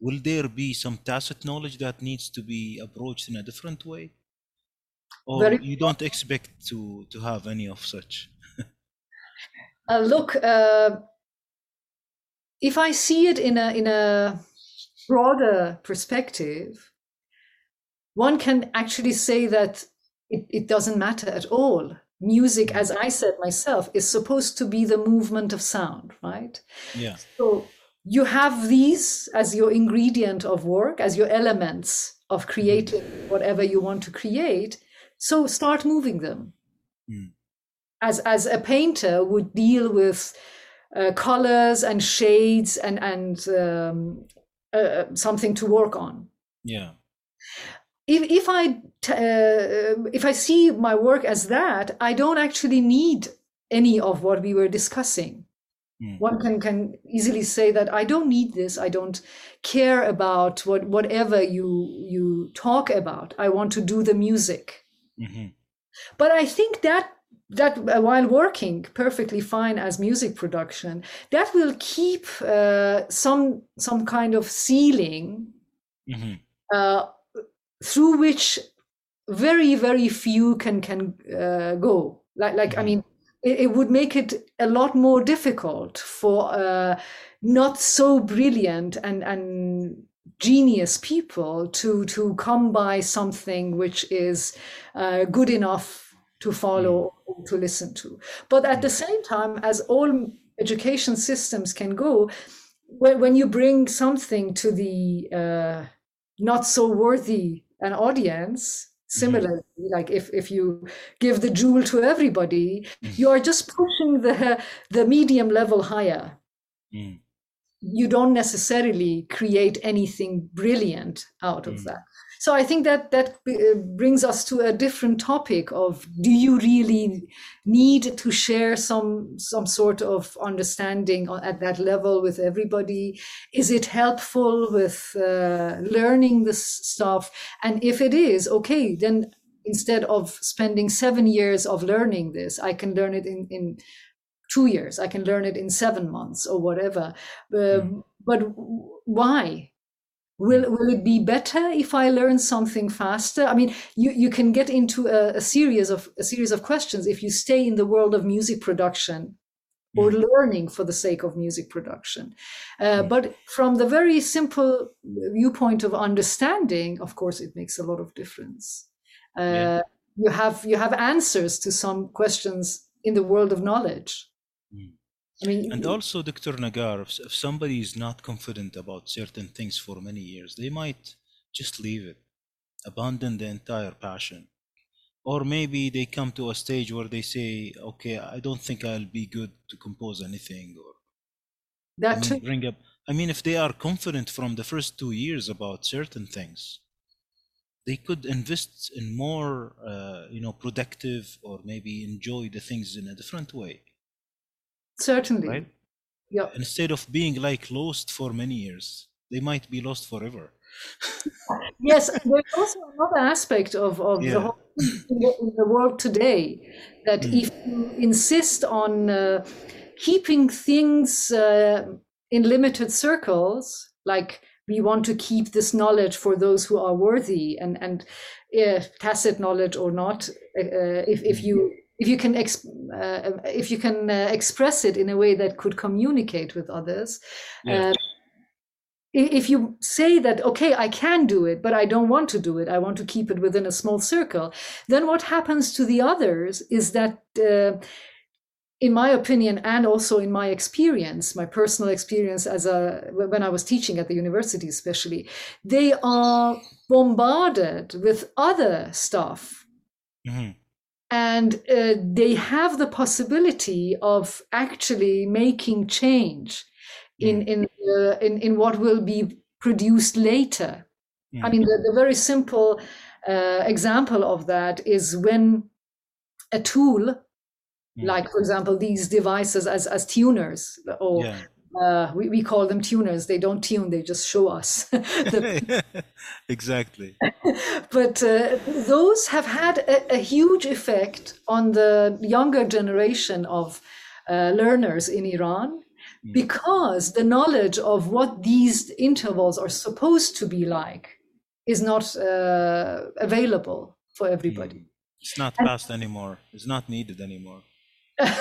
Speaker 1: Will there be some tacit knowledge that needs to be approached in a different way? Or
Speaker 4: Very-
Speaker 1: you don't expect to, to have any of such?
Speaker 4: Uh, look, uh, if I see it in a in a broader perspective, one can actually say that it, it doesn't matter at all. Music, as I said myself, is supposed to be the movement of sound, right?
Speaker 1: Yeah.
Speaker 4: So you have these as your ingredient of work, as your elements of creating whatever you want to create. So start moving them.
Speaker 1: Mm.
Speaker 4: As as a painter would deal with uh, colors and shades and and um, uh, something to work on.
Speaker 1: Yeah.
Speaker 4: If if I t- uh, if I see my work as that, I don't actually need any of what we were discussing
Speaker 1: Mm.
Speaker 4: one can can easily say that i don't need this i don't care about what whatever you you talk about i want to do the music
Speaker 1: Mhm.
Speaker 4: but i think that that uh, while working perfectly fine as music production that will keep uh, some some kind of ceiling
Speaker 1: Mhm.
Speaker 4: uh, through which very very few can can uh, go like like i
Speaker 1: Mhm.
Speaker 4: mean it, it would make it a lot more difficult for uh, not so brilliant and and genius people to to come by something which is uh, good enough to follow or to listen to. But at the same time as all education systems can go when, when you bring something to the uh, not so worthy an audience similarly like if if you give the jewel to everybody you are just pushing the the medium level higher.
Speaker 1: Mm.
Speaker 4: you don't necessarily create anything brilliant out of
Speaker 1: Mm.
Speaker 4: that so i think that that uh, brings us to a different topic of do you really need to share some some sort of understanding at that level with everybody is it helpful with uh, learning this stuff and if it is okay then instead of spending seven years of learning this i can learn it in in two years. I can learn it in seven months or whatever. Um, But why? Will, will it be better if I learn something faster? I mean, you, you can get into a, a series of a series of questions if you stay in the world of music production or
Speaker 1: Mm.
Speaker 4: learning for the sake of music production. Uh,
Speaker 1: Mm.
Speaker 4: But from the very simple viewpoint of understanding, of course, it makes a lot of difference. Uh,
Speaker 1: Yeah.
Speaker 4: You have you have answers to some questions in the world of knowledge. I mean,
Speaker 1: And also, Dr. Negar, if, if somebody is not confident about certain things for many years, they might just leave it, abandon the entire passion. Or maybe they come to a stage where they say, okay, I don't think I'll be good to compose anything. Or I
Speaker 4: that
Speaker 1: mean, bring up, I mean, if they are confident from the first two years about certain things, they could invest in more, uh, you know, productive or maybe enjoy the things in a different way,
Speaker 4: Certainly.
Speaker 1: right?
Speaker 4: Yeah.
Speaker 1: instead of being like lost for many years they might be lost forever
Speaker 4: Yes, there's also another aspect of, of
Speaker 1: Yeah.
Speaker 4: the whole in the, world today that
Speaker 1: Mm.
Speaker 4: if you insist on uh, keeping things uh, in limited circles, like we want to keep this knowledge for those who are worthy and and uh, tacit knowledge or not, uh, if if you if you can exp- uh, if you can uh, express it in a way that could communicate with others,
Speaker 1: Yeah.
Speaker 4: uh, if you say that okay i can do it but i don't want to do it i want to keep it within a small circle then what happens to the others is that uh, in my opinion and also in my experience my personal experience as a when i was teaching at the university especially they are bombarded with other stuff
Speaker 1: Mhm.
Speaker 4: And uh, they have the possibility of actually making change in in uh, in in what will be produced later. I
Speaker 1: Mm.
Speaker 4: mean, the, the very simple uh, example of that is when a tool,
Speaker 1: Mm.
Speaker 4: like for example these devices as as tuners, or
Speaker 1: yeah
Speaker 4: uh, we, we call them tuners. They don't tune; they just show us the
Speaker 1: exactly
Speaker 4: but uh, those have had a, a huge effect on the younger generation of uh, learners in Iran
Speaker 1: Mm.
Speaker 4: because the knowledge of what these intervals are supposed to be like is not uh, available for everybody.
Speaker 1: Mm. it's not fast anymore it's not needed anymore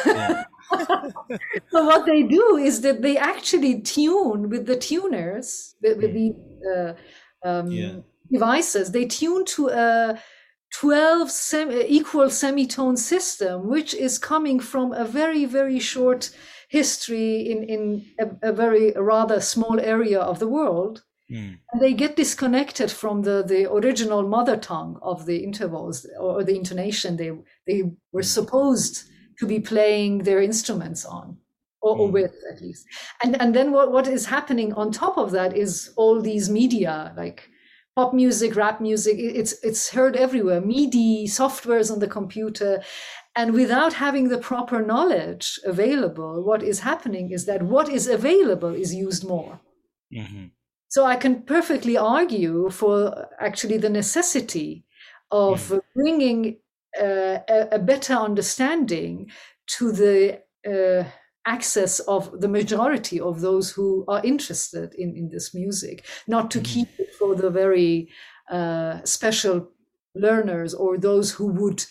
Speaker 1: yeah.
Speaker 4: so what they do is that they actually tune with the tuners with, with the uh, um,
Speaker 1: Yeah.
Speaker 4: devices they tune to a 12 sem- equal semitone system which is coming from a very very short history in in a, a very rather small area of the world
Speaker 1: Mm.
Speaker 4: and they get disconnected from the, the original mother tongue of the intervals or the intonation they they were supposed to be playing their instruments on or, or
Speaker 1: Mm.
Speaker 4: with at least. And and then what, what is happening on top of that is all these media like pop music rap music it's it's heard everywhere. Midi softwares on the computer. And without having the proper knowledge available what is happening is that what is available is used more.
Speaker 1: Mhm.
Speaker 4: so I can perfectly argue for actually the necessity of bringing uh, a, a better understanding to the uh, access of the majority of those who are interested in, in this music, not to
Speaker 1: Mhm.
Speaker 4: keep it for the very uh, special learners or those who would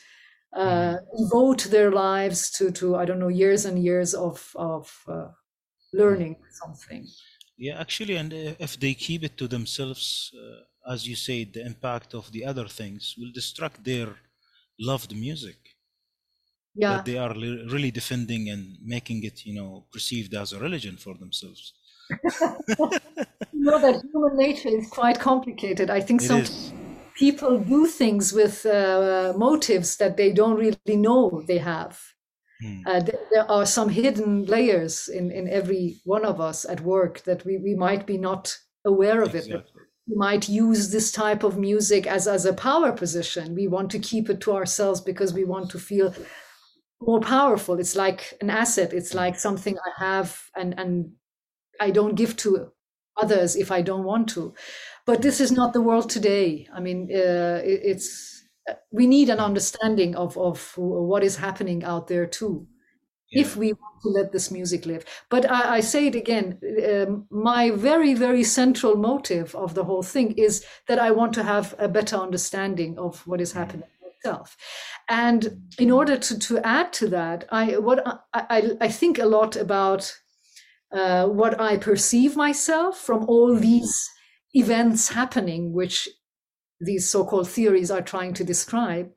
Speaker 4: uh, devote their lives to, to, I don't know, years and years of, of uh, learning something.
Speaker 1: Yeah, actually, and if they keep it to themselves, uh, as you said, the impact of the other things will distract their loved music
Speaker 4: Yeah.
Speaker 1: that they are li- really defending and making it, you know, perceived as a religion for themselves.
Speaker 4: you know that human nature is quite complicated. I think
Speaker 1: It
Speaker 4: some people do things with uh, motives that they don't really know they have.
Speaker 1: Hmm.
Speaker 4: Uh, th- there are some hidden layers in, in every one of us at work that we, we might be not aware of it.
Speaker 1: Exactly.
Speaker 4: We might use this type of music as, as a power position. We want to keep it to ourselves because we want to feel more powerful. It's like an asset. It's like something I have and, and I don't give to others if I don't want to. But this is not the world today. I mean, uh, it, it's we need an understanding of of what is happening out there too.
Speaker 2: If we want to let this music live. But I, I say it again, um, my very, very central motive of the whole thing is that I want to have a better understanding of what is happening myself. And in order to, to add to that, I what I, I, I think a lot about uh, what I perceive myself from all these events happening, which these so-called theories are trying to describe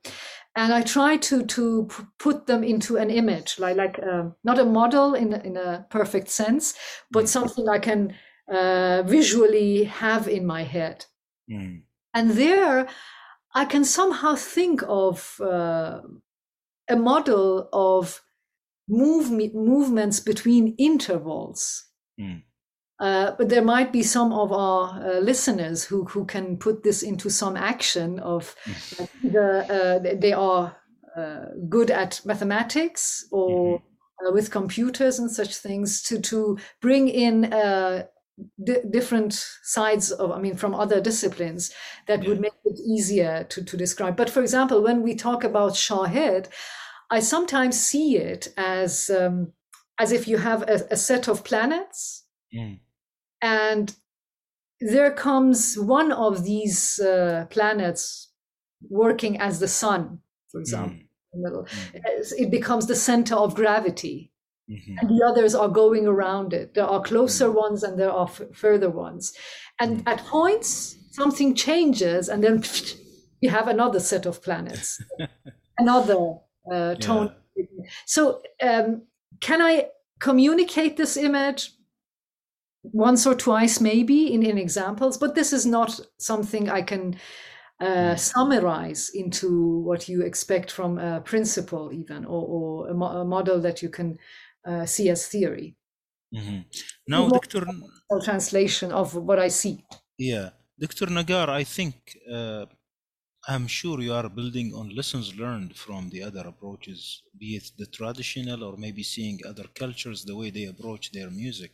Speaker 2: and I try to to put them into an image, like like uh, not a model in in a perfect sense, but mm. something I can uh, visually have in my head. Mm. And there, I can somehow think of uh, a model of move movements between intervals. Mm. Uh, but there might be some of our uh, listeners who, who can put this into some action of uh, they are uh, good at mathematics or mm-hmm. Uh, with computers and such things to, to bring in uh, d- different sides of, I mean, from other disciplines that yeah. would make it easier to, to describe. But for example, when we talk about shahed I sometimes see it as, um, as if you have a, a set of planets. Mm and there comes one of these uh, planets working as the sun, for example. Mm. Mm. It becomes the center of gravity. Mm-hmm. And the others are going around it. There are closer mm. ones and there are f- further ones. And mm. at points, something changes, and then you have another set of planets, another uh, tone. Yeah. So, um, can I communicate this image? Once or twice maybe in, in examples but this is not something i can uh, mm. summarize into what you expect from a principle even or, or a, mo- a, model that you can uh, see as theory
Speaker 1: mm-hmm. now dr
Speaker 2: translation of what i see
Speaker 1: yeah dr negar i think uh, i'm sure you are building on lessons learned from the other approaches be it the traditional or maybe seeing other cultures the way they approach their music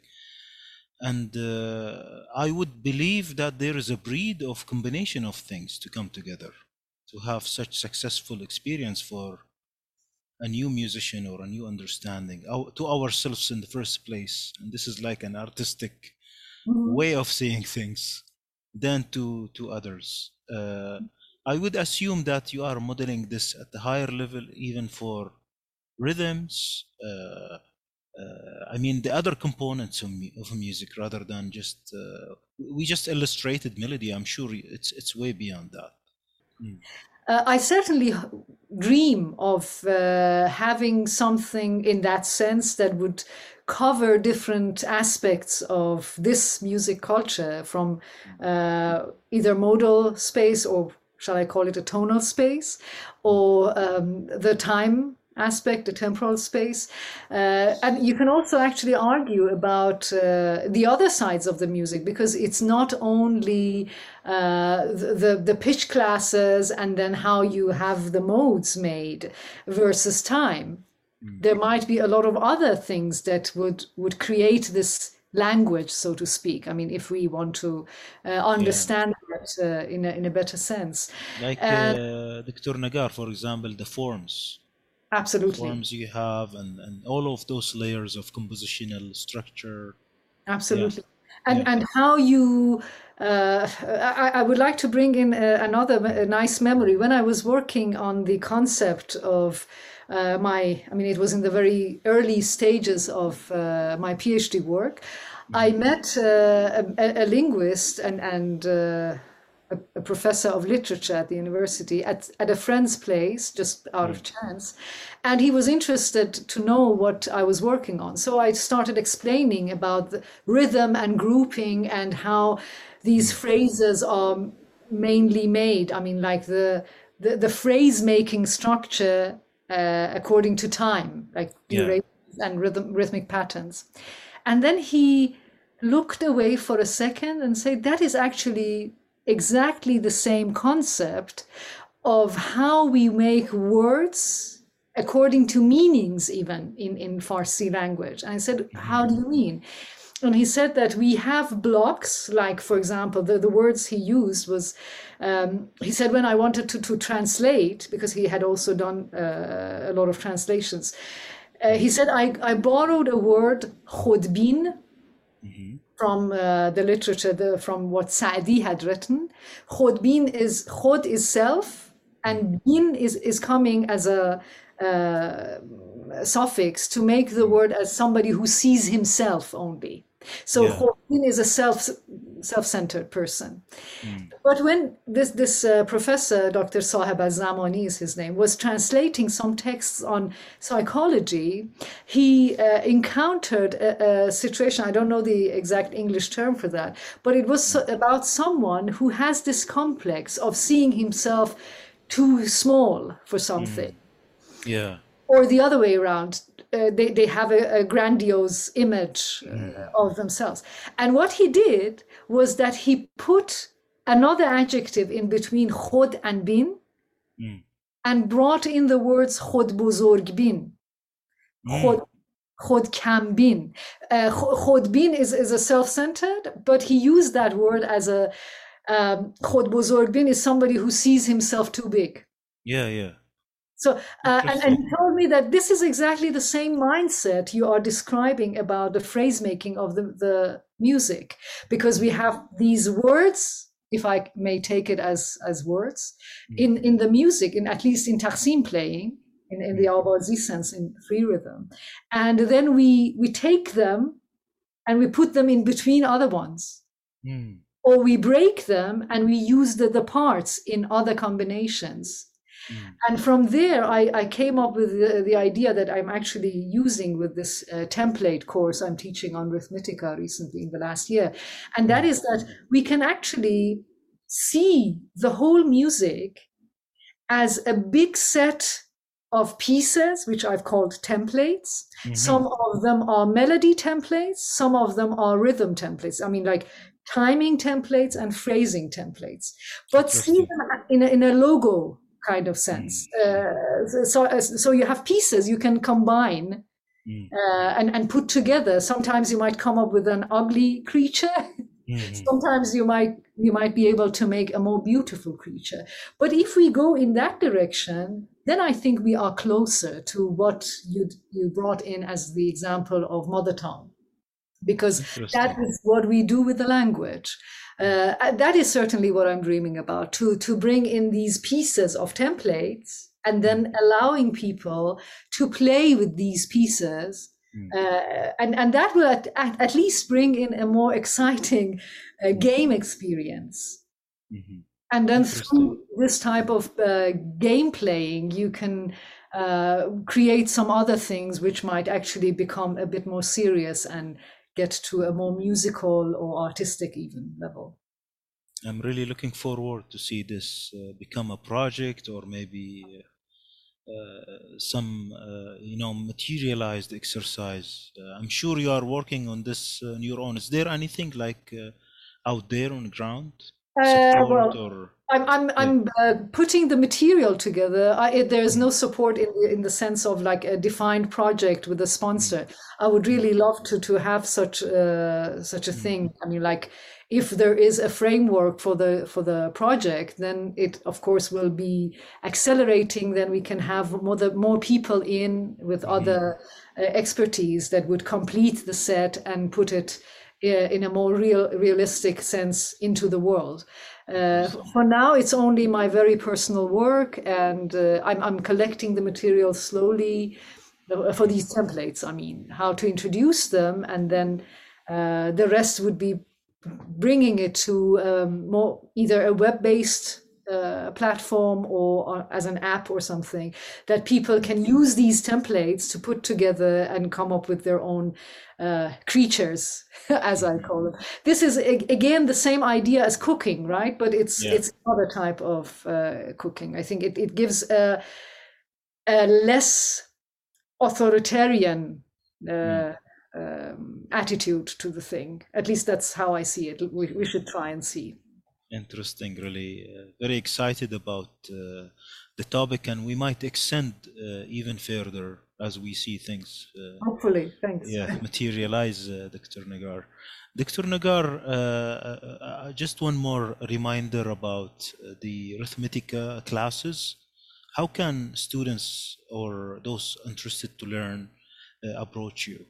Speaker 1: and uh, i would believe that there is a breed of combination of things to come together to have such successful experience for a new musician or a new understanding to ourselves in the first place and this is like an artistic mm-hmm. way of seeing things than to to others uh, i would assume that you are modeling this at the higher level even for rhythms uh, uh, I mean the other components of, of music rather than just uh, we just illustrated melody. I'm sure it's it's way beyond that.
Speaker 2: Mm. Uh, I certainly dream of uh, having something in that sense that would cover different aspects of this music culture from uh, either modal space or shall I call it a tonal space or um, the time aspect, the temporal space. Uh, and you can also actually argue about uh, the other sides of the music because it's not only uh, the, the pitch classes and then how you have the modes made versus time. Mm. There might be a lot of other things that would, would create this language, so to speak. I mean, if we want to uh, understand yeah. it uh, in, a, in a better sense.
Speaker 1: Like uh, Dr. Negar, for example, the forms
Speaker 2: absolutely
Speaker 1: forms you have and, and all of those layers of compositional structure
Speaker 2: absolutely yeah. and yeah. and how you uh, I, I, would like to bring in uh, another a nice memory when I was working on the concept of uh, my, I mean, it was in the very early stages of uh, my PhD work. Mm-hmm. I met uh, a, a, linguist and, and uh, a, a, professor of literature at the university at, at a friend's place just out of mm. chance and he was interested to know what i was working on so i started explaining about the rhythm and grouping and how these mm. phrases are mainly made i mean like the the, the phrase making structure uh, according to time like yeah. and rhythm, rhythmic patterns and then he looked away for a second and said that is actually exactly the same concept of how we make words according to meanings even in, in Farsi language. And I said, how do you mean? And he said that we have blocks, like, for example, the, the words he used was, um, he said, when I wanted to, to translate, because he had also done uh, a lot of translations, Uh, he said, I, I borrowed a word, khodbin, from uh, the literature, the, from what Saadi had written. Khodbin is, khod is self, and bin is, is coming as a uh, suffix to make the word as somebody who sees himself only. So
Speaker 1: Yeah.
Speaker 2: Khodbin is a self self-centered person. But when this this uh, professor, Dr. Sahib Al-Zamani is his name, was translating some texts on psychology, he uh, encountered a, a situation. I don't know the exact English term for that, but it was about someone who has this complex of seeing himself too small for something
Speaker 1: Yeah.
Speaker 2: or the other way around. Uh, they, they have a, a grandiose image uh, of themselves. And what he did was that he put another adjective in between khod and bin and brought in the words khod buzurg bin, khod, khod kam bin. Uh, khod bin is, is a self-centered, but he used that word as a um, khod buzurg bin is somebody who sees himself too big.
Speaker 1: Yeah. Yeah.
Speaker 2: So, uh, and, and he told me that this is exactly the same mindset you are describing about the phrase making of the, the music, because we have these words, if I may take it as, as words, in, in the music, in at least in Taksim playing, in, in the Awazi sense, in free rhythm. And then we, we take them and we put them in between other ones
Speaker 1: Mm.
Speaker 2: or we break them and we use the, the parts in other combinations. Mm. And from there, I, I came up with the, the idea that I'm actually using with this uh, template course I'm teaching on Rhythmitica recently in the last year. And that is that mm. we can actually see the whole music as a big set of pieces, which I've called templates. Mm-hmm. Some of them are melody templates, some of them are rhythm templates. I mean, like timing templates and phrasing templates, but see them in a, in a logo kind of sense. Uh, so, so you have pieces you can combine
Speaker 1: Mm.
Speaker 2: uh, and, and put together. Sometimes you might come up with an ugly creature.
Speaker 1: Mhm.
Speaker 2: Sometimes you might you might be able to make a more beautiful creature. But if we go in that direction, then I think we are closer to what you you brought in as the example of mother tongue, because that is what we do with the language. Uh, that is certainly what I'm dreaming about to to bring in these pieces of templates and then allowing people to play with these pieces uh, and and that will at, at, at least bring in a more exciting uh, game experience.
Speaker 1: Mhm.
Speaker 2: and then through this type of uh, game playing you can uh, create some other things which might actually become a bit more serious and get to a more musical or artistic even level
Speaker 1: I'm really looking forward to see this uh, become a project or maybe uh, uh, some uh, you know materialized exercise. Uh, I'm sure you are working on this uh, on your own. Is there anything like uh, out there on the ground support
Speaker 2: well,
Speaker 1: or
Speaker 2: I'm I'm I'm uh, putting the material together. I, it, there is no support in the, in the sense of like a defined project with a sponsor. I would really love to to have such uh, such a thing. I mean, like if there is a framework for the for the project, then it of course will be accelerating. Then we can have more the, more people in with other uh, expertise that would complete the set and put it uh, in a more real realistic sense into the world. Uh, for now, it's only my very personal work, and uh, I'm, I'm collecting the material slowly for these templates. I mean, how to introduce them, and then uh, the rest would be bringing it to um, more either a web-based uh, platform or, or as an app or something that people can use these templates to put together and come up with their own uh, creatures, as I call them. This is a- again the same idea as cooking, right? But it's
Speaker 1: Yeah.
Speaker 2: it's another type of uh, cooking. I think it, it gives a, a less authoritarian uh, um, attitude to the thing. At least that's how I see it. We, we should try and see.
Speaker 1: Interesting really uh, very excited about uh, the topic and we might extend uh, even further as we see things uh,
Speaker 2: Hopefully, thanks.
Speaker 1: yeah materialize uh, dr negar dr negar uh, uh, uh, just one more reminder about uh, the Rhythmitica classes how can students or those interested to learn uh, approach you?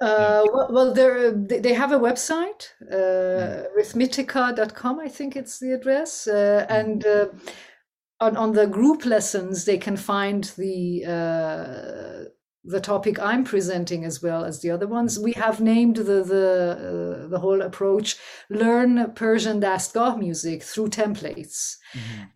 Speaker 2: Uh, well, well they have a website, uh, rhythmitica.com, I think it's the address. Uh, and uh, on, on the group lessons, they can find the uh, the topic I'm presenting as well as the other ones. We have named the the uh, the whole approach "Learn Persian Dastgah music through templates,"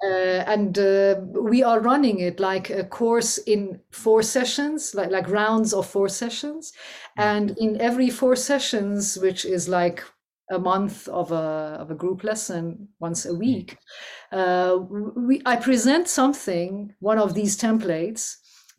Speaker 2: uh, and uh, we are running it like a course in four sessions, like like rounds of four sessions, and in every four sessions, which is like a month of a of a group lesson once a week, uh, we I present something, one of these templates.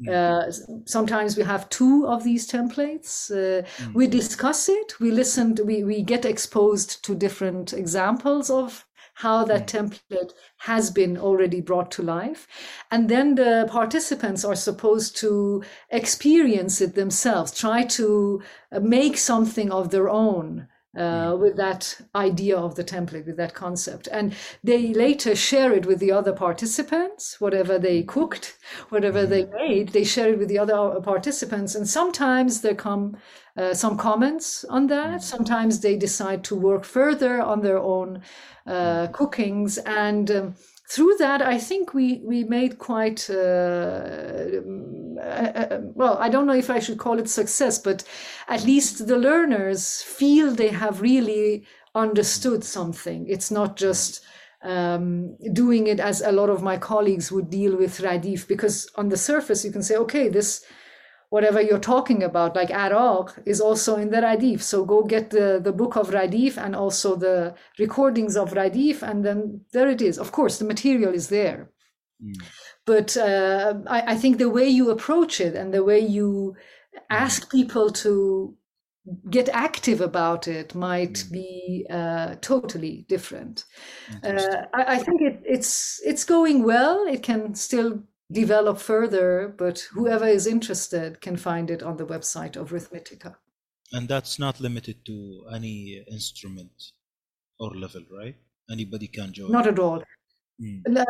Speaker 2: Uh, sometimes we have two of these templates. Uh, We discuss it. We listen. To, we we get exposed to different examples of how that template has been already brought to life, and then the participants are supposed to experience it themselves. Try to uh, make something of their own uh, with that idea of the template, with that concept. And they later share it with the other participants, whatever they cooked, whatever they made, they share it with the other uh, participants. And sometimes there come uh, some comments on that. Sometimes they decide to work further on their own uh, cookings. And um, through that, I think we, we made quite, uh, um, uh, uh, well, I don't know if I should call it success, but at least the learners feel they have really understood something. It's not just um, doing it as a lot of my colleagues would deal with Radif, because on the surface you can say, okay, this whatever you're talking about, like Araq, is also in the Radif. So go get the, the book of Radif and also the recordings of Radif, and then there it is. Of course, the material is there. But uh, I, I think the way you approach it and the way you ask people to get active about it might be uh, totally different. Uh, I, I think it, it's it's going well. It can still develop further, but whoever is interested can find it on the website of Rhythmitica.
Speaker 1: And that's not limited to any instrument or level, right? Anybody can join.
Speaker 2: Not at all.
Speaker 1: Mm.
Speaker 2: Uh,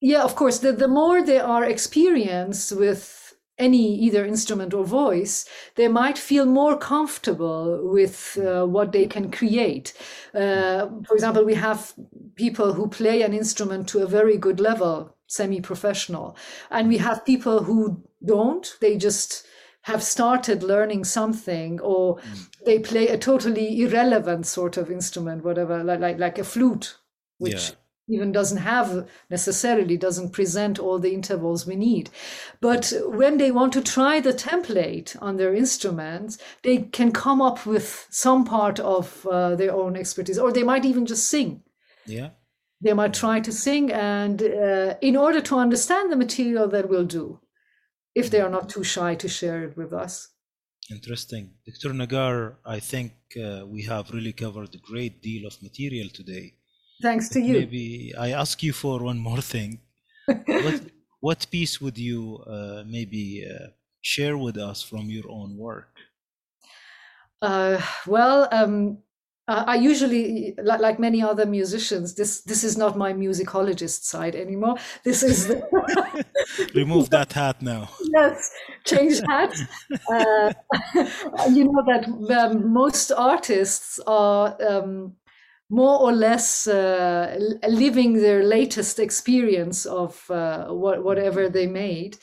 Speaker 2: yeah, of course. The, the more they are experienced with any either instrument or voice, they might feel more comfortable with uh, what they can create. Uh, for example, we have people who play an instrument to a very good level, semi professional, and we have people who don't. They just have started learning something or they play a totally irrelevant sort of instrument whatever like like, like a flute which
Speaker 1: Yeah.
Speaker 2: even doesn't have necessarily doesn't present all the intervals we need but when they want to try the template on their instruments they can come up with some part of uh, their own expertise or they might even just sing
Speaker 1: Yeah.
Speaker 2: They might try to sing and uh, in order to understand the material that we'll do if they are not too shy to share it with us
Speaker 1: Interesting. Dr. Negar, I think uh, we have really covered a great deal of material today.
Speaker 2: thanks to you
Speaker 1: Maybe I ask you for one more thing. what, what piece would you uh, maybe uh, share with us from your own work?
Speaker 2: Uh, well, um, I I usually, like, like many other musicians, this this is not my musicologist side anymore. This is the,
Speaker 1: Remove that hat now.
Speaker 2: yes, change hats. Uh, you know that um, most artists are um, more or less uh, living their latest experience of uh, what, whatever they made.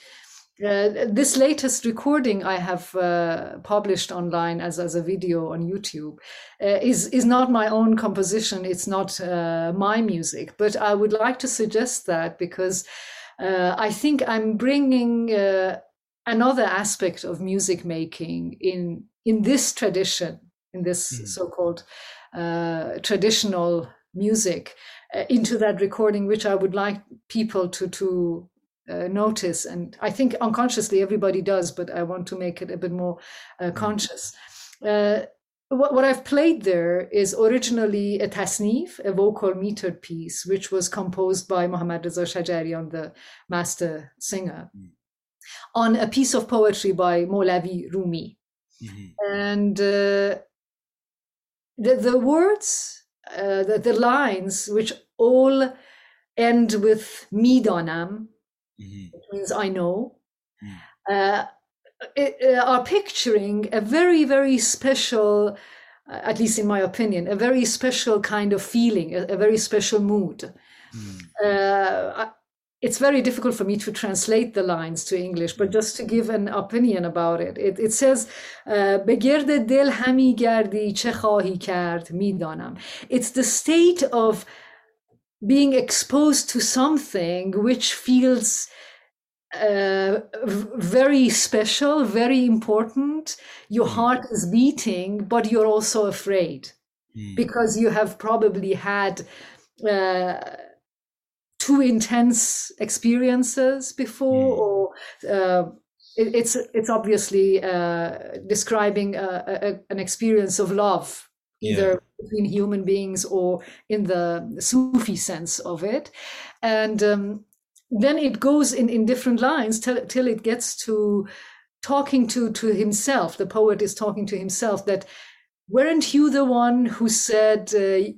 Speaker 2: Uh, this latest recording I have uh, published online as, as a video on YouTube uh, is is not my own composition. It's not uh, my music, but I would like to suggest that because uh, I think I'm bringing uh, another aspect of music making in in this tradition, in this
Speaker 1: Mhm.
Speaker 2: so-called uh, traditional music, into that recording, which I would like people to to uh, notice. And I think unconsciously everybody does, but I want to make it a bit more uh, conscious. Uh, what, what I've played there is originally a tasnif, a vocal metered piece, which was composed by Mohammad Reza Shajarian, the master singer,
Speaker 1: Mm.
Speaker 2: on a piece of poetry by Molavi Rumi.
Speaker 1: Mhm.
Speaker 2: And uh, the, the words, uh, the, the lines, which all end with midanam,
Speaker 1: Mhm.
Speaker 2: which means I know,
Speaker 1: Mm.
Speaker 2: uh, uh, are picturing a very, very special, uh, at least in my opinion, a very special kind of feeling, a, a very special mood. Uh, it's very difficult for me to translate the lines to English, but just to give an opinion about it, it, it says, به گرد دل همی گردی چه خواهی کرد میدانم. It's the state of being exposed to something which feels uh, very special, very important. Your heart is beating, but you're also afraid because you have probably had uh, too intense experiences before, or uh, it, it's it's obviously uh, describing a, a, an experience of love, either
Speaker 1: Yeah.
Speaker 2: between human beings or in the Sufi sense of it, and um, then it goes in in different lines till till it gets to talking to to himself. The poet is talking to himself that weren't you the one who said uh,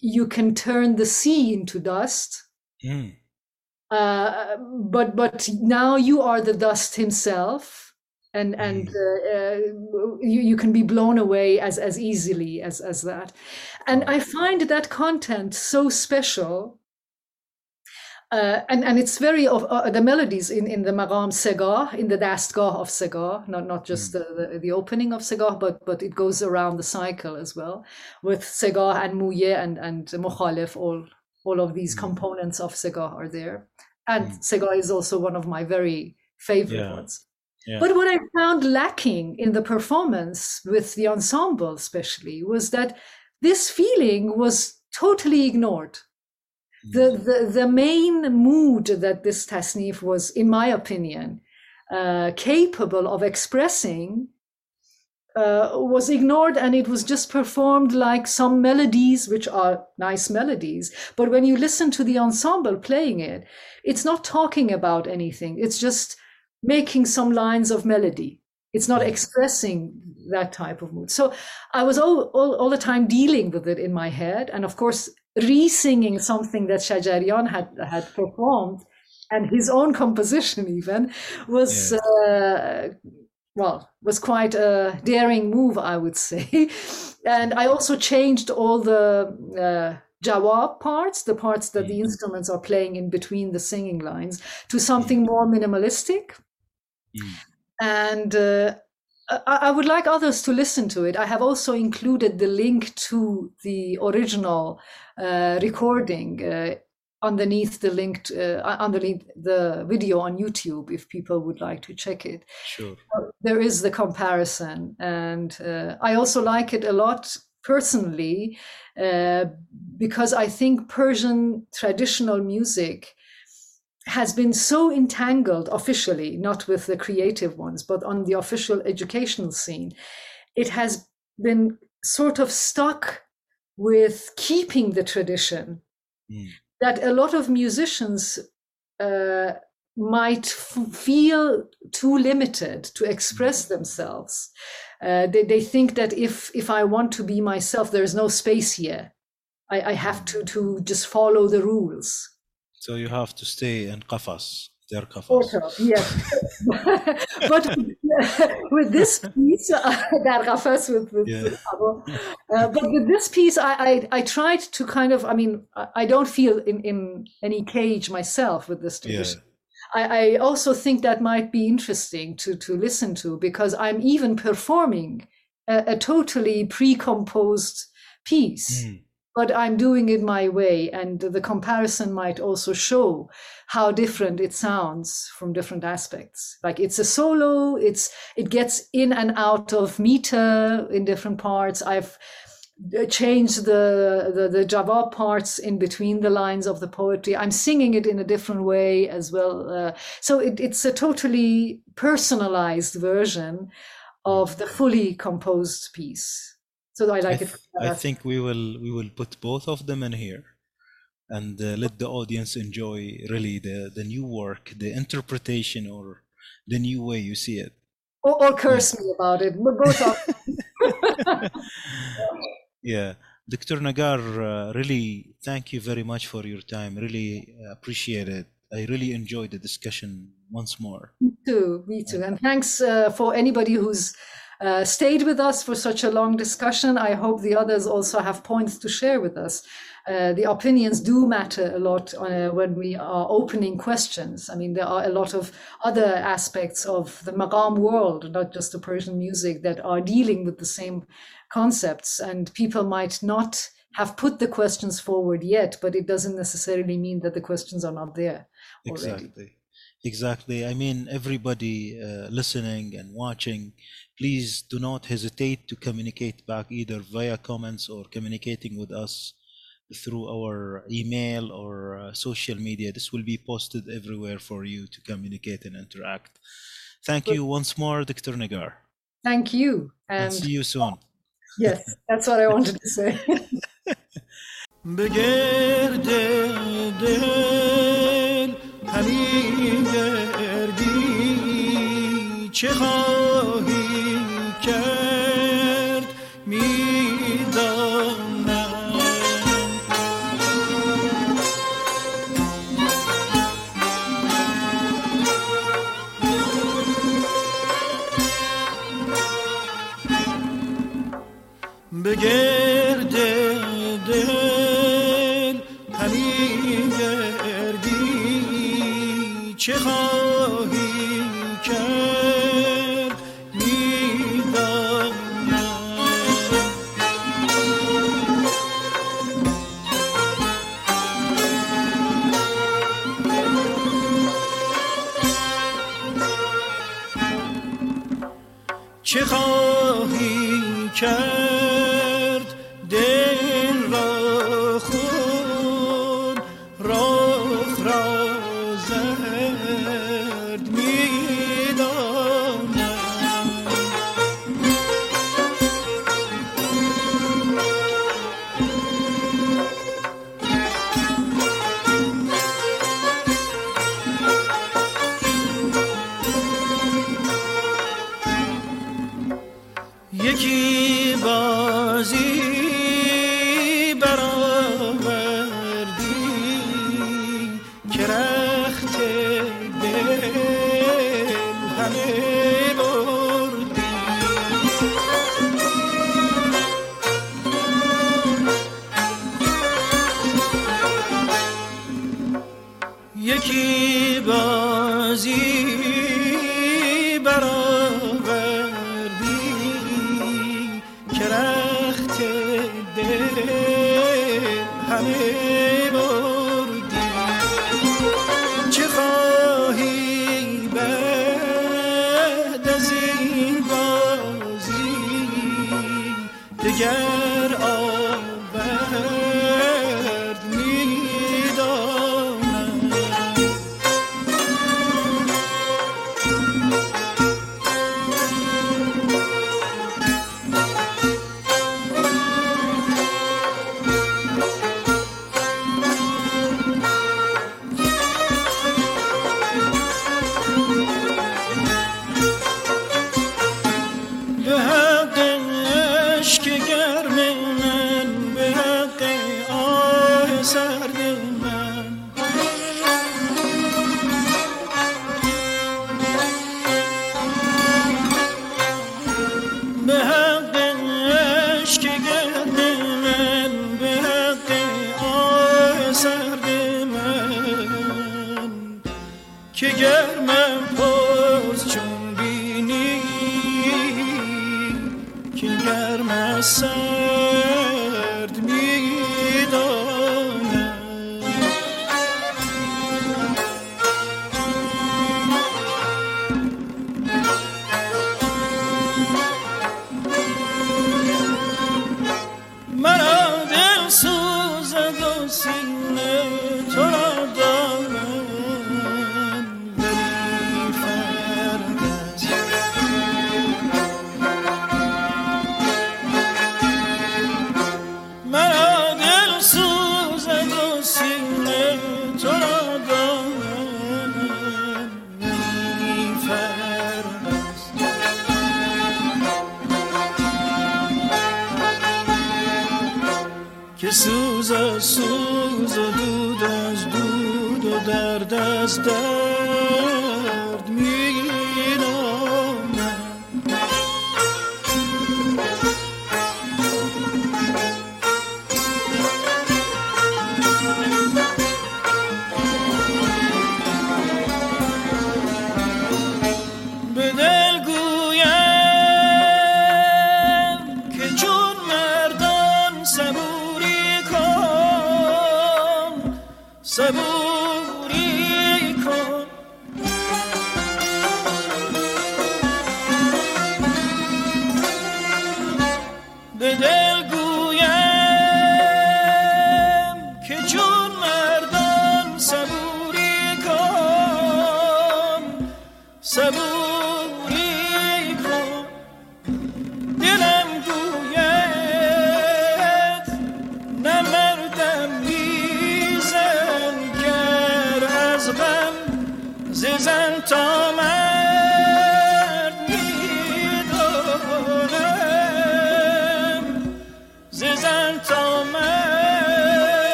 Speaker 2: you can turn the sea into dust?
Speaker 1: Mm.
Speaker 2: uh, but but now you are the dust himself and and uh, uh, you, you can be blown away as as easily as as that and i find that content so special uh, and and it's very of uh, the melodies in in the Maqam Segah in the Dastgah of Segah, not not just the, the the opening of Segah, but but it goes around the cycle as well with Segah and Mouye and and Mukhalif. All all of these components of Segah are there, and Segah is also one of my very favorite
Speaker 1: Yeah.
Speaker 2: ones.
Speaker 1: Yeah.
Speaker 2: But what I found lacking in the performance with the ensemble, especially, was that this feeling was totally ignored the, the the main mood that this tasnif was, in my opinion, uh, capable of expressing uh, was ignored, and it was just performed like some melodies, which are nice melodies. But when you listen to the ensemble playing it, it's not talking about anything. It's just making some lines of melody. It's not expressing that type of mood. So I was all, all, all the time dealing with it in my head. And of course, re-singing something that Shajarian had, had performed and his own composition even was, uh, well, was quite a daring move, I would say. and I also changed all the uh, Jawab parts, the parts that the instruments are playing in between the singing lines, to something more minimalistic and uh, I, I would like others to listen to it. I have also included the link to the original uh, recording uh, underneath the link, uh, underneath the video on YouTube, if people would like to check it.
Speaker 1: Sure.
Speaker 2: There is the comparison, and uh, I also like it a lot personally uh, because I think Persian traditional music has been so entangled officially, not with the creative ones, but on the official educational scene. It has been sort of stuck with keeping the tradition
Speaker 1: Mm.
Speaker 2: that a lot of musicians uh, might f- feel too limited to express themselves. Uh, they, they think that if if I want to be myself, there is no space here. I, I have to to just follow the rules.
Speaker 1: So you have to stay in Qafas, their Qafas.
Speaker 2: yes. but with this piece, uh, that Qafas with, with,
Speaker 1: yeah.
Speaker 2: uh, but with this piece, I, I, I, tried to kind of, I mean, I don't feel in, in any cage myself with this
Speaker 1: piece.
Speaker 2: Yeah. I, I also think that might be interesting to, to listen to because I'm even performing a, a totally pre-composed piece.
Speaker 1: Mm
Speaker 2: but I'm doing it my way. And the comparison might also show how different it sounds from different aspects. Like it's a solo, it's it gets in and out of meter in different parts. I've uh, changed the, the the Jawab parts in between the lines of the poetry. I'm singing it in a different way as well. Uh, so it, it's a totally personalized version of the fully composed piece. So I
Speaker 1: I,
Speaker 2: like
Speaker 1: th-
Speaker 2: it.
Speaker 1: I think we will we will put both of them in here and uh, let the audience enjoy really the the new work, the interpretation or the new way you see it.
Speaker 2: or, or curse me about it. But both are.
Speaker 1: Yeah. Dr. Negar, uh, really thank you very much for your time. Really appreciate it. I really enjoyed the discussion once more.
Speaker 2: Me too, me too. And thanks uh, for anybody who's uh, stayed with us for such a long discussion. I hope the others also have points to share with us. Uh, the opinions do matter a lot uh, when we are opening questions. I mean, there are a lot of other aspects of the Maqam world, not just the Persian music, that are dealing with the same concepts. And people might not have put the questions forward yet, but it doesn't necessarily mean that the questions are not there already.
Speaker 1: Exactly. Exactly. I mean, everybody uh, listening and watching, please do not hesitate to communicate back either via comments or communicating with us through our email or uh, social media. This will be posted everywhere for you to communicate and interact. Thank you once more, Dr. Negar.
Speaker 2: Thank you.
Speaker 1: And, see you soon.
Speaker 2: Yes, that's what I wanted to say.
Speaker 3: چه خواهی به گرد دل همی گردی. چه خواهی کرد؟ می‌دانم. چه خواهی کرد؟